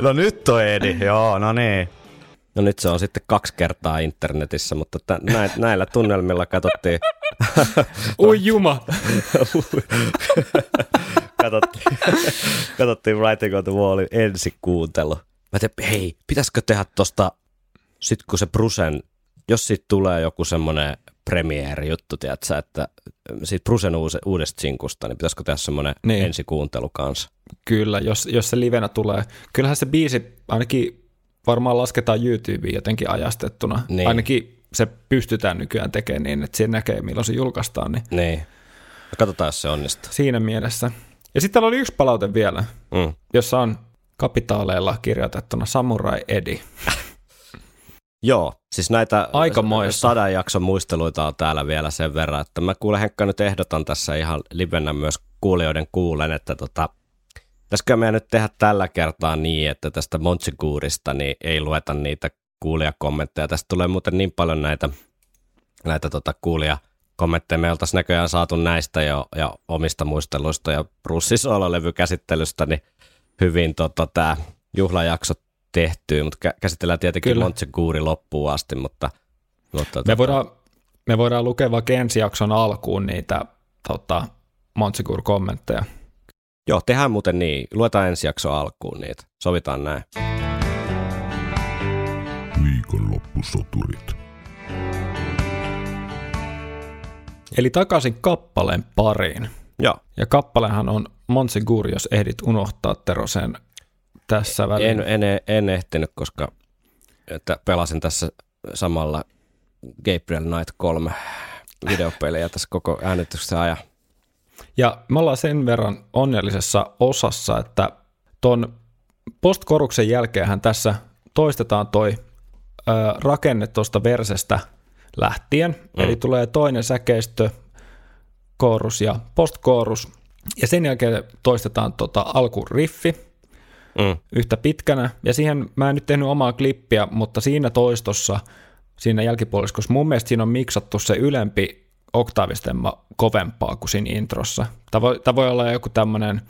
no nyt on Edi. Joo, no niin. No nyt se on sitten kaksi kertaa internetissä, mutta tä, näin, näillä tunnelmilla katsottiin, Ui juma! katsottiin, katsottiin Writing on the Wallin ensikuuntelu. Mä tein, hei, pitäisikö tehdä tosta, sit kun se Brusen, jos siitä tulee joku semmoinen premiere-juttu, tiedätkö, että siitä Brusen uus, uudesta sinkusta, niin pitäisikö tehdä semmoinen Niin. niin. ensikuuntelu kanssa? Kyllä, jos, jos se livenä tulee. Kyllähän se biisi ainakin varmaan lasketaan YouTubeen jotenkin ajastettuna. Niin. Ainakin se pystytään nykyään tekemään niin, että se näkee milloin se julkaistaan. Niin Niin. Katsotaan, jos se onnistuu. siinä mielessä. Ja sitten täällä oli yksi palaute vielä, Mm. jossa on kapitaaleilla kirjoitettuna Samurai Eddie. Joo, siis näitä Aikamoista. sadan jakson muisteluita on täällä vielä sen verran, että mä kuule Henkka nyt ehdotan tässä ihan livenä myös kuulijoiden kuulen, että tota, pitäisikö meidän nyt tehdä tällä kertaa niin, että tästä Montsikuurista niin ei lueta niitä kuulijakommentteja. Tästä tulee muuten niin paljon näitä, näitä tota kuulijakommentteja. Me oltaisiin näköjään saatu näistä jo ja omista muisteluista ja Brussisoolo-levykäsittelystä niin hyvin tota, tämä juhlajakso tehtyä, mutta kä- käsitellään tietenkin Kyllä. Loppuun asti, mutta, mutta Me tota, voidaan, me voidaan lukea vaikka ensi jakson alkuun niitä tota, Montsikur-kommentteja. Joo, tehdään muuten niin. Luetaan ensi jakso alkuun niitä. Sovitaan näin. Viikonloppusoturit. Eli takaisin kappaleen pariin. Joo. Ja kappalehan on Montsigur, jos ehdit unohtaa Tero sen tässä väliin. En, en, en ehtinyt, koska että pelasin tässä samalla Gabriel Knight 3 videopeliä tässä koko äänityksen ajan. Ja me ollaan sen verran onnellisessa osassa, että ton postkoruksen jälkeenhän tässä toistetaan toi ö, rakenne tuosta versestä lähtien. Mm. Eli tulee toinen säkeistö, koorus ja postkoorus. Ja sen jälkeen toistetaan tota alkuriffi Mm. yhtä pitkänä. Ja siihen mä en nyt tehnyt omaa klippiä, mutta siinä toistossa, siinä jälkipuoliskossa, mun mielestä siinä on miksattu se ylempi oktaavistemma kovempaa kuin siinä introssa. Tämä voi, tämä voi olla joku tämmöinen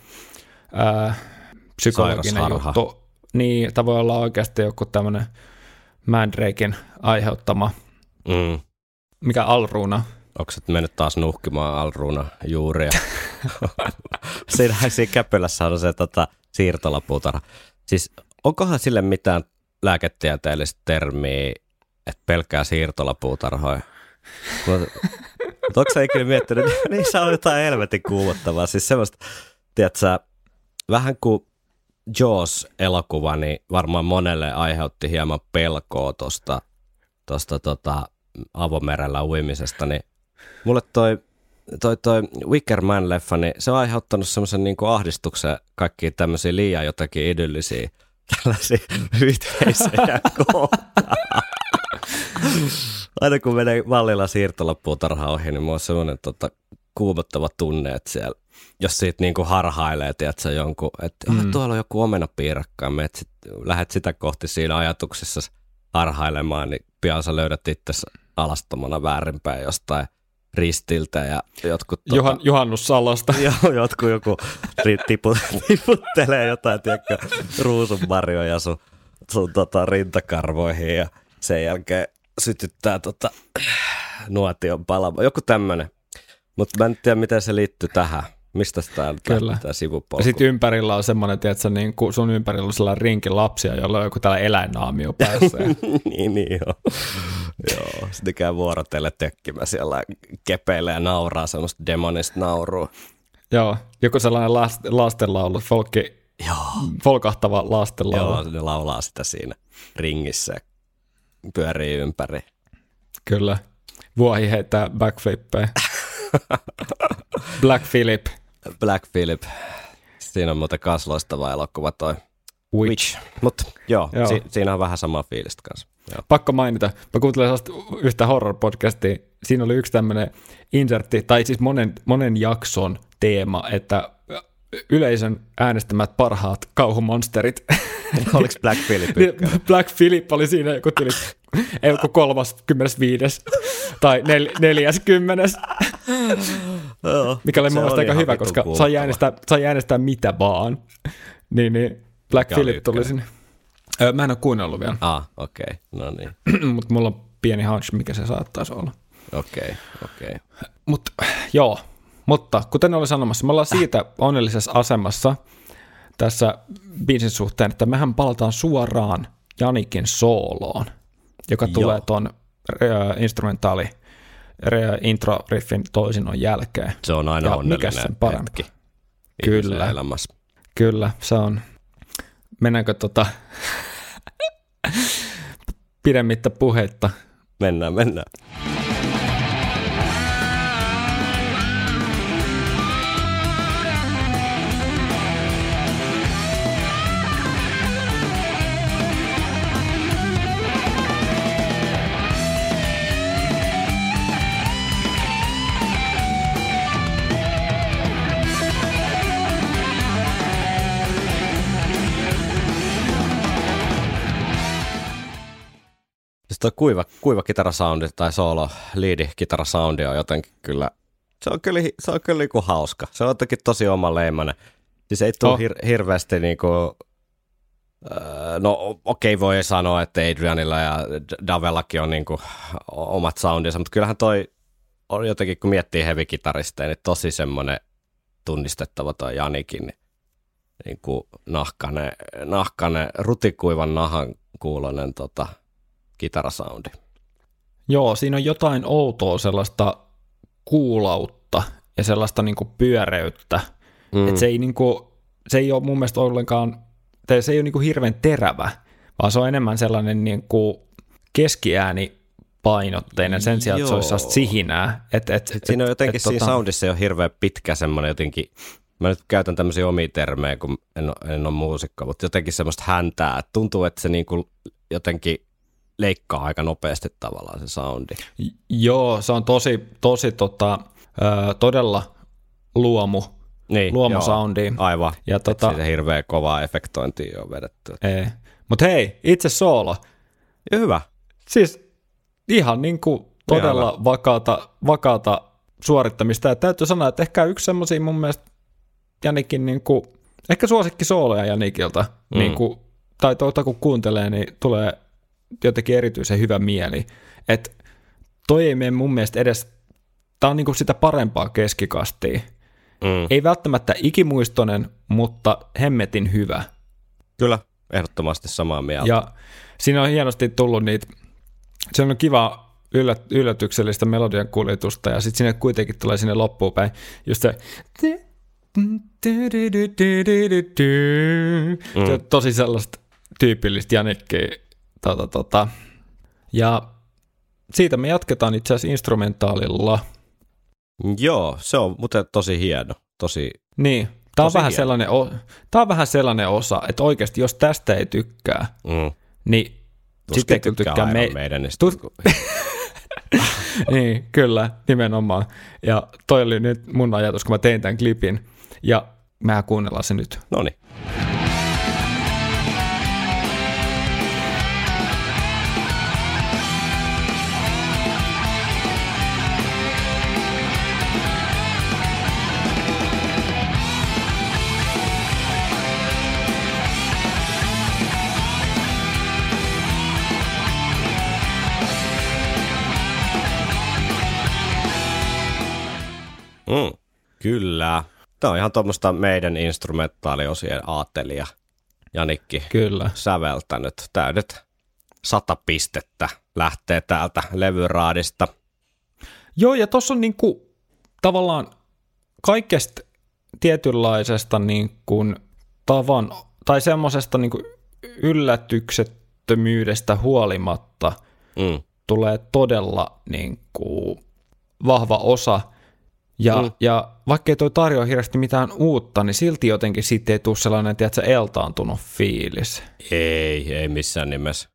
ää, psykologinen juttu. Niin, tämä voi olla oikeasti joku tämmöinen Mandrakein aiheuttama, Mm. mikä alruuna. Onko et mennyt taas nuhkimaan Alruuna juuria? siinä, siinä käpylässä on se tota, siirtolapuutarha. Siis onkohan sille mitään lääketieteellistä termiä, että pelkkää siirtolapuutarhoja? Mutta mut onko sä ikinä miettinyt, niissä on jotain helvetin kuumottavaa. Siis semmoista, tiedätkö, vähän kuin Jaws-elokuva, niin varmaan monelle aiheutti hieman pelkoa tuosta tuosta tota, avomerellä uimisesta, niin mulle toi, toi, toi Wicker Man-leffa, niin se on aiheuttanut semmoisen niin ahdistuksen kaikkiin tämmöisiä liian jotakin idyllisiä tällaisia yhteisöjä kohtaan. Aina kun menee vallilla siirtolapuutarha ohi, niin mulla on semmoinen tota, kuumottava tunne, että siellä, jos siitä niinku harhailee, tiedätkö, jonkun, että mm. tuolla on joku omenapiirakka, ja sit, lähdet sitä kohti siinä ajatuksessa harhailemaan, niin pian sä löydät itse alastomana väärinpäin jostain ristiltä ja jotkut... Tota, Juhan, juhannussalosta. Joo, jotkut joku tiput, tiputtelee jotain, tiedätkö, ruusunmarjoja sun, sun tota, rintakarvoihin ja sen jälkeen sytyttää tota, nuotion palama. Joku tämmönen. Mutta mä en tiedä, miten se liittyy tähän. Mistä tämä Kyllä. tämä sivupolku? Ja sitten ympärillä on semmoinen, että niin kuin sun ympärillä on sellainen rinki lapsia, jolla on joku tällä eläinnaamio päässä. niin, niin joo. joo. Sitten käy vuorotelle tökkimä siellä kepeillä ja nauraa semmoista demonista naurua. joo, joku sellainen last, lastenlaulu, folkki, Joo. folkahtava lastenlaulu. Joo, ne laulaa sitä siinä ringissä pyörii ympäri. Kyllä. Vuohi heittää backflippejä. Black Philip. Black Philip. Siinä on muuten kans loistava elokuva toi Witch. Mutta joo, Joo. Si- siinä on vähän samaa fiilistä kanssa. Joo. Pakko mainita, mä sellaista yhtä horror-podcastia, siinä oli yksi tämmöinen insertti, tai siis monen, monen jakson teema, että yleisön äänestämät parhaat kauhumonsterit. Oliko Black Philip Niin, ykkönen? Black Philip oli siinä joku ei joku kolmas, kymmenes, viides tai nel, neljäs, kymmenes, Joo. mikä oli mun mielestä aika hyvä, koska sai äänestää, sai äänestää mitä vaan. Niin, niin Black Mikä Philip tuli sinne. Öö, mä en ole kuunnellut vielä, Ah, okei. Okay. No niin. mutta mulla on pieni hunch, mikä se saattaisi olla. Okei, okay, okei. Okay. Mut, joo, mutta kuten olin sanomassa, me ollaan siitä onnellisessa asemassa tässä biisin suhteen, että mehän palataan suoraan Janikin sooloon, joka Joo. tulee ton ö, instrumentaali ö, intro-riffin toisinnon jälkeen. Se on aina Ja onnellinen sen parempi? hetki. Kyllä. Elämässä. Kyllä, se on. Mennäänkö tota pidemmittä puheitta? Mennään, mennään. Tuo kuiva, kuiva kitarasoundi tai solo liidi kitarasoundi on jotenkin kyllä, se on kyllä, se on kyllä niinku hauska. Se on jotenkin tosi omaleimainen. Siis ei tule Oh. hir- hirveästi niinku, öö, no okei voi sanoa, että Adrianilla ja Davellakin on niinku omat soundinsa, mutta kyllähän toi on jotenkin, kun miettii heavy-kitaristeja, niin tosi semmoinen tunnistettava toi Janikin, niin, niin kuin nahkane, nahkane, rutikuivan nahan kuulonen tota, kitarasoundi. Joo, siinä on jotain outoa sellaista kuulautta ja sellaista niinku pyöreyttä. Mm. Et se, ei niinku, se ei ole mun mielestä ollenkaan, tai se ei ole niinku hirveän terävä, vaan se on enemmän sellainen niinku keskiääni painotteinen sen sijaan, että se olisi sellaista sihinää. Et, et, Sitten siinä on jotenkin et, siinä tota- soundissa jo hirveän pitkä semmoinen jotenkin, mä nyt käytän tämmöisiä omia termejä, kun en ole, en ole muusikko, mutta jotenkin semmoista häntää, tuntuu, että se niinku jotenkin leikkaa aika nopeasti tavallaan se soundi. Joo, se on tosi, tosi tota, ö, todella luomu, Niin, luomusoundi. joo, Aivan. Ja Tota... tota, Siitä hirveä kovaa efektointia on vedetty. ei. Mut hei, itse soolo. Ja hyvä. Siis ihan niin kuin todella vakaata, vakaata suorittamista. Ja täytyy sanoa, että ehkä yksi semmoisia mun mielestä Janikin niin kuin, ehkä suosikki sooloja Janikilta. Mm. Niin kuin, tai tuota kun kuuntelee, niin tulee jotenkin erityisen hyvä mieli. Että toi ei mene mun mielestä edes, tää on niin kuin sitä parempaa keskikastia. Mm. Ei välttämättä ikimuistoinen, mutta hemmetin hyvä. Kyllä, ehdottomasti samaa mieltä. Ja siinä on hienosti tullut niitä, se on kiva yllät, yllätyksellistä melodian kuljetusta ja sitten sinne kuitenkin tulee sinne loppuun päin just se mm. tosi sellaista tyypillistä Janikkiä. Tota, tota. Ja siitä me jatketaan itse asiassa instrumentaalilla. Joo, se on muuten tosi hieno. Tosi, Niin, tämä on, Tosi vähän hieno. sellainen, o- tää on vähän sellainen osa, että oikeasti jos tästä ei tykkää, mm, niin tuskin sitten kyllä tykkää me... Iron Maidenista. Tut- niin, kyllä, nimenomaan. Ja toi oli nyt mun ajatus, kun mä tein tämän klipin. Ja mä kuunnellaan se nyt. No niin. Kyllä. Tämä on ihan tuommoista meidän instrumentaaliosien aatelia. Janikki Kyllä. säveltänyt. Täydet sata pistettä lähtee täältä levyraadista. Joo, ja tuossa on niinku tavallaan kaikesta tietynlaisesta niin kuin tavan, tai semmoisesta niin kuin yllätyksettömyydestä huolimatta Mm. tulee todella niin kuin vahva osa. Ja, mm. ja vaikka ei toi tarjoa hirveästi mitään uutta, niin silti jotenkin siitä ei tule sellainen, tiedätkö, eltaantunut fiilis. Ei, ei missään nimessä.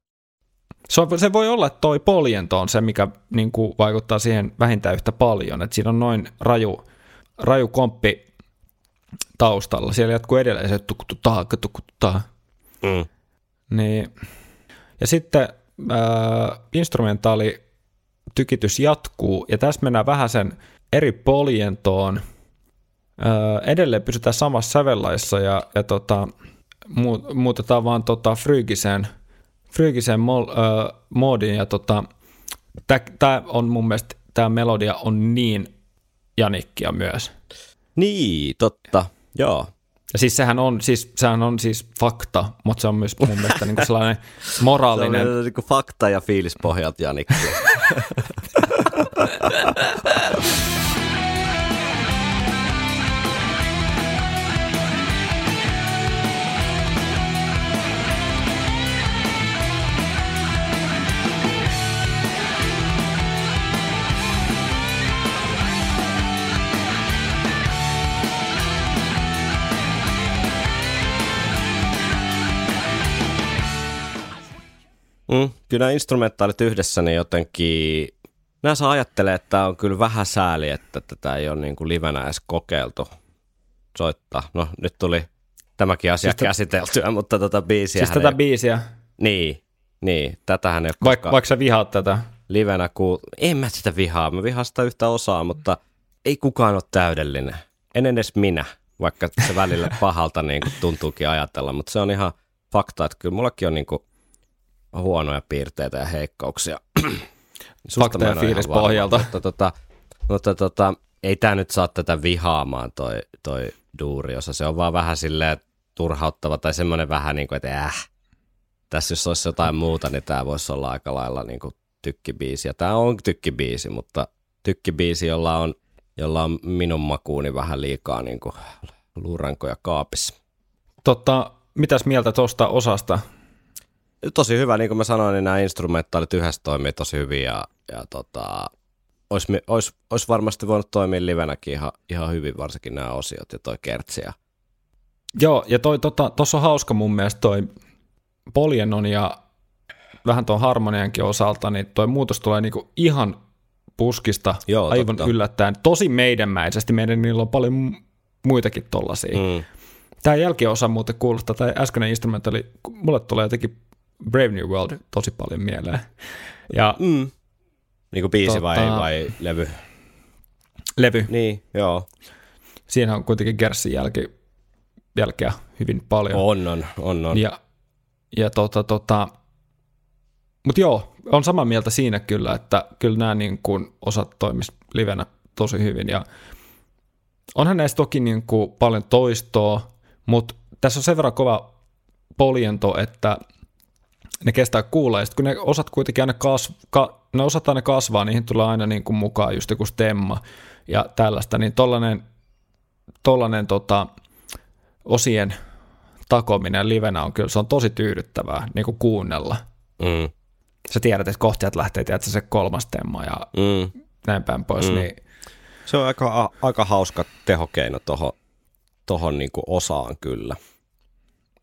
Se, on, se voi olla, että toi poljento on se, mikä niin kuin, vaikuttaa siihen vähintään yhtä paljon. Että siinä on noin raju, raju komppi taustalla. Siellä jatkuu edelleen se tukututaa, tukututaa. Mm. Niin. Ja sitten äh, instrumentaali tykitys jatkuu, ja tässä mennään vähän sen eri poljentoon. Äh, edelleen pysytään samassa sävellaissa, ja, ja tota, mu- muutetaan vaan tota Frygiseen, Frygiseen mol, äh, moodiin, ja tota, tämä on mun mielestä, tämä melodia on niin janikkia myös. Niin, totta. Joo. Ja siis sehän on siis, sehän on siis fakta, mutta se on myös mun mielestä niin sellainen moraalinen, Se on niin fakta ja fiilis pohjalta Janikki. Mm, kyllä nämä instrumentaalit yhdessä, niin jotenkin... Nämä saa ajattelee, että tämä on kyllä vähän sääli, että tätä ei ole niin kuin livenä edes kokeiltu soittaa. No nyt tuli tämäkin asia Siis käsiteltyä, mutta tätä biisiä... siis tätä biisiä, Niin, niin. Tätähän ei ole koskaan vaikka sä vihaat tätä. livenä kuul... En mä sitä vihaa, mä vihaan sitä yhtä osaa, mutta ei kukaan ole täydellinen. En edes minä, vaikka se välillä pahalta niin kuin tuntuukin ajatella, mutta se on ihan fakta, että kyllä mullakin on niin kuin huonoja piirteitä ja heikkouksia. Fakta ja fiilis varma, pohjalta. Mutta, tota, mutta tota, ei tämä nyt saa tätä vihaamaan toi, toi duuriosa. Se on vaan vähän silleen turhauttava tai semmoinen vähän niin kuin, että äh, tässä jos olisi jotain muuta, niin tämä voisi olla aika lailla niin kuin tykkibiisi. Ja tämä on tykkibiisi, mutta tykkibiisi, jolla on, jolla on minun makuuni vähän liikaa niin kuin luurankoja kaapissa. Totta, mitäs mieltä tuosta osasta? Tosi hyvä, niin kuin mä sanoin, niin nämä instrumentaalit yhdessä toimii tosi hyvin ja, ja tota, olisi, olisi, olisi, varmasti voinut toimia livenäkin ihan, ihan hyvin, varsinkin nämä osiot ja toi kertsi. Ja, Joo, ja toi, tota, tossa on hauska mun mielestä toi poljennon ja vähän tuon harmoniankin osalta, niin toi muutos tulee niinku ihan puskista Joo, aivan totta. yllättäen. Tosi meidänmäisesti, meidän niillä on paljon mu- muitakin tollasia. Mm. Tämä jälkiosa muuten kuulostaa, tai äskeinen instrumentali, mulle tulee jotenkin Brave New World tosi paljon mieleen. Ja mm. Niin kuin biisi vai, Tota- vai levy? levy, Niin, joo. siinä on kuitenkin Gersin jälki, jälkeä hyvin paljon. On, on, on, on. Ja, ja tota, tota, mutta joo, on samaa mieltä siinä kyllä, että kyllä nämä niin kuin osat toimis livenä tosi hyvin. Ja onhan näissä toki niin kuin paljon toistoa, mutta tässä on sen verran kova poljento, että ne kestää kuulla. Ja sitten kun ne osat kuitenkin aina kasv, ka, ne osat aina kasvaa, niihin tulee aina niin kuin mukaan just joku stemma ja tällaista, niin tollanen, tollanen tota, osien takominen livenä on kyllä, se on tosi tyydyttävää niin kuin kuunnella. Mm. sä tiedät, että kohtiat lähtee, tiedätkö, se kolmas temma ja Mm. näin päin pois, Mm. niin Se on aika, a, aika hauska tehokeino tuohon tohon niinku osaan kyllä.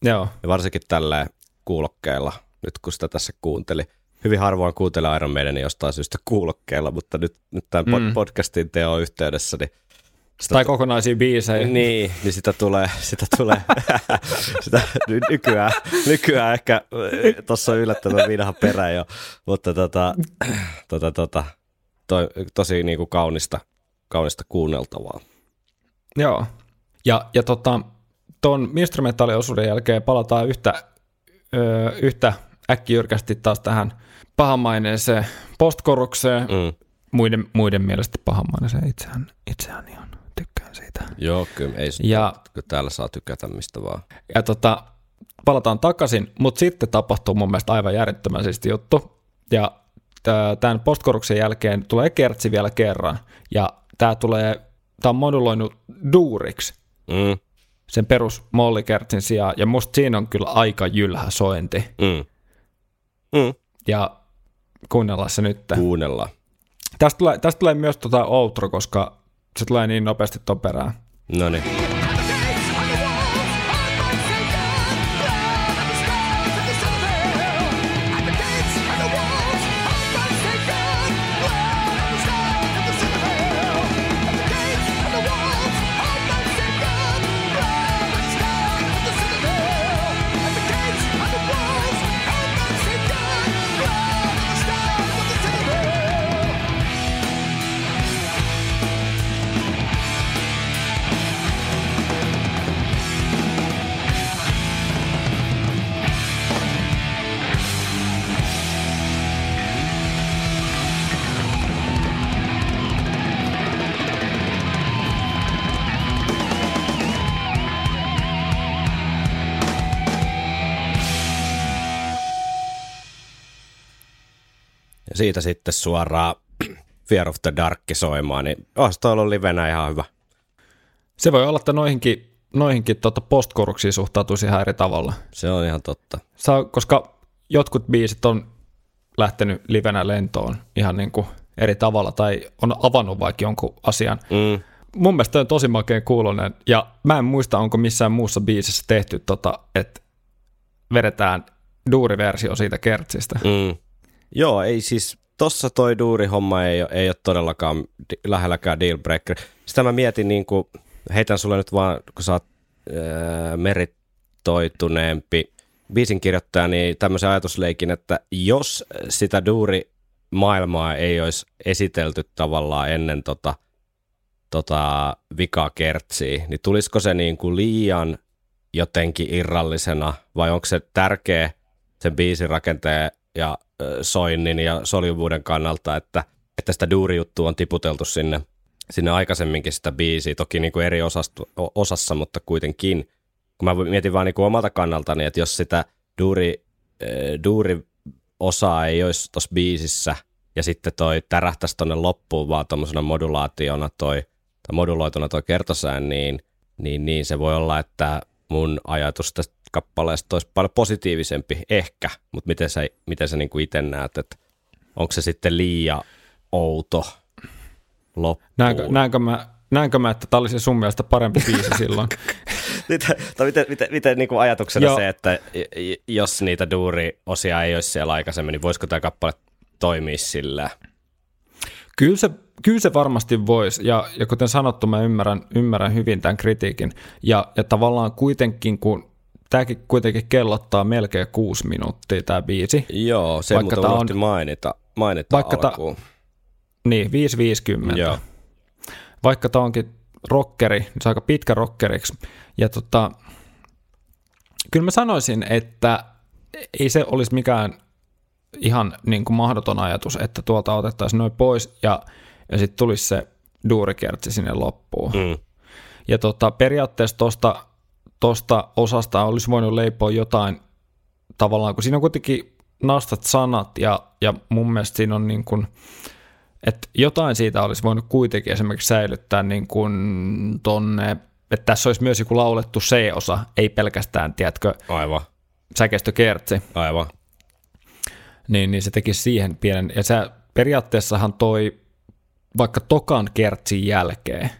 joo, Ja varsinkin tällä kuulokkeella, nyt kun sitä tässä kuunteli. Hyvin harvoin kuuntelee Iron Maidenin jostain syystä kuulokkeella, mutta nyt, nyt tämän Mm. podcastin teon yhteydessä, niin sitä tai kokonaisia biisejä. Niin, niin sitä tulee, sitä tulee, sitä ny- nykyään, nykyään ehkä tuossa on yllättävän vinha perä jo, mutta tota, tota, tota, toi, tosi niinku kaunista, kaunista kuunneltavaa. Joo. Ja, ja tota, tuon instrumentaaliosuuden jälkeen palataan yhtä, ö, yhtä äkkijyrkästi taas tähän pahamaineeseen postkorukseen. Mm. Muiden, muiden mielestä pahamaineeseen itsehän, itsehän ihan tykkään siitä. Joo, kyllä ei Ja- kyllä täällä saa tykätä mistä vaan. Ja tota, palataan takaisin, mutta sitten tapahtuu mun mielestä aivan järjettömän siisti juttu. Ja tämän postkoruksen jälkeen tulee kertsi vielä kerran. Ja tämä tulee, tämä on moduloinut duuriksi Mm, sen perus mollikertsin sijaan. Ja musta siinä on kyllä aika jylhä sointi. mm. Mm. Ja kuunnellaan se nyt. Kuunnellaan. Tästä tulee, tästä tulee myös tota outro, koska se tulee niin nopeasti ton perään. No niin. Ja siitä sitten suoraan Fear of the Dark soimaan, niin olisi toi ollut livenä ihan hyvä. Se voi olla, että noihinkin, noihinkin tota postkoruksiin suhtautuisi ihan eri tavalla. Se on ihan totta. Saa, koska jotkut biisit on lähtenyt livenä lentoon ihan niin kuin eri tavalla tai on avannut vaikka jonkun asian. Mm. Mun mielestä on tosi makeen kuulonen ja mä en muista, onko missään muussa biisissä tehty tota, että vedetään duuriversio siitä kertsistä. Mm. Joo, ei siis, tossa toi duurihomma ei, ei ole todellakaan di- lähelläkään dealbreaker. Sitä mä mietin niin kuin, heitän sulle nyt vaan, kun sä oot ää, meritoituneempi biisin kirjoittaja, niin tämmöisen ajatusleikin, että jos sitä duuri maailmaa ei olisi esitelty tavallaan ennen tota, tota vikakertsiä, niin tulisiko se niin kuin liian jotenkin irrallisena vai onko se tärkeä sen biisin rakenteen ja soinnin ja soljuvuuden kannalta, että, että sitä duurijuttua on tiputeltu sinne, sinne aikaisemminkin sitä biisiä, toki niin kuin eri osastu, osassa, mutta kuitenkin. Kun mä mietin vaan niin kuin omalta kannaltani, että jos sitä duuri, duuri osaa ei olisi tuossa biisissä ja sitten toi tärähtäisi tonne loppuun vaan tuommoisena modulaationa toi, tai moduloituna toi kertosään, niin, niin, niin se voi olla, että mun ajatus tästä kappaleesta olisi paljon positiivisempi, ehkä, mutta miten sä, miten sä niinku itse näet, että onko se sitten liian outo loppuun? Näenkö, näenkö, mä, näenkö mä, että tämä olisi sun mielestä parempi biisi silloin? Miten, tai miten, miten, miten niin kuin ajatuksena Joo. se, että jos niitä duuriosia ei olisi siellä aikaisemmin, niin voisiko tämä kappale toimia sillä? Kyllä se, kyllä se varmasti voisi, ja, ja kuten sanottu, mä ymmärrän, ymmärrän hyvin tämän kritiikin. Ja, ja tavallaan kuitenkin, kun tämäkin kuitenkin kellottaa melkein kuusi minuuttia tämä biisi, Joo, se Vaikka unohti on- mainita, mainita Vaikka alkuun. niin 5.50. Joo. Vaikka tämä onkin rockeri, niin se on aika pitkä rockeriksi. Ja tota, kyllä mä sanoisin, että ei se olisi mikään ihan niin kuin mahdoton ajatus, että tuolta otettaisiin noin pois ja, ja sitten tulisi se duurikertsi sinne loppuun. Mm. Ja tota, periaatteessa tuosta tosta osasta olisi voinut leipoa jotain tavallaan, kun siinä on kuitenkin nastat sanat ja, ja mun mielestä siinä on niin kuin, että jotain siitä olisi voinut kuitenkin esimerkiksi säilyttää niin kuin tonne, että tässä olisi myös joku laulettu C-osa, ei pelkästään, tiedätkö, Aivan, säkeistökertsi. aivan. niin, niin se teki siihen pienen, ja se periaatteessahan toi vaikka tokan kertsin jälkeen,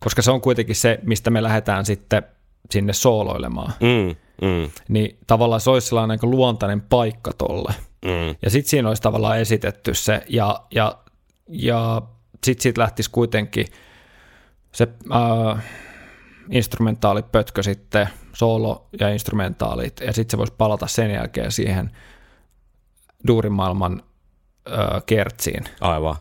koska se on kuitenkin se, mistä me lähdetään sitten sinne sooloilemaan, Mm, mm, niin tavallaan se olisi sellainen aika luontainen paikka tolle. mm. Ja sitten siinä olisi tavallaan esitetty se, ja, ja, ja sitten siitä lähtisi kuitenkin se äh, instrumentaalipötkö sitten, solo ja instrumentaalit, ja sitten se voisi palata sen jälkeen siihen duurimaailman äh, kertsiin. Aivan.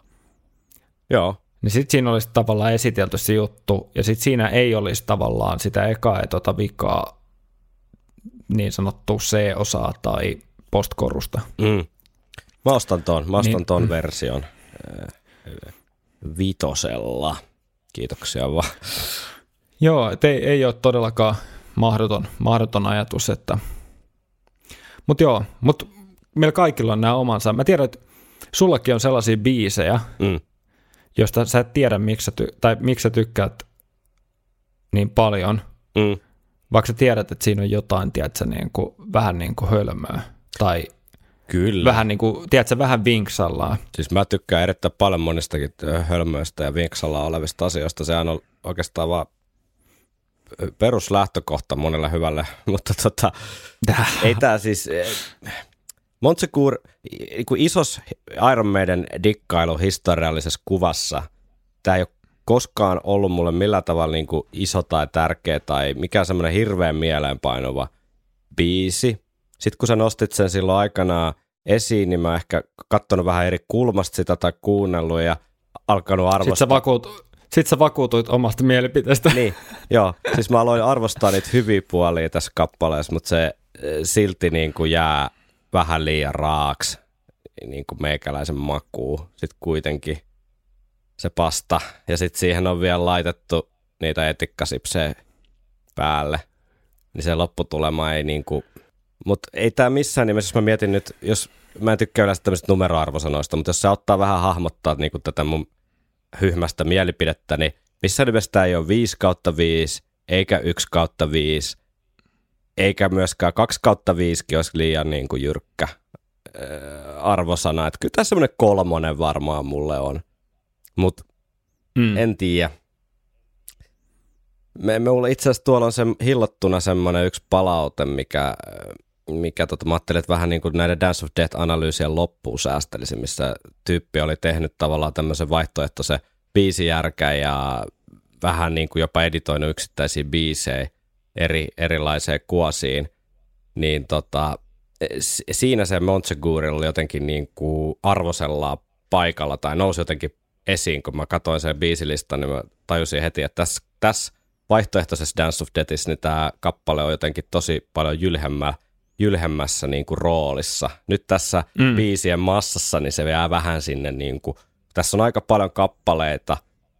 Joo. Niin sitten siinä olisi tavallaan esitelty se juttu, ja sitten siinä ei olisi tavallaan sitä ekaa ja tota vikaa niin sanottu C-osaa tai postkorusta. Mm. Mä ostan ton, mä ostan Niin. ton version äh, vitosella. Kiitoksia vaan. Joo, et ei, ei ole todellakaan mahdoton, mahdoton ajatus, että... Mutta joo, mutta meillä kaikilla on nämä omansa. Mä tiedän, että sullakin on sellaisia biisejä, Mm. Joista sä et tiedä, miksi sä, ty- tai miksi sä tykkäät niin paljon, Mm. vaikka sä tiedät, että siinä on jotain, tiedätkö, niin kuin, vähän niin kuin hölmöä, tai Kyllä. vähän niin kuin, tiedätkö, vähän vinksallaan. Siis mä tykkään erittäin paljon monistakin hölmöistä ja vinksalla olevista asioista. Sehän on oikeastaan vaan peruslähtökohta monelle hyvälle, mutta tota, ei tää siis... Montsecour isos Iron Maiden dikkailu historiallisessa kuvassa, tämä ei ole koskaan ollut mulle millään tavalla niin kuin iso tai tärkeä tai mikään semmoinen hirveän mieleenpainuva biisi. Sitten kun sä nostit sen silloin aikanaan esiin, niin mä ehkä katsonut vähän eri kulmasta sitä tai kuunnellut ja alkanut Sitten arvostaa. sä, vakuut, sit sä vakuutuit omasta mielipiteestä. Niin, joo. Siis mä aloin arvostaa niitä hyviä puolia tässä kappaleessa, mutta se eh, silti niin kuin jää vähän liian raaks niin kuin meikäläisen makuun. Sitten kuitenkin se pasta. Ja sitten siihen on vielä laitettu niitä etikkasipsejä päälle. Niin se lopputulema ei niin kuin... Mutta ei tämä missään nimessä, jos mä mietin nyt, jos mä en tykkää yleensä tämmöisistä numeroarvosanoista, mutta jos se auttaa vähän hahmottaa niin kuin tätä mun hyhmästä mielipidettä, niin missään nimessä tämä ei ole 5 kautta 5, eikä 1 kautta 5, eikä myöskään 2 kautta 5 olisi liian niin kuin jyrkkä öö, arvosana. Että kyllä tässä semmoinen kolmonen varmaan mulle on, mutta Mm. en tiedä. Me, me itse asiassa tuolla on se, hillottuna semmoinen yksi palaute, mikä, mikä tota, mä ajattelin, että vähän niin kuin näiden Dance of Death-analyysien loppuun säästelisin, missä tyyppi oli tehnyt tavallaan tämmöisen vaihtoehtoisen biisijärkä ja vähän niin kuin jopa editoinut yksittäisiä biisejä eri, erilaiseen kuosiin, niin tota, siinä se Montsegur oli jotenkin niin kuin arvosellaan paikalla tai nousi jotenkin esiin, kun mä katsoin sen biisilistan, niin mä tajusin heti, että tässä, tässä vaihtoehtoisessa Dance of Deathissa niin tämä kappale on jotenkin tosi paljon jylhemmä, jylhemmässä niin kuin roolissa. Nyt tässä mm. biisien massassa niin se jää vähän sinne, niin kuin, tässä on aika paljon kappaleita,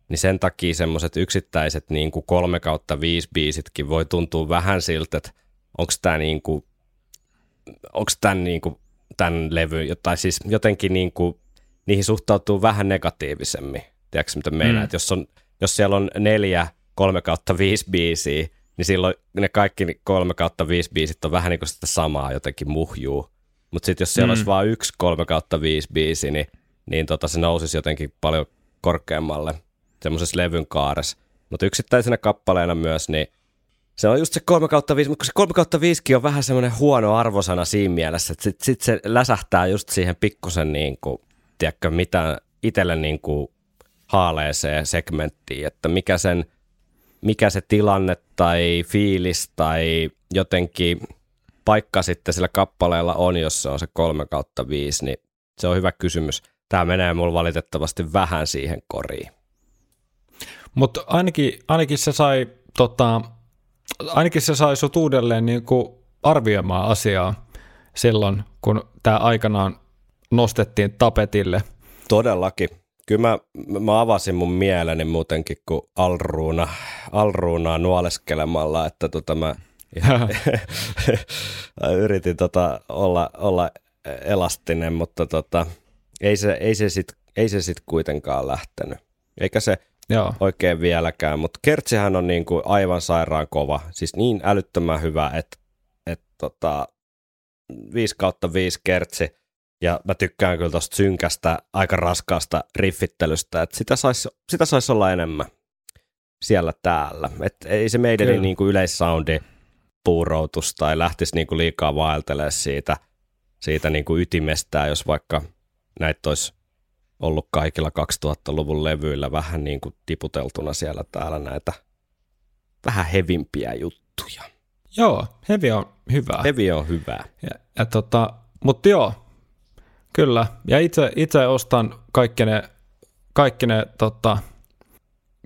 niin sen takia semmoiset yksittäiset niin kuin kolme kautta viisi biisitkin voi tuntua vähän siltä, että onko tämä niin kuin, onko tämän, niin kuin, tämän levy, tai siis jotenkin niin kuin, niihin suhtautuu vähän negatiivisemmin. Tiedätkö mitä meinaa? Mm. Jos, on, jos siellä on neljä kolme kautta viisi biisiä, niin silloin ne kaikki kolme kautta viisi biisit on vähän niin kuin sitä samaa jotenkin muhjuu. Mutta sitten jos siellä mm. olisi vain yksi kolme kautta viisi biisi, niin, niin tota, se nousisi jotenkin paljon korkeammalle semmoisessa levyn kaaressa. Mutta yksittäisenä kappaleena myös, niin se on just se 3 kautta 5, mutta se 3 kautta 5 on vähän semmoinen huono arvosana siinä mielessä, että sitten sit se läsähtää just siihen pikkusen niin kuin, tiedätkö, mitä itselle niin kuin haaleeseen segmenttiin, että mikä, sen, mikä se tilanne tai fiilis tai jotenkin paikka sitten sillä kappaleella on, jos se on se 3 kautta 5, niin se on hyvä kysymys. Tämä menee mulla valitettavasti vähän siihen koriin. Mutta ainakin, ainakin se sai, tota, ainakin se sai sut uudelleen niin kuin arvioimaan asiaa silloin, kun tämä aikanaan nostettiin tapetille. Todellakin. Kyllä mä, mä avasin mun mieleni muutenkin kuin alruuna, alruunaa nuoleskelemalla, että tota mä yritin tota olla, olla elastinen, mutta tota, ei se, ei se sit, ei se sit kuitenkaan lähtenyt. Eikä se Joo. oikein vieläkään, mutta Kertsihän on niin kuin aivan sairaan kova, siis niin älyttömän hyvä, että, että tota, 5 kautta 5 Kertsi Ja mä tykkään kyllä tosta synkästä, aika raskaasta riffittelystä, että sitä saisi sitä sais olla enemmän siellä täällä. Et ei se meidän Kyllä. niin kuin yleissoundi puuroutus tai lähtisi niin kuin liikaa vaeltelemaan siitä, siitä niin kuin ytimestään, jos vaikka näitä olisi ollut kaikilla 2000-luvun levyillä vähän niin kuin tiputeltuna siellä täällä näitä vähän hevimpiä juttuja. Joo, hevi on hyvää. Hevi on hyvää. Ja, ja tota, mutta joo, kyllä. Ja itse, itse ostan kaikki ne, kaikki ne tota,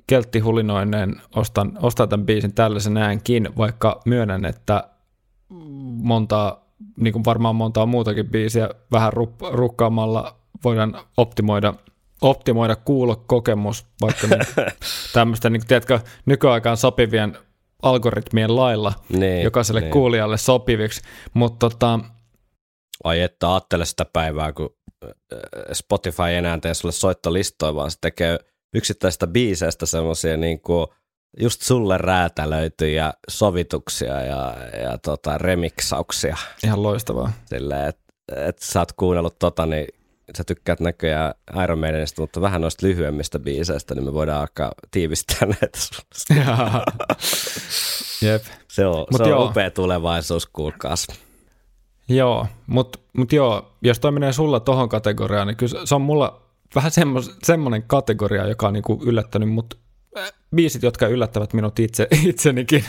kelttihulinoineen, ostan, ostan tämän biisin tällaisen näenkin, vaikka myönnän, että montaa, niin kuin varmaan montaa muutakin biisiä vähän rukkaamalla voidaan optimoida, optimoida kuulokokemus, vaikka niin, tämmöistä, niin, tiedätkö, nykyaikaan sopivien algoritmien lailla Niin, jokaiselle niin. kuulijalle sopiviksi, mutta tota, Ai että ajattele sitä päivää, kun äh, Spotify ei enää tee sulle soittolistoja, vaan se tekee yksittäistä biiseistä semmoisia niin kuin just sulle räätälöityjä sovituksia ja, ja tota, remiksauksia. ihan loistavaa. Silleen, että et sä oot kuunnellut tota, niin sä tykkäät näköjään Iron Maidenista, mutta vähän noista lyhyemmistä biiseistä, niin me voidaan alkaa tiivistää näitä. Jep. Se on, Mut se on joo. upea tulevaisuus, kuulkaas. Joo, mutta mut joo, jos toi menee sulla tohon kategoriaan, niin kyllä se on mulla vähän semmos, semmoinen kategoria, joka on niinku yllättänyt mut äh, biisit, jotka yllättävät minut itse, itsenikin.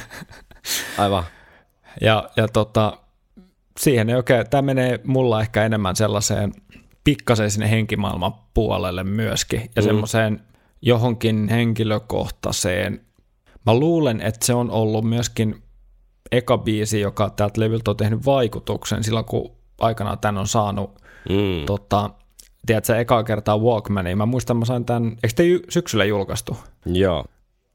Aivan. Ja, ja tota, siihen ei oikein, tämä menee mulla ehkä enemmän sellaiseen pikkasen sinne henkimaailman puolelle myöskin ja mm. semmoiseen johonkin henkilökohtaiseen. Mä luulen, että se on ollut myöskin eka biisi, joka täältä levyltä on tehnyt vaikutuksen silloin, kun aikanaan tän on saanut, Mm. tota, tiedätkö, ekaa kertaa Walkmaniin. Mä muistan, mä sain tämän, eikö te syksyllä julkaistu? Joo.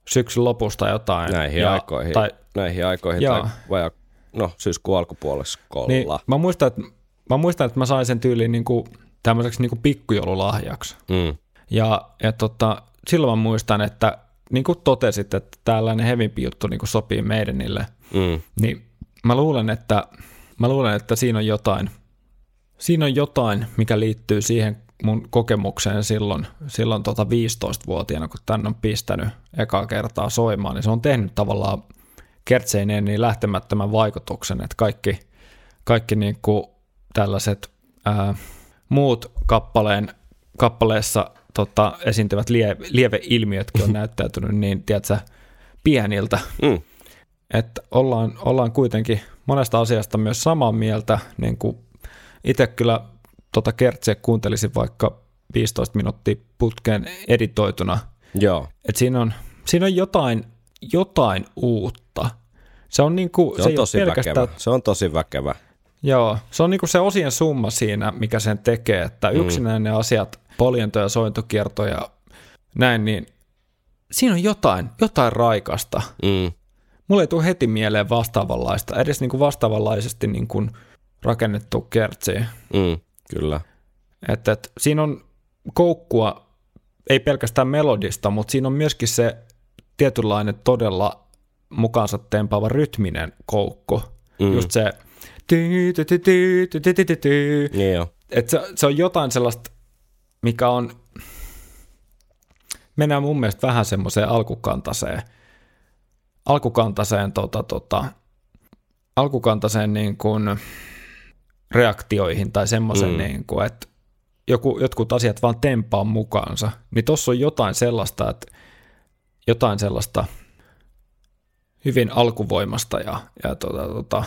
Syksyn lopusta jotain. Näihin ja, aikoihin. Tai, näihin aikoihin Joo. tai vaja, no syyskuun alkupuoliskolla. Niin, mä, muistan, että, mä muistan, että mä sain sen tyyliin niin kuin, tämmöiseksi niin kuin pikkujoululahjaksi. Mm. Ja, ja tota, silloin mä muistan, että niin kuin totesit, että tällainen hevimpi juttu niin kuin sopii meidänille, Mm. niin mä luulen, että, mä luulen, että siinä on jotain, siinä on jotain, mikä liittyy siihen mun kokemukseen silloin, silloin tota 15-vuotiaana, kun tän on pistänyt ekaa kertaa soimaan, niin se on tehnyt tavallaan kertseineen niin lähtemättömän vaikutuksen, että kaikki, kaikki niin kuin tällaiset ää, muut kappaleen, kappaleessa tota, esiintyvät lie, lieveilmiötkin on näyttäytynyt niin, tiedätkö, pieniltä, Mm. että ollaan, ollaan kuitenkin monesta asiasta myös samaa mieltä, niin kuin itse kyllä tota kertsiä kuuntelisin vaikka 15 minuuttia putkeen editoituna, Joo. että siinä on, siinä on jotain, jotain uutta. Se on, niin kuin, Se on tosi pelkästään, väkevä. Se on tosi väkevä. Joo, se on niinku se osien summa siinä, mikä sen tekee, että yksinään ne asiat, poljento ja sointokierto ja näin, niin siinä on jotain, jotain raikasta. Mm. Mulle ei tule heti mieleen vastaavanlaista, edes niinku vastaavanlaisesti niinku rakennettu kertsi. Mm. Kyllä. Että et, siinä on koukkua, ei pelkästään melodista, mutta siinä on myöskin se tietynlainen todella mukaansa tempaava rytminen koukku. Mm. Just se Joo. Et se, se on jotain sellaista, mikä on, mennään mun mielestä vähän semmoiseen alkukantaseen, alkukantaseen, tota, tota, alkukantaseen niin kuin reaktioihin tai semmoisen, mm. niin kuin, että joku, jotkut asiat vaan tempaa mukaansa, niin tuossa on jotain sellaista, että jotain sellaista hyvin alkuvoimasta ja, ja tota, tota,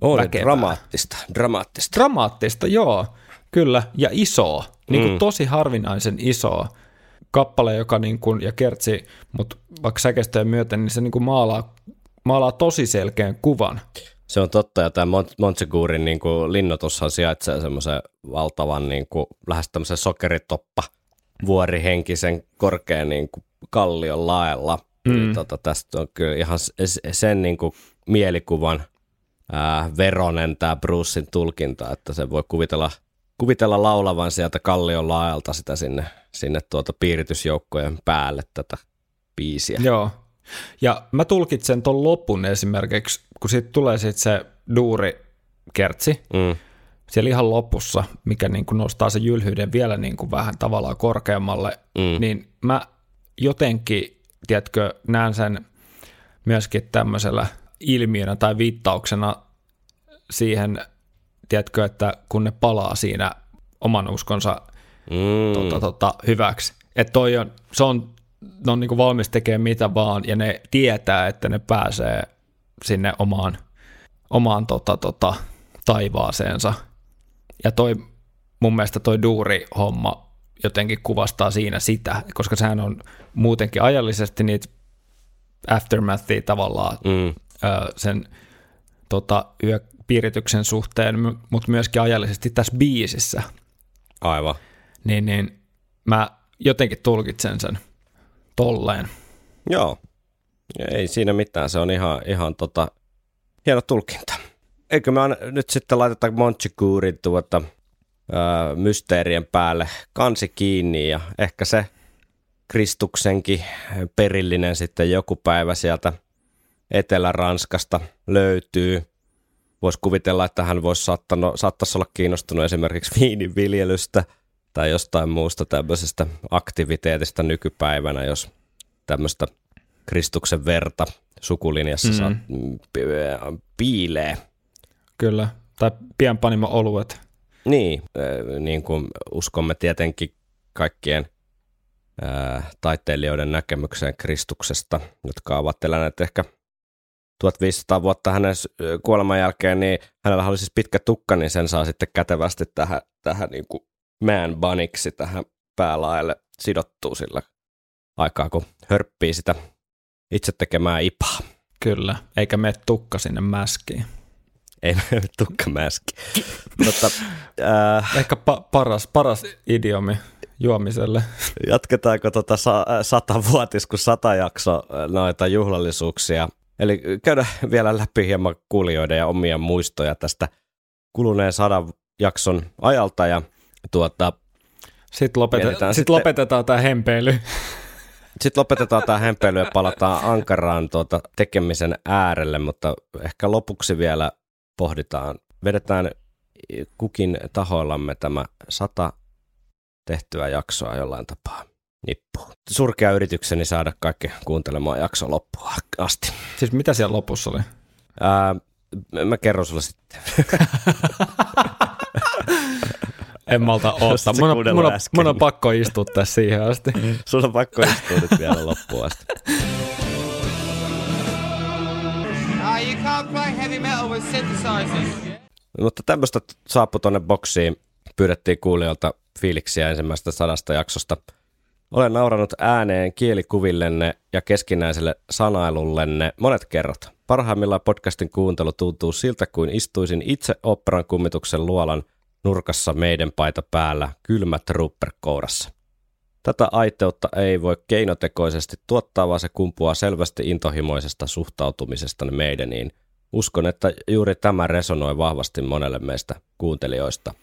on Väkevää. dramaattista. Dramaattista. Dramaattista, joo, kyllä, ja isoa, niin kuin Mm. tosi harvinaisen isoa. Kappale, joka niin kuin, ja kertsi, mutta vaikka säkeistöjen myöten, niin se niin kuin maalaa, maalaa tosi selkeän kuvan. Se on totta, ja tämä Mont- Montsegurin niin kuin linnoitushan sijaitsee semmoisen valtavan niin kuin, lähes tämmöisen sokeritoppa vuorihenkisen korkean niin kuin, kallion laella. Mm. Tota, tästä on kyllä ihan sen niin kuin, mielikuvan ää, veronen tämä Brucein tulkinta, että se voi kuvitella, kuvitella laulavan sieltä kallion laelta sitä sinne, sinne tuota piiritysjoukkojen päälle tätä biisiä. Joo. Ja mä tulkitsen ton lopun esimerkiksi, kun siitä tulee sitten se duuri kertsi, Mm. siellä ihan lopussa, mikä niin kuin nostaa se jylhyyden vielä niin kuin vähän tavallaan korkeammalle, mm. niin mä jotenkin, tiedätkö, näen sen myöskin tämmöisellä ilmiönä tai viittauksena siihen, tiedätkö, että kun ne palaa siinä oman uskonsa mm. tota, tota, hyväksi, että toi on, se on, ne on niin valmis tekemään mitä vaan, ja ne tietää, että ne pääsee sinne omaan, omaan tota, tota, taivaaseensa. Ja toi, mun mielestä toi duuri-homma jotenkin kuvastaa siinä sitä, koska sehän on muutenkin ajallisesti niitä aftermathia tavallaan mm. Sen tota, yöpiirityksen suhteen, mutta myöskin ajallisesti tässä biisissä. Aivan. Niin, niin mä jotenkin tulkitsen sen tolleen. Joo, ei siinä mitään, se on ihan, ihan tota, hieno tulkinta. Eikö me nyt sitten laiteta Monchikuurin tuota, mysteerien päälle kansi kiinni ja ehkä se Kristuksenkin perillinen sitten joku päivä sieltä Etelä-Ranskasta löytyy. Voisi kuvitella, että hän voisi saattanut, saattaisi olla kiinnostunut esimerkiksi viiniviljelystä tai jostain muusta tämmöisestä aktiviteetista nykypäivänä, jos tämmöistä Kristuksen verta sukulinjassa mm. saat, piilee. Kyllä, tai pienpanimo oluet. Niin, niin kuin uskomme tietenkin kaikkien ää, taiteilijoiden näkemykseen Kristuksesta, jotka ovat eläneet ehkä 1500 vuotta hänen kuoleman jälkeen, niin hänellä oli siis pitkä tukka, niin sen saa sitten kätevästi tähän, tähän niin kuin man buniksi tähän päälaelle sidottuu sillä aikaa, kun hörppii sitä itse tekemää ipaa. Kyllä, eikä mene tukka sinne mäskiin. Ei mene tukka mäski. Mutta, äh, Ehkä pa- paras, paras idiomi juomiselle. Jatketaanko tuota sa- satavuotis, kun sata jakso noita juhlallisuuksia. Eli käydä vielä läpi hieman kuulijoiden ja omia muistoja tästä kuluneen sadan jakson ajalta ja tuota, sitten, lopetetaan, sitten, sitten lopetetaan tämä hempeily. Sitten lopetetaan tämä hempeily ja palataan ankaraan tuota tekemisen äärelle, mutta ehkä lopuksi vielä pohditaan, vedetään kukin tahoillamme tämä sata tehtyä jaksoa jollain tapaa nippuun. Surkea yritykseni saada kaikki kuuntelemaan jakso loppua asti. Siis mitä siellä lopussa oli? Ää, mä kerron sulle sitten. en malta ottaa. Mun, on, mun, on, mun on pakko istua tässä siihen asti. Sulla on pakko istua nyt vielä loppuun asti. Mutta tämmöistä saapui tuonne boksiin. Pyydettiin kuulijoilta fiiliksiä ensimmäisestä sadasta jaksosta. Olen nauranut ääneen kielikuvillenne ja keskinäiselle sanailullenne monet kerrat. Parhaimmillaan podcastin kuuntelu tuntuu siltä, kuin istuisin itse operan kummituksen luolan – nurkassa meidän paita päällä, kylmä trooper kourassa. Tätä aiteutta ei voi keinotekoisesti tuottaa, vaan se kumpuaa selvästi intohimoisesta suhtautumisesta meidäniin. Uskon, että juuri tämä resonoi vahvasti monelle meistä kuuntelijoista.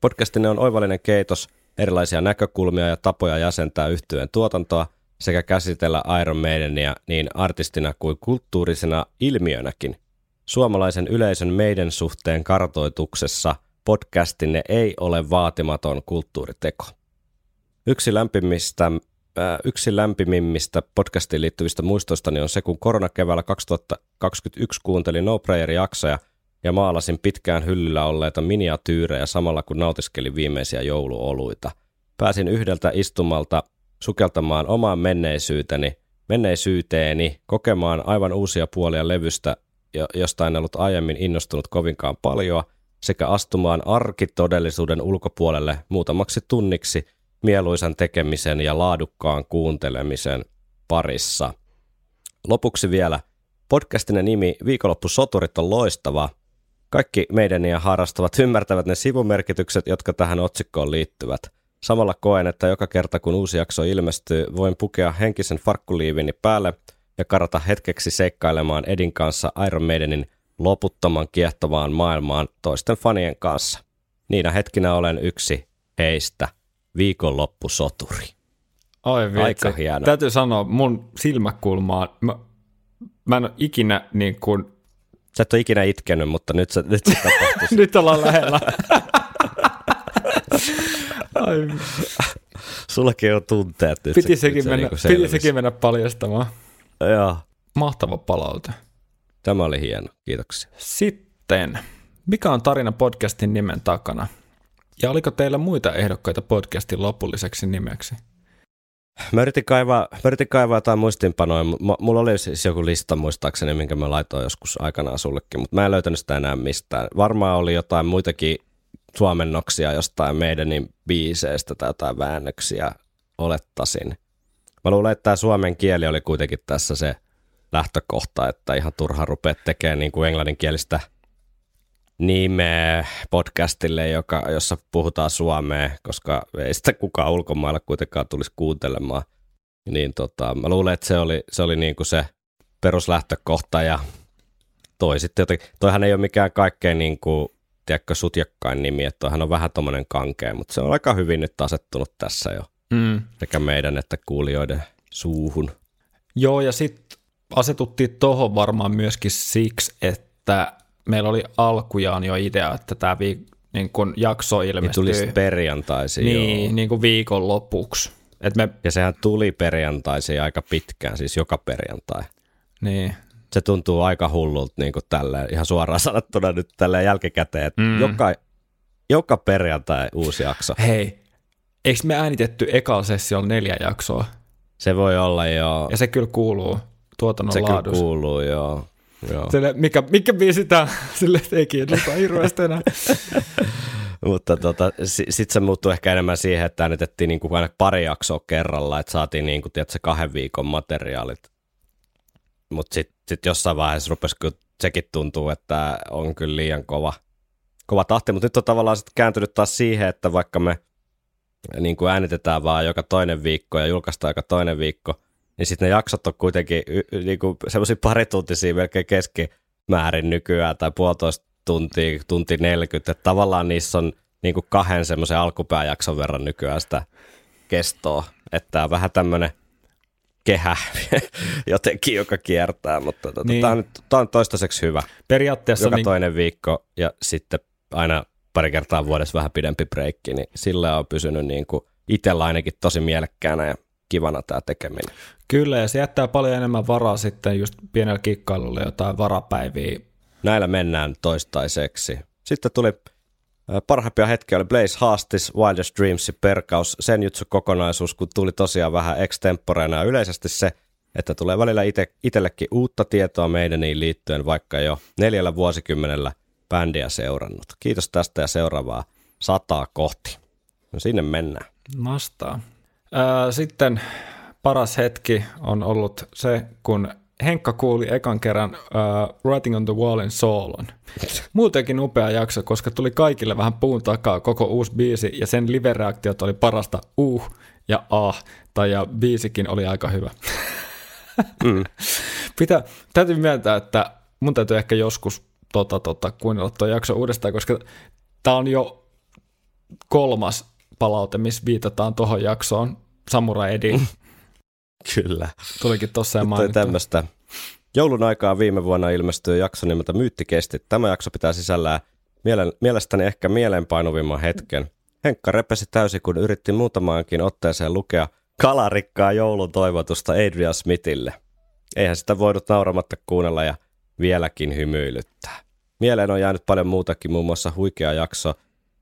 Podcastine on oivallinen keitos erilaisia näkökulmia ja tapoja jäsentää yhtyeen tuotantoa sekä käsitellä Iron Maidenia niin artistina kuin kulttuurisena ilmiönäkin. Suomalaisen yleisön meidän suhteen kartoituksessa – podcastinne ei ole vaatimaton kulttuuriteko. Yksi lämpimistä, äh, yksi lämpimimmistä podcastiin liittyvistä muistoistani on se, kun koronakeväällä 2021 kuuntelin No Prayer-jaksoja ja maalasin pitkään hyllyllä olleita miniatyyrejä samalla kun nautiskelin viimeisiä jouluoluita. Pääsin yhdeltä istumalta sukeltamaan omaan menneisyyteni, menneisyyteeni, kokemaan aivan uusia puolia levystä, josta en ollut aiemmin innostunut kovinkaan paljon – sekä astumaan arkitodellisuuden ulkopuolelle muutamaksi tunniksi mieluisan tekemisen ja laadukkaan kuuntelemisen parissa. Lopuksi vielä podcastinen nimi Viikonloppusoturit on loistava. Kaikki meidän ja harrastavat ymmärtävät ne sivumerkitykset, jotka tähän otsikkoon liittyvät. Samalla koen, että joka kerta kun uusi jakso ilmestyy, voin pukea henkisen farkkuliivini päälle ja karata hetkeksi seikkailemaan Edin kanssa Iron Maidenin loputtoman kiehtovaan maailmaan toisten fanien kanssa. Niinä hetkinä olen yksi heistä, viikonloppusoturi. Oi vitsi. Aika hieno. Täytyy sanoa, mun silmäkulmaan, mä, mä en ole ikinä niin kuin Sä et ole ikinä itkenyt, mutta nyt se, nyt se tapahtuu. Nyt ollaan lähellä. Ai, Sullakin on tunteet nyt. piti se- sekin, nyt se mennä, niinku piti sekin mennä paljastamaan. Joo, Mahtava palaute. tämä oli hieno. Kiitoksia. Sitten, mikä on tarina podcastin nimen takana? Ja oliko teillä muita ehdokkaita podcastin lopulliseksi nimeksi? Mä yritin kaivaa, mä yritin kaivaa jotain muistinpanoja. M- mulla oli siis joku lista muistaakseni, minkä mä laitoin joskus aikanaan sullekin, mutta mä en löytänyt sitä enää mistään. Varmaan oli jotain muitakin suomennoksia jostain meidänin biiseistä tai jotain väännöksiä, olettasin. Mä luulen, että tämä suomen kieli oli kuitenkin tässä se lähtökohta, että ihan turha rupea tekemään niin kuin englanninkielistä nimeä podcastille, joka, jossa puhutaan suomea, koska ei sitä kukaan ulkomailla kuitenkaan tulisi kuuntelemaan. Niin tota, mä luulen, että se oli, se oli niin kuin se peruslähtökohta ja toi sitten jotenkin, toihan ei ole mikään kaikkein niin kuin, tiedätkö, sutjakkain nimi, että toihan on vähän tommonen kankea, mutta se on aika hyvin nyt asettunut tässä jo Mm. sekä meidän että kuulijoiden suuhun. Joo, ja sitten asetuttiin tuohon varmaan myöskin siksi, että meillä oli alkujaan jo idea, että tämä viik- niin kun jakso Niin ilmestyy tuli sitten perjantaisin. niin, joo. niin kuin viikon lopuksi. Et me, Ja sehän tuli perjantaisin aika pitkään, siis joka perjantai. niin, se tuntuu aika hullulta niin kuin tälleen, ihan suoraan sanottuna nyt tälleen jälkikäteen, että Mm. joka, joka perjantai uusi jakso. hei, eikö me äänitetty ekalla sessiolla neljä jaksoa? Se voi olla jo, Ja se kyllä kuuluu tuotannon se kyllä laadussa. kuuluu joo. Joo. Sille, mikä, mikä biisi tää? Sille ei kiinnosta hirveästi enää. Mutta tota, si- sitten se muuttui ehkä enemmän siihen, että äänitettiin niin kuin aina pari jaksoa kerralla, että saatiin niin kuin, tiedätkö, kahden viikon materiaalit. Mutta sitten sit jossain vaiheessa rupesi kyllä, sekin tuntuu, että on kyllä liian kova, kova tahti, mutta nyt on tavallaan sitten kääntynyt taas siihen, että vaikka me niin kuin äänitetään vaan joka toinen viikko ja julkaistaan joka toinen viikko, niin sitten ne jaksot on kuitenkin y- niin kuin semmoisia parituntisia melkein keskimäärin nykyään tai puolitoista tuntia, tunti 40, että tavallaan niissä on niin kuin kahden semmoisen alkupääjakson verran nykyään sitä kestoa, että tämä on vähän tämmöinen kehä jotenkin, joka kiertää, mutta tota, Niin. tämä, on, tämä on toistaiseksi hyvä. Periaatteessa Joka niin, toinen viikko ja sitten aina pari kertaa vuodessa vähän pidempi breikki, niin sillä on pysynyt niin kuin itsellä ainakin tosi mielekkäänä ja kivana tämä tekeminen. kyllä, ja se jättää paljon enemmän varaa sitten just pienellä kikkailulla jotain varapäiviä. Näillä mennään toistaiseksi. Sitten tuli parhaimpia hetkiä oli Blaze Haastis, Wildest Dreams, Perkaus, sen jutsu kokonaisuus, kun tuli tosiaan vähän extemporeena ja yleisesti se, että tulee välillä ite, itsellekin uutta tietoa meidäniin liittyen, vaikka jo neljällä vuosikymmenellä bändiä seurannut. Kiitos tästä ja seuraavaa sataa kohti. No sinne mennään. Nastaa. Sitten paras hetki on ollut se, kun Henkka kuuli ekan kerran uh, Writing on the Wallin soolon. Muutenkin upea jakso, koska tuli kaikille vähän puun takaa koko uusi biisi, ja sen live-reaktiot oli parasta uh ja ah, tai ja biisikin oli aika hyvä. Mm. Pitää, täytyy myöntää, että mun täytyy ehkä joskus tota, tota, kuunnella tuo jakso uudestaan, koska tämä on jo kolmas palaute, missä viitataan tuohon jaksoon. Samurai Edi Kyllä. tulikin tuossa ja mainittu. tämmöistä. Joulun aikaa viime vuonna ilmestyi jakso nimeltä Myyttikesti. Tämä jakso pitää sisällään mielen, mielestäni ehkä mieleenpainuvimman hetken. Henkka repesi täysin, kun yritti muutamaankin otteeseen lukea kalarikkaa joulun toivotusta Adrian Smithille. Eihän sitä voinut nauramatta kuunnella ja vieläkin hymyilyttää. Mieleen on jäänyt paljon muutakin, muun muassa huikea jakso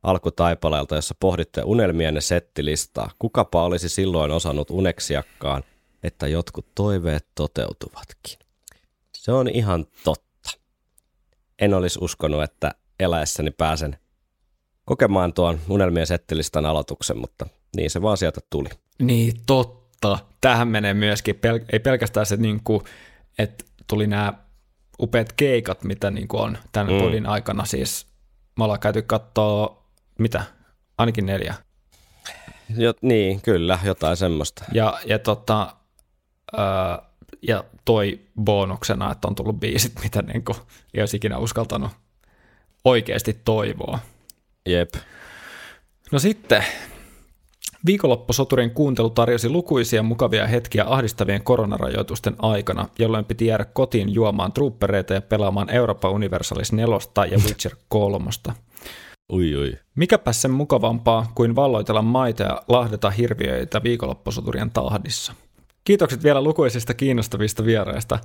alkutaipaleelta, jossa pohditte unelmienne settilistaa. Kukapa olisi silloin osannut uneksiakkaan, että jotkut toiveet toteutuvatkin. Se on ihan totta. En olisi uskonut, että eläessäni pääsen kokemaan tuon unelmien settilistan aloituksen, mutta niin se vaan sieltä tuli. Niin, totta. Tähän menee myöskin, pel- ei pelkästään se, niin kuin, että tuli nämä upeat keikat, mitä niin kuin on tämän Mm. podin aikana. Siis me ollaan käyty katsoa, mitä, ainakin neljä. Jo, niin, kyllä, jotain semmoista. Ja, ja, tota, ää, ja toi bonuksena, että on tullut biisit, mitä niin kuin, ei olisi ikinä uskaltanut oikeasti toivoa. Jep. No sitten, Viikonloppusoturien kuuntelu tarjosi lukuisia mukavia hetkiä ahdistavien koronarajoitusten aikana, jolloin piti jäädä kotiin juomaan truppereita ja pelaamaan Euroopan Universalis 4 ja Witcher 3. Ui, ui. Mikäpä sen mukavampaa kuin valloitella maita ja lahdeta hirviöitä viikonloppusoturien tahdissa. Kiitokset vielä lukuisista kiinnostavista vieraista.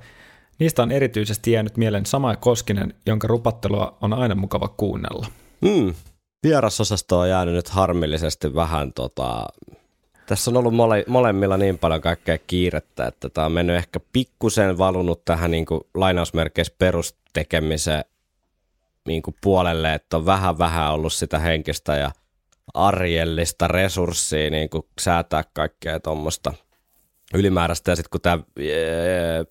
Niistä on erityisesti jäänyt mieleen Sama Koskinen, jonka rupattelua on aina mukava kuunnella. Hmm. Vierasosasto on jäänyt nyt harmillisesti vähän tota... Tässä on ollut mole, molemmilla niin paljon kaikkea kiirettä, että tämä on mennyt ehkä pikkusen valunut tähän niin kuin lainausmerkeissä perustekemiseen niin kuin puolelle, että on vähän vähän ollut sitä henkistä ja arjellista resurssia niin kuin säätää kaikkea tuommoista ylimääräistä. Ja sitten kun tämä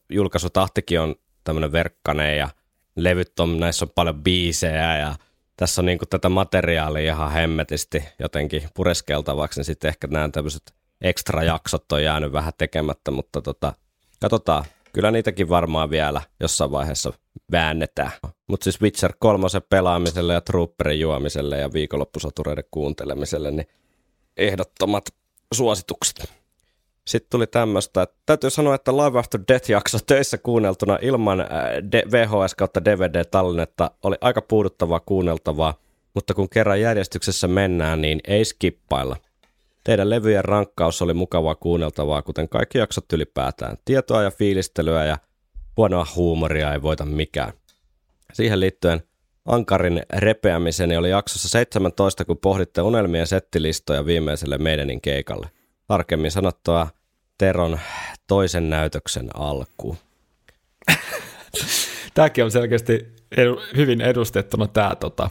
julkaisutahtikin on tämmöinen verkkainen ja levyt on, näissä on paljon biisejä ja tässä on niin kuin tätä materiaalia ihan hemmetisti jotenkin pureskeltavaksi, niin sitten ehkä nämä tämmöiset ekstra jaksot on jäänyt vähän tekemättä, mutta tota, katsotaan. Kyllä niitäkin varmaan vielä jossain vaiheessa väännetään. Mutta siis Witcher 3 pelaamiselle ja Trooperin juomiselle ja viikonloppusotureiden kuuntelemiselle, niin ehdottomat suositukset. Sitten tuli tämmöistä, että täytyy sanoa, että Live After Death-jakso töissä kuunneltuna ilman äh, VHS kautta DVD-tallennetta oli aika puuduttavaa kuunneltavaa, mutta kun kerran järjestyksessä mennään, niin ei skippailla. Teidän levyjen rankkaus oli mukavaa kuunneltavaa, kuten kaikki jaksot ylipäätään. Tietoa ja fiilistelyä ja huonoa huumoria ei voita mikään. Siihen liittyen Ankarin repeämiseni oli jaksossa 17, kun pohditte unelmien settilistoja viimeiselle meidänin keikalle. Tarkemmin sanottua Teron toisen näytöksen alku. Tämäkin on selkeästi edu, hyvin edustettuna tämä tota,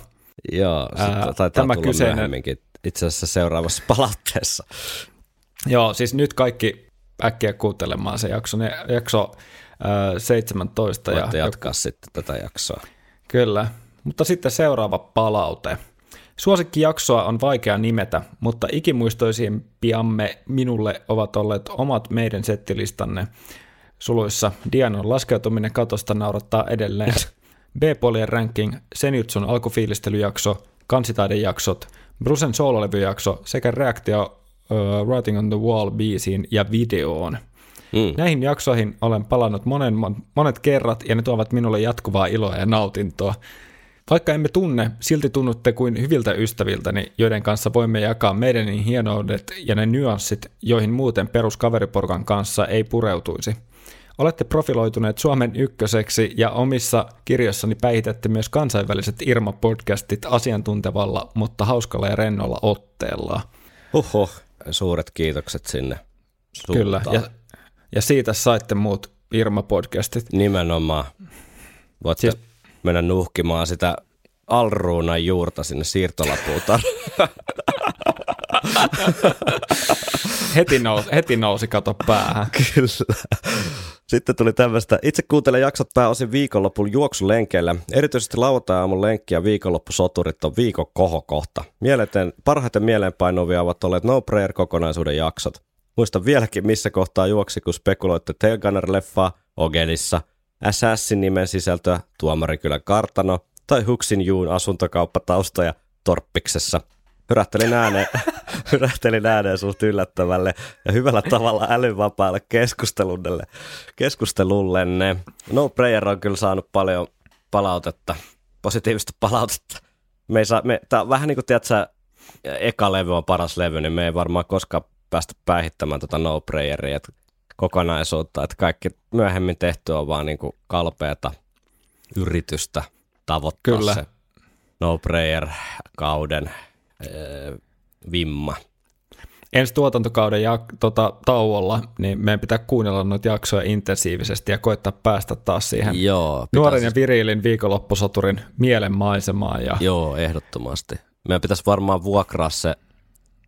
Joo, Ää, tämä tulla kyseinen- myöhemminkin itse asiassa seuraavassa palautteessa. Joo, siis nyt kaikki äkkiä kuuntelemaan se jakso, ne, jakso ää, 17. Voitte ja, jatkaa sitten tätä jaksoa. Kyllä, mutta sitten seuraava palaute. Suosikkijaksoa on vaikea nimetä, mutta ikimuistoisimpiamme minulle ovat olleet omat meidän settilistanne. Suluissa Dianon laskeutuminen katosta naurattaa edelleen. B-puolien ranking, Senjutsun alkufiilistelyjakso, kansitaidejaksot, Brusen soololevyjakso sekä reaktio uh, Writing on the Wall biisiin ja videoon. Mm. Näihin jaksoihin olen palannut monen, monet kerrat ja ne tuovat minulle jatkuvaa iloa ja nautintoa. Vaikka emme tunne, silti tunnutte kuin hyviltä ystäviltäni, joiden kanssa voimme jakaa meidän niin hienoudet ja ne nyanssit, joihin muuten peruskaveriporkan kanssa ei pureutuisi. Olette profiloituneet Suomen ykköseksi ja omissa kirjoissani päihitätte myös kansainväliset Irma-podcastit asiantuntevalla, mutta hauskalla ja rennolla otteella. Huhhuh, suuret kiitokset sinne Kyllä, suuntaan. ja, ja siitä saitte muut Irma-podcastit. Nimenomaan. Voitte Siis- mennä nuhkimaan sitä alruunan juurta sinne siirtolapuutaan. Heti nousi, heti nousi kato päähän. Kyllä. Sitten tuli tämmöistä. Itse kuuntelen jaksot pääosin viikonlopun juoksulenkeillä. Erityisesti lauantai-aamun lenkki ja viikonloppusoturit on viikon kohokohta. Mieleten, parhaiten mieleenpainuvia ovat olleet No Prayer-kokonaisuuden jaksot. Muistan vieläkin, missä kohtaa juoksi, kun spekuloitte Tail Gunner-leffaa Ogelissa, Assassin nimen sisältöä Tuomarikylän kartano tai Huksin Juun asuntokauppataustoja Torppiksessa. Hyrähtelin ääneen, hyrähtelin ääneen suht yllättävälle ja hyvällä tavalla älyvapaalle keskustelulle. keskustelullenne. No Prayer on kyllä saanut paljon palautetta, positiivista palautetta. Me ei saa, me, tää on vähän niin kuin, tiedätkö, eka levy on paras levy, niin me ei varmaan koskaan päästä päihittämään tota No Prayeria että kokonaisuutta, että kaikki myöhemmin tehty on vaan niin kuin kalpeata yritystä tavoittaa Kyllä. se No Prayer-kauden vimma. ensi tuotantokauden jak- tota, tauolla, niin meidän pitää kuunnella noita jaksoja intensiivisesti ja koittaa päästä taas siihen Joo, nuoren siis- ja viriilin viikonloppusoturin mielenmaisemaan. Ja, Joo, ehdottomasti. Meidän pitäisi varmaan vuokraa se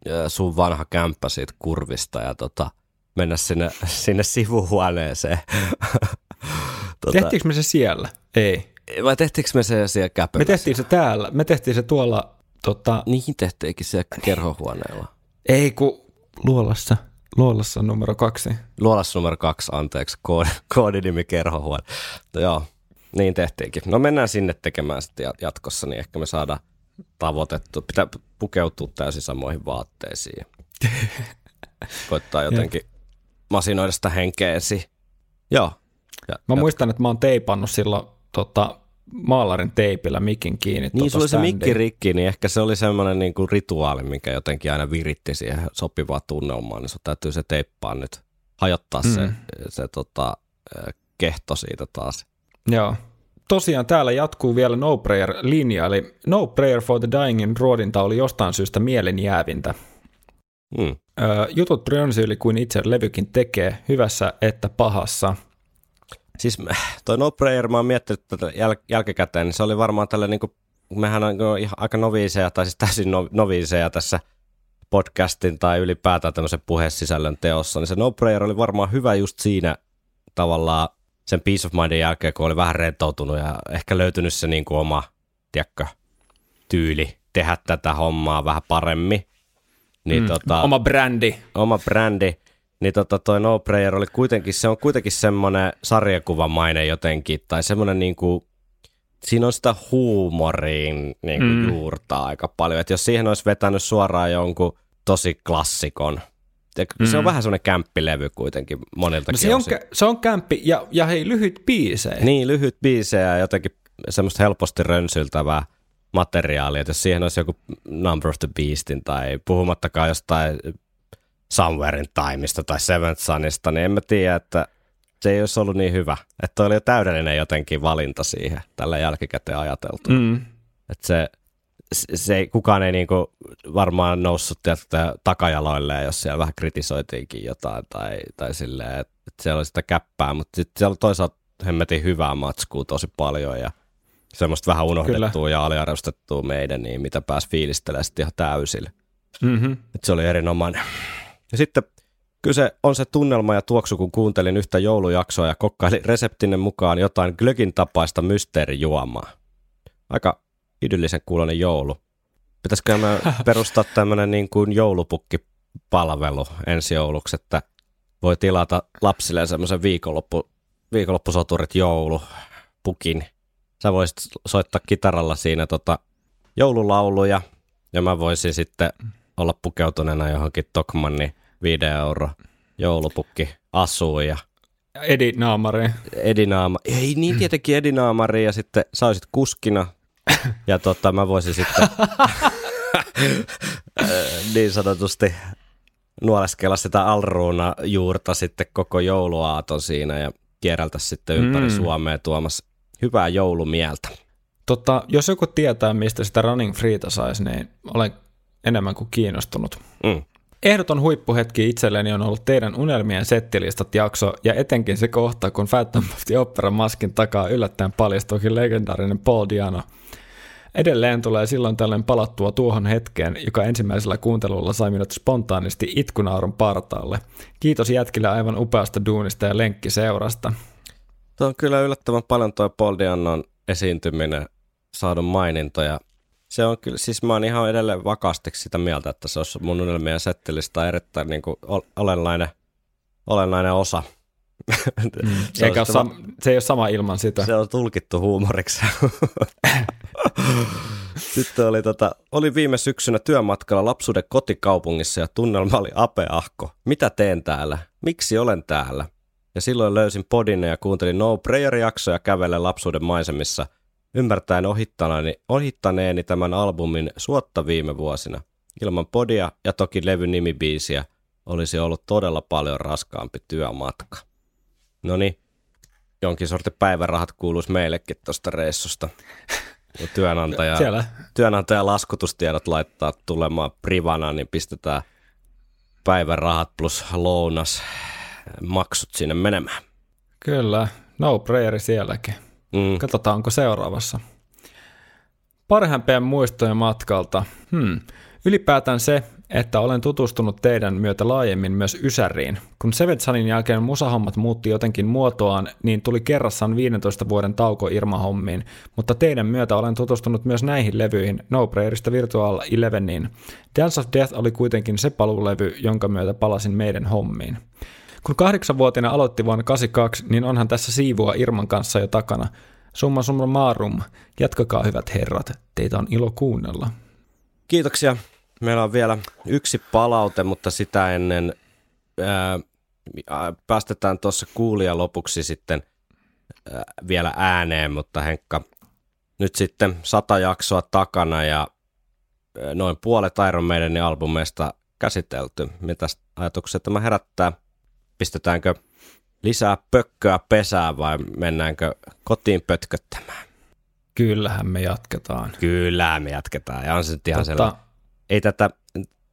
ö, sun vanha kämppä siitä kurvista ja tota, mennä sinne, sinne sivuhuoneeseen. tota, Tehtiinkö me se siellä? Ei. vai tehtiinkö me se siellä Me käpymässä? tehtiin se täällä. Me tehtiin se tuolla, tota, Niin tehtiinkin siellä kerhohuoneella. ei kun Luolassa. Luolassa numero kaksi. Luolassa numero kaksi, anteeksi, koodi, koodinimi kerhohuone. Mutta joo, niin tehtiinkin. No mennään sinne tekemään sitten jat- jatkossa, niin ehkä me saadaan tavoitettu. Pitää pukeutua täysin samoihin vaatteisiin. Koittaa jotenkin masinoida sitä henkeä esiin. Joo. Ja, Mä ja- muistan, että mä oon teipannut silloin tota, maalarin teipillä mikin kiinni. Niin, tota sulla oli se mikki rikki, niin ehkä se oli semmoinen niin kuin rituaali, mikä jotenkin aina viritti siihen sopivaa tunnelmaa, niin sun täytyy se teippaa nyt, hajottaa mm. se, se tota, eh, kehto siitä taas. Joo. Tosiaan täällä jatkuu vielä No Prayer-linja, eli No Prayer for the Dyingin ruodinta oli jostain syystä mielenjäävintä. Mm. Öö, jutut rönsyili kuin itse levykin tekee, hyvässä että pahassa. Siis toi No Prayer, mä oon miettinyt tätä jäl- jälkikäteen, niin se oli varmaan tällä niin kuin, mehän on ihan aika noviiseja, tai siis täysin no- noviiseja tässä podcastin tai ylipäätään tämmöisen puhesisällön teossa, niin se No Prayer oli varmaan hyvä just siinä tavallaan sen Peace of Mindin jälkeen, kun oli vähän rentoutunut ja ehkä löytynyt se niin kuin oma, tiedätkö, tyyli tehdä tätä hommaa vähän paremmin. Niin mm, tota, Oma brändi. oma brändi, niin tota toi No Prayer oli kuitenkin, se on kuitenkin semmoinen sarjakuvamainen jotenkin, tai semmoinen niinku, siinä on sitä huumoriin niinku mm. Mm. juurtaa aika paljon, että jos siihen olisi vetänyt suoraan jonkun tosi klassikon, ja mm. se on Mm. vähän semmoinen kämppilevy kuitenkin moniltakin No se, on, kä- se on kämppi ja, ja hei, lyhyt biisejä. Niin, lyhyt biisejä ja jotenkin semmoista helposti rönsyltävää materiaalia, että jos siihen olisi joku Number of the Beastin tai puhumattakaan jostain Somewhere in Timeista tai Seventh Sunista, niin en mä tiedä, että se ei olisi ollut niin hyvä. Että oli jo täydellinen jotenkin valinta siihen tällä jälkikäteen ajateltu. Mm. Että se, se, ei, kukaan ei niinku varmaan noussut takajaloilleen, jos siellä vähän kritisoitiinkin jotain tai, tai silleen, että, että siellä oli sitä käppää, mutta sitten siellä oli toisaalta hemmetin hyvää matskua tosi paljon ja semmoista vähän unohdettua Kyllä. ja aliarvostettua meidän, niin mitä pääsi fiilistelemään sitten ihan täysillä. Mm-hmm. Et se oli erinomainen. Ja sitten kyse on se tunnelma ja tuoksu, kun kuuntelin yhtä joulujaksoa ja kokkailin reseptinen mukaan jotain glögin tapaista mysteerijuomaa. Aika idyllisen kuulonen joulu. Pitäisikö mä perustaa tämmöinen niin kuin joulupukkipalvelu ensi jouluksi, että voi tilata lapsille semmoisen viikonloppu, viikonloppusoturit joulupukin. Sä voisit soittaa kitaralla siinä tota joululauluja ja mä voisin sitten olla pukeutuneena johonkin Tokmanni 5 euro joulupukki asuun ja Edi Naamari. Edinaama. Ei niin tietenkin Edinaamari ja sitten sä olisit kuskina ja tota, mä voisin sitten niin sanotusti nuoleskella sitä alruuna juurta sitten koko jouluaaton siinä ja kierrältä sitten ympäri Mm. Suomea tuomassa hyvää joulumieltä. Tota, jos joku tietää, mistä sitä Running Freeta saisi, niin olen enemmän kuin kiinnostunut. Mm. Ehdoton huippuhetki itselleni on ollut teidän unelmien settilistat jakso ja etenkin se kohta, kun Phantom of the Opera maskin takaa yllättäen paljastuukin legendaarinen Paul Diano. Edelleen tulee silloin tällöin palattua tuohon hetkeen, joka ensimmäisellä kuuntelulla sai minut spontaanisti itkunaurun partaalle. Kiitos jätkille aivan upeasta duunista ja lenkkiseurasta. Tuo on kyllä yllättävän paljon tuo Paul Diannon esiintyminen saadun mainintoja. Se on kyllä, siis mä oon ihan edelleen vakaasti sitä mieltä, että se olisi mun unelmien settilistä erittäin niin kuin olennainen, olennainen osa. Mm. se, Eikä on ole sitten sam- se ei ole sama ilman sitä. se on tulkittu huumoriksi. Sitten oli, tota, oli viime syksynä työmatkalla lapsuuden kotikaupungissa ja tunnelma oli apeahko. Mitä teen täällä? Miksi olen täällä? Ja silloin löysin podinne ja kuuntelin No Prayer-jaksoja kävellen lapsuuden maisemissa, ymmärtäen ohittaneeni, ohittaneeni tämän albumin suotta viime vuosina. Ilman podia ja toki levyn nimibiisiä olisi ollut todella paljon raskaampi työmatka. No niin, jonkin sortin päivärahat kuuluisi meillekin tuosta reissusta. Ja työnantaja, Siellä työnantaja laskutustiedot laittaa tulemaan privana, niin pistetään päivärahat plus lounas maksut sinne menemään. Kyllä, no prayeri sielläkin. Mm. Katsotaan, onko seuraavassa. Parhaimpien muistojen matkalta. Hmm. Ylipäätään se, että olen tutustunut teidän myötä laajemmin myös Ysäriin. Kun Sevetsanin jälkeen musahommat muutti jotenkin muotoaan, niin tuli kerrassaan 15 vuoden tauko Irma-hommiin, mutta teidän myötä olen tutustunut myös näihin levyihin, No Prayerista Virtual Eleveniin. Dance of Death oli kuitenkin se paluulevy, jonka myötä palasin meidän hommiin. Kun kahdeksanvuotiaana aloitti vuonna 82, niin onhan tässä siivua Irman kanssa jo takana. Summa summa maarum. Jatkakaa hyvät herrat, teitä on ilo kuunnella. Kiitoksia meillä on vielä yksi palaute, mutta sitä ennen ää, päästetään tuossa kuulia lopuksi sitten ää, vielä ääneen, mutta Henkka, nyt sitten sata jaksoa takana ja noin puolet Iron Maidenin albumeista käsitelty. Mitä ajatuksia tämä herättää? Pistetäänkö lisää pökköä pesää vai mennäänkö kotiin pötköttämään? Kyllähän me jatketaan. Kyllä, me jatketaan. Ja on se nyt ihan sellainen. Ei tätä,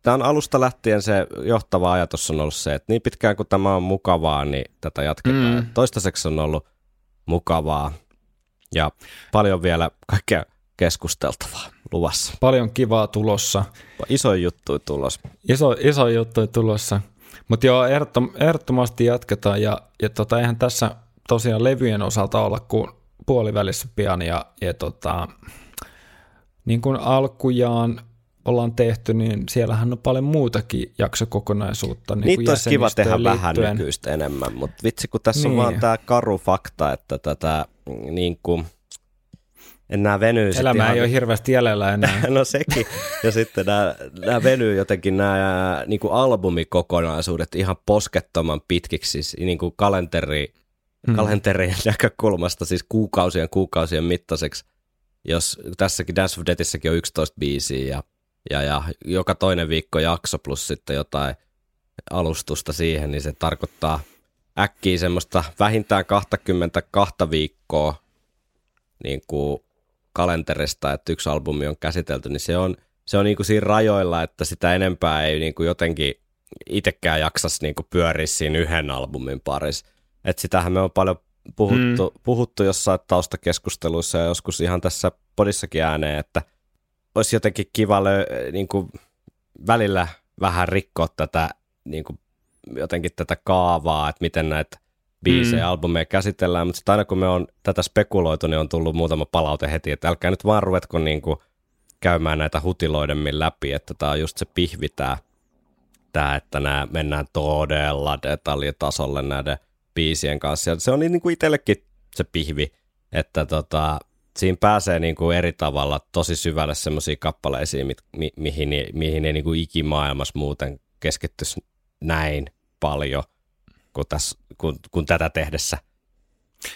tämä on alusta lähtien se johtava ajatus on ollut se, että niin pitkään kuin tämä on mukavaa, niin tätä jatketaan. Mm. Toistaiseksi on ollut mukavaa ja paljon vielä kaikkea keskusteltavaa luvassa. Paljon kivaa tulossa. Iso juttu tulos. Iso, iso juttu tulossa. Mutta joo, ehdottom, ehdottomasti jatketaan ja, ja tota, eihän tässä tosiaan levyjen osalta olla kuin puolivälissä pian ja, ja tota, niin kuin alkujaan ollaan tehty, niin siellähän on paljon muutakin jaksokokonaisuutta. Niin Niitä olisi kiva tehdä jäsenistöön vähän liittyen. nykyistä enemmän, mutta vitsi kun tässä Niin. on vaan tämä karu fakta, että tätä mm, niin kuin, enää venyy sit Elämä ihan ei ole hirveästi jäljellä enää. No sekin. Ja sitten nämä, nämä venyy jotenkin nämä niin kuin albumikokonaisuudet ihan poskettoman pitkiksi, siis niin kuin kalenteri, Mm. kalenterin näkökulmasta, siis kuukausien kuukausien mittaiseksi. Jos tässäkin Dance of Deathissäkin on 11 biisiä ja, ja, ja joka toinen viikko jakso plus sitten jotain alustusta siihen, niin se tarkoittaa äkkiä semmoista vähintään 22 viikkoa niin kuin kalenterista, että yksi albumi on käsitelty, niin se on, se on niin kuin siinä rajoilla, että sitä enempää ei niin kuin jotenkin itsekään jaksas niin kuin pyöriä siinä yhden albumin parissa. Että sitähän me on paljon puhuttu, mm. puhuttu jossain taustakeskusteluissa ja joskus ihan tässä podissakin ääneen, että olisi jotenkin kiva lö, niin kuin välillä vähän rikkoa tätä niin kuin jotenkin tätä kaavaa, että miten näitä biisejä, mm. albumeja käsitellään, mutta sitten aina kun me on tätä spekuloitu, niin on tullut muutama palaute heti, että älkää nyt vaan ruvetko niin kuin käymään näitä hutiloidemmin läpi, että tämä on just se pihvi tämä, tämä että nämä mennään todella detaljitasolle näiden biisien kanssa. Ja se on niin kuin itsellekin se pihvi, että tota, siinä pääsee niin kuin eri tavalla tosi syvälle semmoisiin kappaleisiin, mi- mi- mihin, mihin ei niin kuin ikimaailmassa muuten keskittyisi näin paljon kuin, tässä, kuin, kuin tätä tehdessä.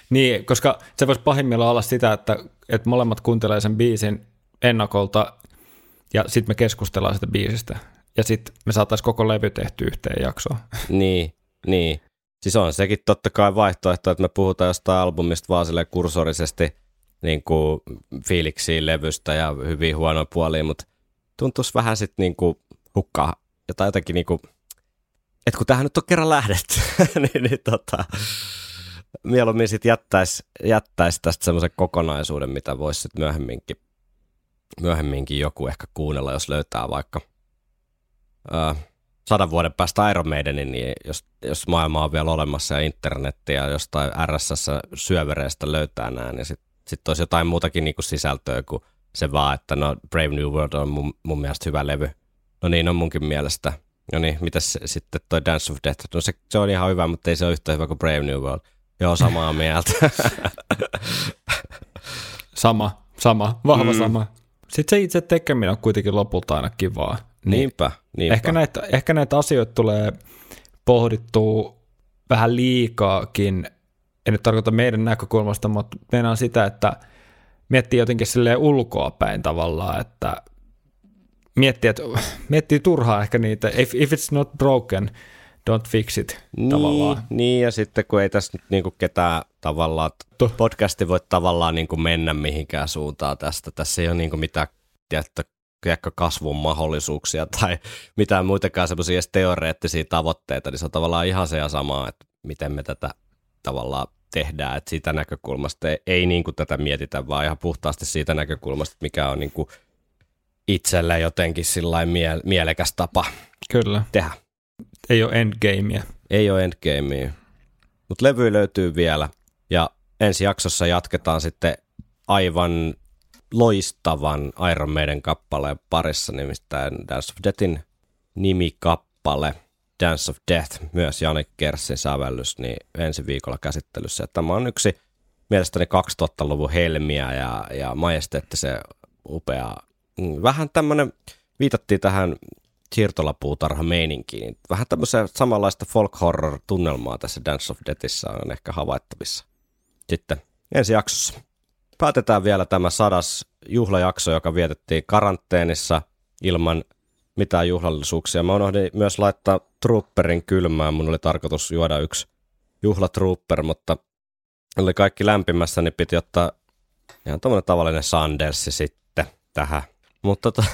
Niin, koska se voisi pahimmillaan olla sitä, että, että molemmat kuuntelee sen biisin ennakolta ja sitten me keskustellaan sitä biisistä. Ja sitten me saataisiin koko levy tehty yhteen jaksoon. Niin, niin. Siis on sekin totta kai vaihtoehto, että me puhutaan jostain albumista vaan silleen kursorisesti niin kuin fiiliksiin levystä ja hyvin huonoja puolia, mutta tuntuisi vähän sitten niin kuin hukkaa jotain jotenkin niin kuin, että kun tähän nyt on kerran lähdetty, niin, niin tota, mieluummin sitten jättäisi jättäis tästä semmoisen kokonaisuuden, mitä voisi sitten myöhemminkin, myöhemminkin joku ehkä kuunnella, jos löytää vaikka öö, sadan vuoden päästä Iron Maidenin, niin jos, jos maailma on vielä olemassa ja internetti ja jostain RSS-syövereistä löytää nämä, niin sitten sit olisi jotain muutakin niinku sisältöä kuin se vaan, että no Brave New World on mun, mun mielestä hyvä levy. No niin, on munkin mielestä. No niin, mitäs sitten toi Dance of Death? No se, se on ihan hyvä, mutta ei se ole yhtä hyvä kuin Brave New World. Joo, samaa mieltä. Sama, sama, vahva mm. sama. Sitten se itse tekeminen on kuitenkin lopulta aina kivaa. Niin niinpä, niinpä. Ehkä näitä, ehkä näitä asioita tulee pohdittua vähän liikaakin. En nyt tarkoita meidän näkökulmasta, mutta meinaan sitä, että miettii jotenkin silleen ulkoa päin tavallaan, että miettii, että miettii turhaa ehkä niitä. If, if it's not broken, don't fix it niin, tavallaan. Niin, ja sitten kun ei tässä nyt niinku ketään tavallaan, To- podcasti voi tavallaan niinku mennä mihinkään suuntaan tästä. Tässä ei ole niinku mitään tiedätkö, tiedätkö, kasvun mahdollisuuksia tai mitään muitakaan semmoisia teoreettisia tavoitteita, niin se on tavallaan ihan se ja sama, että miten me tätä tavallaan tehdään, että siitä näkökulmasta ei, ei niin kuin tätä mietitä, vaan ihan puhtaasti siitä näkökulmasta, mikä on niin kuin itselle jotenkin sillain mie- mielekäs tapa Kyllä, tehdä. ei ole endgamea. Ei ole endgamea. Mutta levy löytyy vielä. Ja ensi jaksossa jatketaan sitten aivan loistavan Iron Maiden kappaleen parissa, nimittäin Dance of Deathin nimikappale. Dance of Death, myös Janik Kersin sävellys, niin ensi viikolla käsittelyssä. Ja Tämä on yksi mielestäni 2000-luvun helmiä ja, ja majesteettisen upea. Mm, Vähän tämmöinen viitattiin tähän siirtolapuutarha-meininkiin. Vähän tämmöistä samanlaista folk horror tunnelmaa tässä Dance of Deathissä on ehkä havaittavissa. Sitten ensi jaksossa. Päätetään vielä tämä sadas juhlajakso, joka vietettiin karanteenissa ilman mitään juhlallisuuksia. Mä unohdin myös laittaa trooperin kylmään. Mun oli tarkoitus juoda yksi juhlatrooper, mutta oli kaikki lämpimässä, niin piti ottaa ihan tämmöinen tavallinen Sandersi sitten tähän. Mutta tota,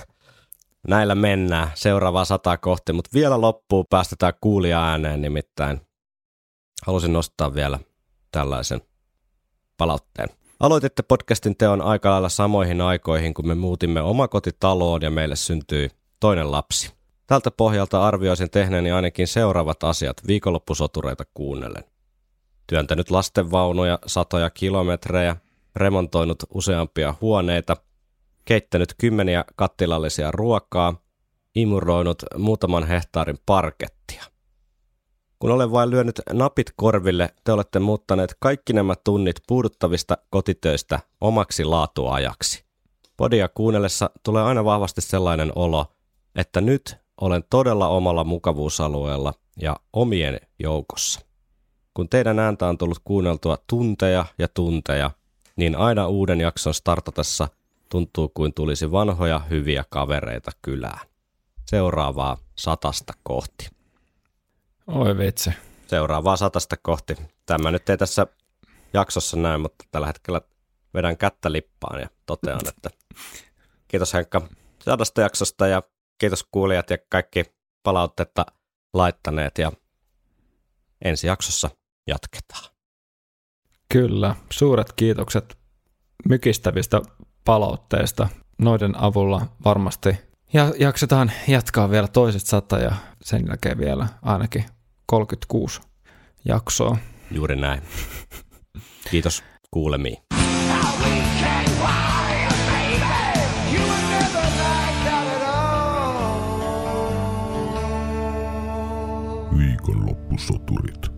näillä mennään seuraavaa sataa kohti, mutta vielä loppuu päästetään kuulia ääneen nimittäin. Halusin nostaa vielä tällaisen palautteen. Aloititte podcastin teon aika lailla samoihin aikoihin, kun me muutimme omakotitaloon ja meille syntyi toinen lapsi. Tältä pohjalta arvioisin tehneeni ainakin seuraavat asiat viikonloppusotureita kuunnellen. Työntänyt lastenvaunuja satoja kilometrejä, remontoinut useampia huoneita, keittänyt kymmeniä kattilallisia ruokaa, imuroinut muutaman hehtaarin parkettia. Kun olen vain lyönyt napit korville, te olette muuttaneet kaikki nämä tunnit puuduttavista kotitöistä omaksi laatuajaksi. Podia kuunnellessa tulee aina vahvasti sellainen olo, että nyt olen todella omalla mukavuusalueella ja omien joukossa. Kun teidän ääntä on tullut kuunneltua tunteja ja tunteja, niin aina uuden jakson startatessa tuntuu kuin tulisi vanhoja hyviä kavereita kylään. Seuraavaa satasta kohti. Oi vitsi. Seuraavaa satasta kohti. Tämä nyt ei tässä jaksossa näy, mutta tällä hetkellä vedän kättä lippaan ja totean, että kiitos Henkka sadasta jaksosta ja kiitos kuulijat ja kaikki palautetta laittaneet ja ensi jaksossa jatketaan. Kyllä, suuret kiitokset mykistävistä palautteista. Noiden avulla varmasti ja jaksetaan jatkaa vielä toiset sata ja sen jälkeen vielä ainakin 36 jaksoa. Juuri näin. Kiitos kuulemiin. Viikonloppusoturit.